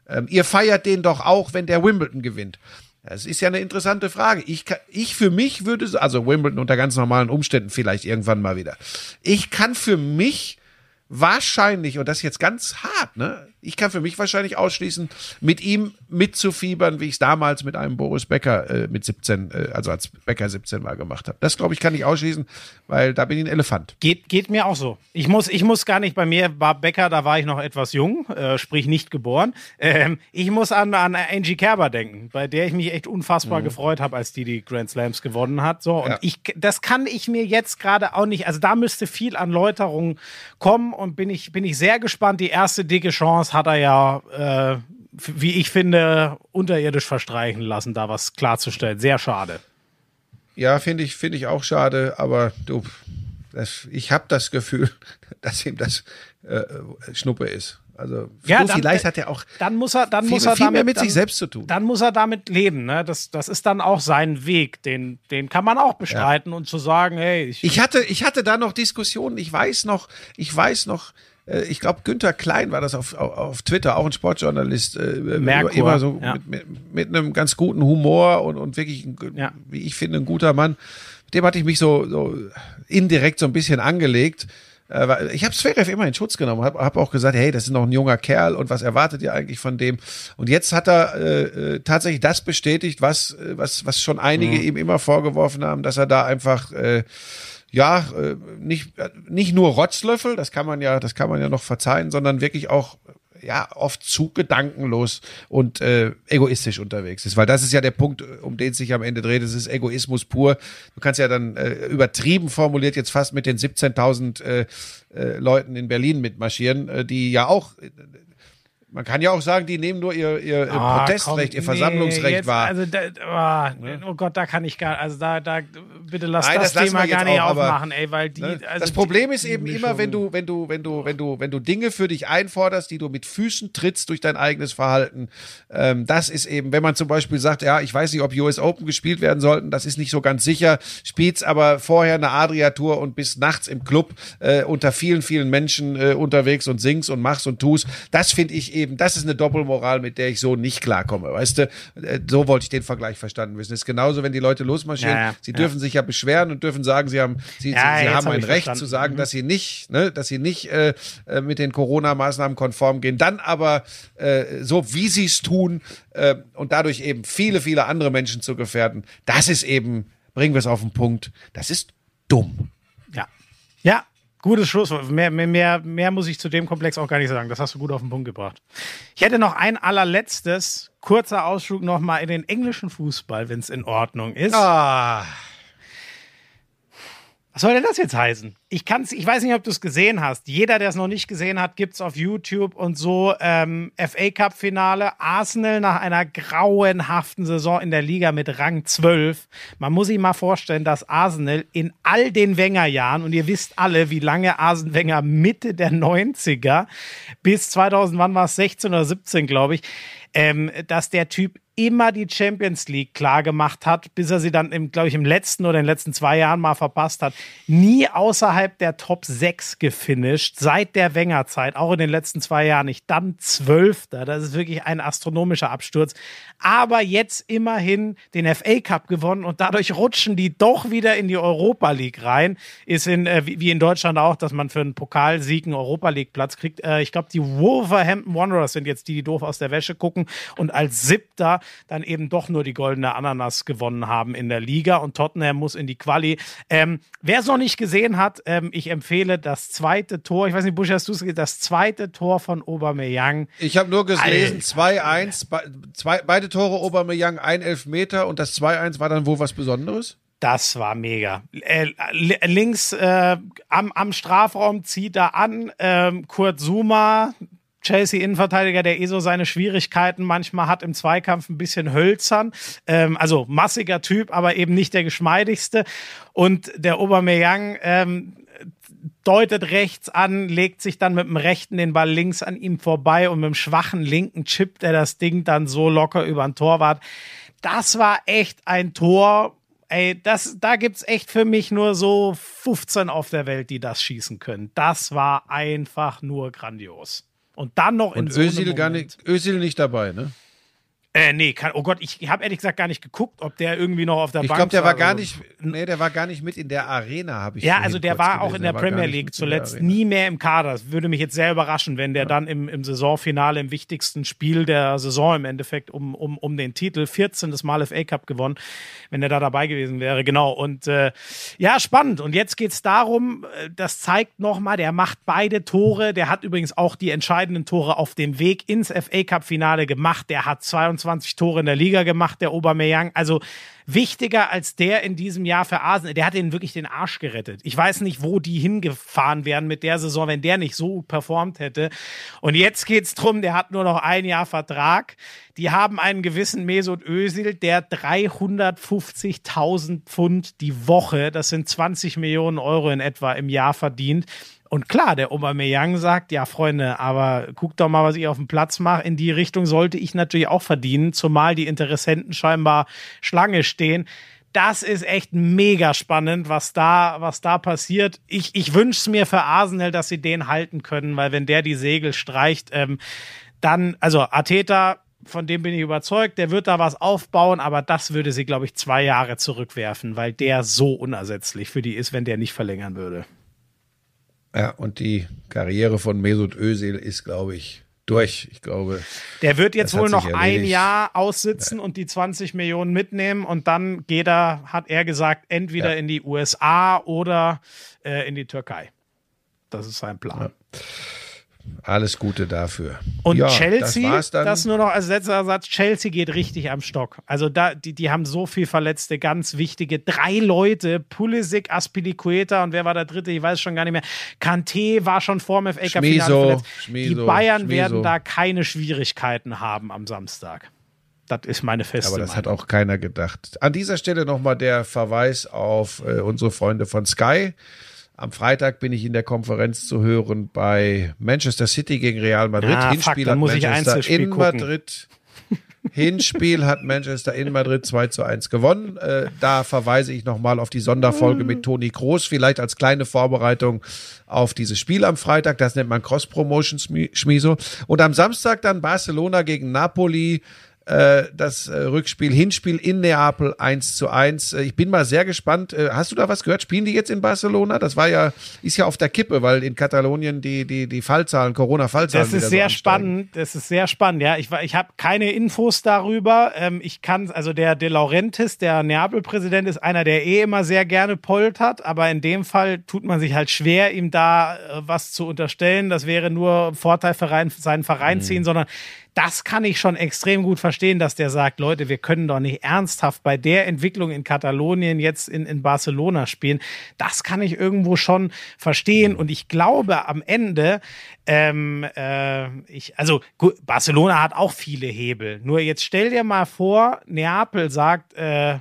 Ähm, ihr feiert den doch auch, wenn der Wimbledon gewinnt. Das ist ja eine interessante Frage. Ich, kann, ich für mich würde, also Wimbledon unter ganz normalen Umständen vielleicht irgendwann mal wieder. Ich kann für mich wahrscheinlich, und das ist jetzt ganz hart, ne? Ich kann für mich wahrscheinlich ausschließen, mit ihm mitzufiebern, wie ich es damals mit einem Boris Becker äh, mit 17, äh, also als Becker 17 mal gemacht habe. Das glaube ich kann ich ausschließen, weil da bin ich ein Elefant. Geht, geht mir auch so. Ich muss, ich muss gar nicht, bei mir war Becker, da war ich noch etwas jung, äh, sprich nicht geboren. Ähm, ich muss an, an Angie Kerber denken, bei der ich mich echt unfassbar mhm. gefreut habe, als die die Grand Slams gewonnen hat. So, und ja. ich, das kann ich mir jetzt gerade auch nicht, also da müsste viel an Läuterung kommen und bin ich, bin ich sehr gespannt. Die erste dicke Chance hat er ja, äh, wie ich finde, unterirdisch verstreichen lassen, da was klarzustellen. Sehr schade. Ja, finde ich, finde ich auch schade, aber du, das, ich habe das Gefühl, dass ihm das äh, Schnuppe ist. Also ja, dann, vielleicht hat er auch dann muss er dann viel, muss er viel damit, mehr mit dann, sich selbst zu tun. Dann muss er damit leben, ne? Das, das ist dann auch sein Weg, den den kann man auch bestreiten ja. und zu sagen, hey, ich, ich hatte ich hatte da noch Diskussionen, ich weiß noch, ich weiß noch äh, ich glaube, Günther Klein war das auf, auf, auf Twitter, auch ein Sportjournalist, äh, Merkur, immer so ja. mit, mit, mit, einem ganz guten Humor und, und wirklich, ein, ja. wie ich finde, ein guter Mann. Mit dem hatte ich mich so, so indirekt so ein bisschen angelegt. Äh, ich habe Zverev immer in Schutz genommen, habe hab auch gesagt, hey, das ist noch ein junger Kerl und was erwartet ihr eigentlich von dem? Und jetzt hat er äh, äh tatsächlich das bestätigt, was, was, was schon einige mhm. ihm immer vorgeworfen haben, dass er da einfach äh, ja, äh, nicht, nicht nur Rotzlöffel, das kann man ja, das kann man ja noch verzeihen, sondern wirklich auch ja oft zu gedankenlos und äh, egoistisch unterwegs ist, weil das ist ja der Punkt, um den es sich am Ende dreht. Es ist Egoismus pur. Du kannst ja dann äh, übertrieben formuliert jetzt fast mit den 17.000 äh, äh, Leuten in Berlin mitmarschieren, äh, die ja auch man kann ja auch sagen, die nehmen nur ihr, ihr, ah, Protestrecht, komm, ihr Versammlungsrecht nee, wahr. Also da, oh, oh, Gott, da kann ich gar, also da, da bitte lass Nein, das, das Thema gar nicht auch, aufmachen, ey, weil die. Ne? Also das Problem ist eben immer, wenn du, wenn du, wenn du, wenn du, wenn du Dinge für dich einforderst, die du mit Füßen trittst durch dein eigenes Verhalten. Ähm, das ist eben, wenn man zum Beispiel sagt, ja, ich weiß nicht, ob US Open gespielt werden sollten, das ist nicht so ganz sicher, spielst aber vorher eine Adria-Tour und bist nachts im Club äh, unter vielen, vielen Menschen äh, unterwegs und singst und machst und tust. Das finde ich eben eben, das ist eine Doppelmoral, mit der ich so nicht klarkomme. Weißt du, äh, so wollte ich den Vergleich verstanden wissen. Es ist genauso, wenn die Leute losmarschieren, ja, sie dürfen sich ja beschweren und dürfen sagen, sie haben, sie, sie, sie haben ein Recht verstanden. zu sagen, mhm. dass sie nicht, ne, dass sie nicht äh, äh, mit den Corona-Maßnahmen konform gehen, dann aber äh, so, wie sie es tun äh, und dadurch eben viele, viele andere Menschen zu gefährden. Das ist eben, bringen wir es auf den Punkt, das ist dumm. Ja. Ja, Gutes Schlusswort. Mehr, mehr, mehr muss ich zu dem Komplex auch gar nicht sagen. Das hast du gut auf den Punkt gebracht. Ich hätte noch ein allerletztes, kurzer Ausflug nochmal in den englischen Fußball, wenn es in Ordnung ist. Ah. Was soll denn das jetzt heißen? Ich kann's, ich weiß nicht, ob du es gesehen hast. Jeder, der es noch nicht gesehen hat, gibt's auf YouTube und so. Ähm, FA Cup Finale. Arsenal nach einer grauenhaften Saison in der Liga mit Rang 12. Man muss sich mal vorstellen, dass Arsenal in all den Wenger-Jahren, und ihr wisst alle, wie lange Arsen Wenger Mitte der 90er bis 2000, wann war es? 16 oder 17, glaube ich, ähm, dass der Typ immer die Champions League klar gemacht hat, bis er sie dann, glaube ich, im letzten oder in den letzten zwei Jahren mal verpasst hat. Nie außerhalb der Top 6 gefinisht, seit der Wenger-Zeit, auch in den letzten zwei Jahren nicht. Dann Zwölfter, das ist wirklich ein astronomischer Absturz. Aber jetzt immerhin den FA Cup gewonnen und dadurch rutschen die doch wieder in die Europa League rein. Ist in, äh, wie in Deutschland auch, dass man für einen Pokalsieg einen Europa League Platz kriegt. Äh, ich glaube, die Wolverhampton Wanderers sind jetzt die, die doof aus der Wäsche gucken und als Siebter dann eben doch nur die goldene Ananas gewonnen haben in der Liga und Tottenham muss in die Quali. Ähm, Wer es noch nicht gesehen hat, ähm, ich empfehle das zweite Tor, ich weiß nicht, Busch, hast du es gesehen, das zweite Tor von Aubameyang. Ich habe nur gelesen, 2-1, be beide Tore Aubameyang, ein Elfmeter und das 2-1 war dann wohl was Besonderes? Das war mega. Äh, links äh, am, am Strafraum zieht er an, ähm, Kurt Zuma, Chelsea-Innenverteidiger, der eh so seine Schwierigkeiten manchmal hat im Zweikampf, ein bisschen hölzern. Ähm, also massiger Typ, aber eben nicht der geschmeidigste. Und der Aubameyang ähm, deutet rechts an, legt sich dann mit dem rechten den Ball links an ihm vorbei und mit dem schwachen linken chippt er das Ding dann so locker über den Torwart. Das war echt ein Tor. Ey, das, da gibt's echt für mich nur so 15 auf der Welt, die das schießen können. Das war einfach nur grandios. Und dann noch in Und so Özil gar nicht, Özil nicht dabei, ne? Äh, nee, kann, oh Gott, ich habe ehrlich gesagt gar nicht geguckt, ob der irgendwie noch auf der ich Bank glaub, der war. Ich glaube, der war gar nicht, nee, der war gar nicht mit in der Arena, habe ich Ja, also der war gelesen. auch in der Premier League zuletzt nie mehr im Kader. Das würde mich jetzt sehr überraschen, wenn der ja. dann im, im Saisonfinale, im wichtigsten Spiel der Saison im Endeffekt um, um, um den Titel, 14. Mal FA Cup gewonnen, wenn er da dabei gewesen wäre. Genau. Und äh, ja, spannend. Und jetzt geht's darum, äh, das zeigt nochmal, der macht beide Tore. Der hat übrigens auch die entscheidenden Tore auf dem Weg ins FA Cup-Finale gemacht. Der hat 22 Tore in der Liga gemacht, der Aubameyang. Also wichtiger als der in diesem Jahr für Arsenal. Der hat ihnen wirklich den Arsch gerettet. Ich weiß nicht, wo die hingefahren wären mit der Saison, wenn der nicht so performt hätte. Und jetzt geht's drum, der hat nur noch ein Jahr Vertrag. Die haben einen gewissen Mesut Özil, der 350.000 Pfund die Woche, das sind 20 Millionen Euro in etwa im Jahr verdient. Und klar, der Aubameyang sagt, ja Freunde, aber guckt doch mal, was ich auf dem Platz mache. In die Richtung sollte ich natürlich auch verdienen, zumal die Interessenten scheinbar Schlange stehen. Das ist echt mega spannend, was da, was da passiert. Ich, ich wünsche es mir für Arsenal, dass sie den halten können, weil wenn der die Segel streicht, ähm, dann, also Ateta, von dem bin ich überzeugt, der wird da was aufbauen, aber das würde sie, glaube ich, zwei Jahre zurückwerfen, weil der so unersetzlich für die ist, wenn der nicht verlängern würde. Ja, und die Karriere von Mesut Özil ist, glaube ich, durch. Ich glaube. Der wird jetzt wohl noch ein Jahr aussitzen ja. und die 20 Millionen mitnehmen und dann geht er, hat er gesagt, entweder ja. in die USA oder äh, in die Türkei. Das ist sein Plan. Ja. Alles Gute dafür. Und ja, Chelsea, das, das, nur noch als letzter Satz, Chelsea geht richtig am Stock. Also da, die, die haben so viel Verletzte, ganz wichtige. Drei Leute, Pulisic, Aspilicueta und wer war der dritte? Ich weiß schon gar nicht mehr. Kanté war schon vor dem FA Cup verletzt. Die Bayern Schmieso. werden da keine Schwierigkeiten haben am Samstag. Das ist meine feste Aber das Meinung. hat auch keiner gedacht. An dieser Stelle nochmal der Verweis auf äh, unsere Freunde von Sky. Am Freitag bin ich in der Konferenz zu hören bei Manchester City gegen Real Madrid. Ah, Hinspiel fuck, hat Manchester in gucken. Madrid. Hinspiel hat Manchester in Madrid 2 zu 1 gewonnen. Äh, da verweise ich nochmal auf die Sonderfolge mit Toni Kroos, vielleicht als kleine Vorbereitung auf dieses Spiel am Freitag. Das nennt man Cross-Promotion Schmiso. Und am Samstag dann Barcelona gegen Napoli das äh, Rückspiel, Hinspiel in Neapel 1 zu 1. Äh, ich bin mal sehr gespannt. Äh, hast du da was gehört? Spielen die jetzt in Barcelona? Das war ja, ist ja auf der Kippe, weil in Katalonien die, die, die Fallzahlen, Corona-Fallzahlen. Das ist sehr so spannend. Das ist sehr spannend, ja. Ich, ich habe keine Infos darüber. Ähm, ich kann, also der De Laurentiis, der Neapel-Präsident, ist einer, der eh immer sehr gerne poltert, aber in dem Fall tut man sich halt schwer, ihm da äh, was zu unterstellen. Das wäre nur Vorteil für seinen Verein mhm. ziehen, sondern das kann ich schon extrem gut verstehen, dass der sagt, Leute, wir können doch nicht ernsthaft bei der Entwicklung in Katalonien jetzt in, in Barcelona spielen. Das kann ich irgendwo schon verstehen. Und ich glaube am Ende, ähm, äh, ich, also gut, Barcelona hat auch viele Hebel. Nur jetzt stell dir mal vor, Neapel sagt, äh,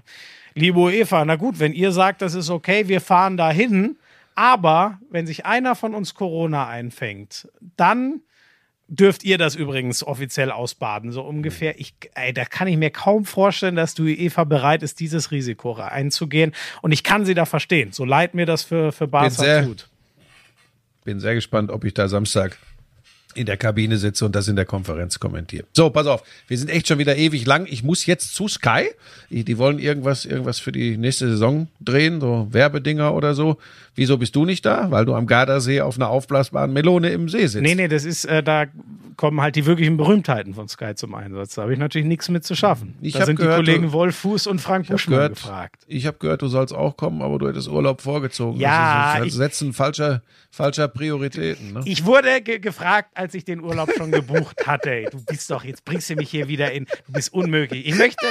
liebe Eva, na gut, wenn ihr sagt, das ist okay, wir fahren dahin. Aber wenn sich einer von uns Corona einfängt, dann dürft ihr das übrigens offiziell ausbaden, so ungefähr. Ich, ey, da kann ich mir kaum vorstellen, dass du Eva bereit ist, dieses Risiko einzugehen. Und ich kann sie da verstehen. So leid mir das für, für Barca tut. Bin sehr gespannt, ob ich da Samstag in der Kabine sitze und das in der Konferenz kommentiere. So, pass auf, wir sind echt schon wieder ewig lang. Ich muss jetzt zu Sky. Die wollen irgendwas, irgendwas für die nächste Saison drehen, so Werbedinger oder so. Wieso bist du nicht da? Weil du am Gardasee auf einer aufblasbaren Melone im See sitzt. Nee, nee, das ist, äh, da kommen halt die wirklichen Berühmtheiten von Sky zum Einsatz. Da habe ich natürlich nichts mit zu schaffen. Ich da sind gehört, die Kollegen Wolf Fuß und Frank Buschmann gehört, gefragt. Ich habe gehört, du sollst auch kommen, aber du hättest Urlaub vorgezogen. Ja. Das ist das Setzen falscher, falscher Prioritäten. Ne? Ich wurde ge gefragt, als ich den Urlaub schon gebucht hatte. Du bist doch, jetzt bringst du mich hier wieder in, du bist unmöglich. Ich möchte,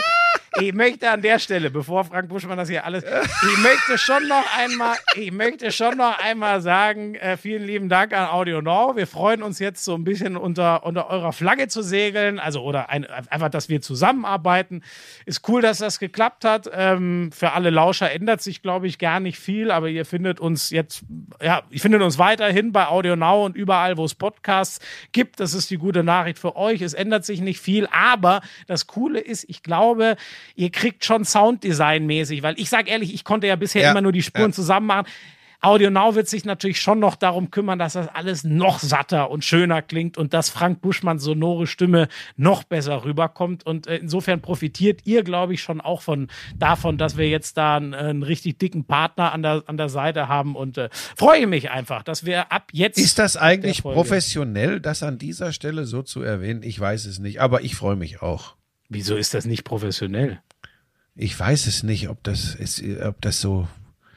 ich möchte an der Stelle, bevor Frank Buschmann das hier alles, ich möchte schon noch einmal, ich möchte schon noch einmal sagen, äh, vielen lieben Dank an Audio Now. Wir freuen uns jetzt so ein bisschen unter, unter eurer Flagge zu segeln, also oder ein, einfach, dass wir zusammenarbeiten. Ist cool, dass das geklappt hat. Ähm, für alle Lauscher ändert sich, glaube ich, gar nicht viel, aber ihr findet uns jetzt, ja, ihr findet uns weiterhin bei Audio Now und überall, wo es Podcasts gibt. Das ist die gute Nachricht für euch. Es ändert sich nicht viel, aber das Coole ist, ich glaube, ihr kriegt schon Sounddesign-mäßig, weil ich sage ehrlich, ich konnte ja bisher ja, immer nur die Spuren ja. zusammen machen Audio Now wird sich natürlich schon noch darum kümmern, dass das alles noch satter und schöner klingt und dass Frank Buschmanns sonore Stimme noch besser rüberkommt. Und äh, insofern profitiert ihr, glaube ich, schon auch von davon, dass wir jetzt da einen, einen richtig dicken Partner an der, an der Seite haben und äh, freue mich einfach, dass wir ab jetzt. Ist das eigentlich professionell, das an dieser Stelle so zu erwähnen? Ich weiß es nicht, aber ich freue mich auch. Wieso ist das nicht professionell? Ich weiß es nicht, ob das ist, ob das so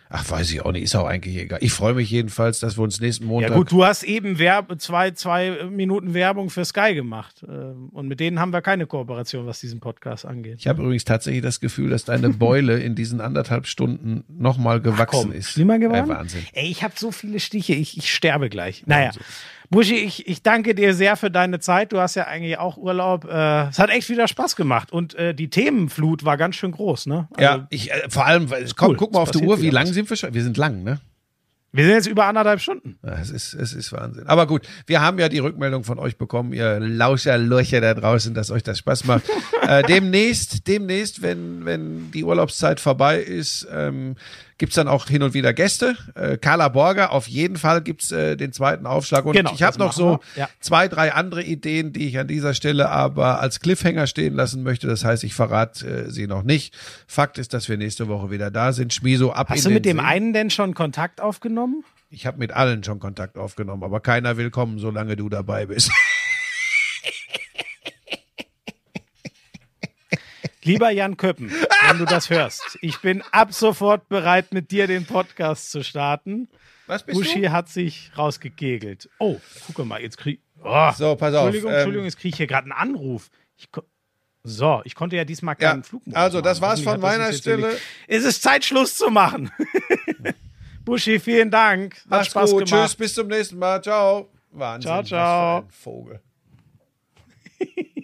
Ach, weiß ich auch nicht, ist auch eigentlich egal. Ich freue mich jedenfalls, dass wir uns nächsten Montag. Ja, gut, du hast eben Werb zwei, zwei Minuten Werbung für Sky gemacht. Ähm, und mit denen haben wir keine Kooperation, was diesen Podcast angeht. Ich habe übrigens tatsächlich das Gefühl, dass deine Beule in diesen anderthalb Stunden nochmal gewachsen Ach komm, ist. Schlimmer geworden? Ey, Wahnsinn. Ey, ich habe so viele Stiche, ich, ich sterbe gleich. Naja. Wahnsinn. Buschi, ich, ich danke dir sehr für deine Zeit. Du hast ja eigentlich auch Urlaub. Äh, es hat echt wieder Spaß gemacht. Und äh, die Themenflut war ganz schön groß, ne? Also, ja, ich, äh, vor allem, komm, cool, guck mal auf die Uhr, wie lang sind wir schon? Wir sind lang, ne? Wir sind jetzt über anderthalb Stunden. Ja, es, ist, es ist Wahnsinn. Aber gut, wir haben ja die Rückmeldung von euch bekommen, ihr Lauscherlöcher da draußen, dass euch das Spaß macht. äh, demnächst, demnächst, wenn, wenn die Urlaubszeit vorbei ist, ähm, gibt's dann auch hin und wieder Gäste. Äh, Carla Borger, auf jeden Fall gibt's äh, den zweiten Aufschlag. Und genau, ich habe noch so ja. zwei, drei andere Ideen, die ich an dieser Stelle aber als Cliffhanger stehen lassen möchte. Das heißt, ich verrate äh, sie noch nicht. Fakt ist, dass wir nächste Woche wieder da sind. Schmiso ab Hast du mit dem See. einen denn schon Kontakt aufgenommen? Ich habe mit allen schon Kontakt aufgenommen, aber keiner will kommen, solange du dabei bist. Lieber Jan Köppen, wenn du das hörst, ich bin ab sofort bereit, mit dir den Podcast zu starten. Was bist Buschi du? hat sich rausgekegelt. Oh, guck mal, jetzt krieg oh, So, pass auf. Entschuldigung, ähm, Entschuldigung, jetzt kriege ich hier gerade einen Anruf. Ich, so, ich konnte ja diesmal keinen ja, Flugmodus Also, das machen. war's von meiner Stelle. Es ist Zeit, Schluss zu machen. Buschi, vielen Dank. Hat Mach's Spaß gut. gemacht. Tschüss, bis zum nächsten Mal. Ciao. Wahnsinn. Ciao, ciao. Vogel.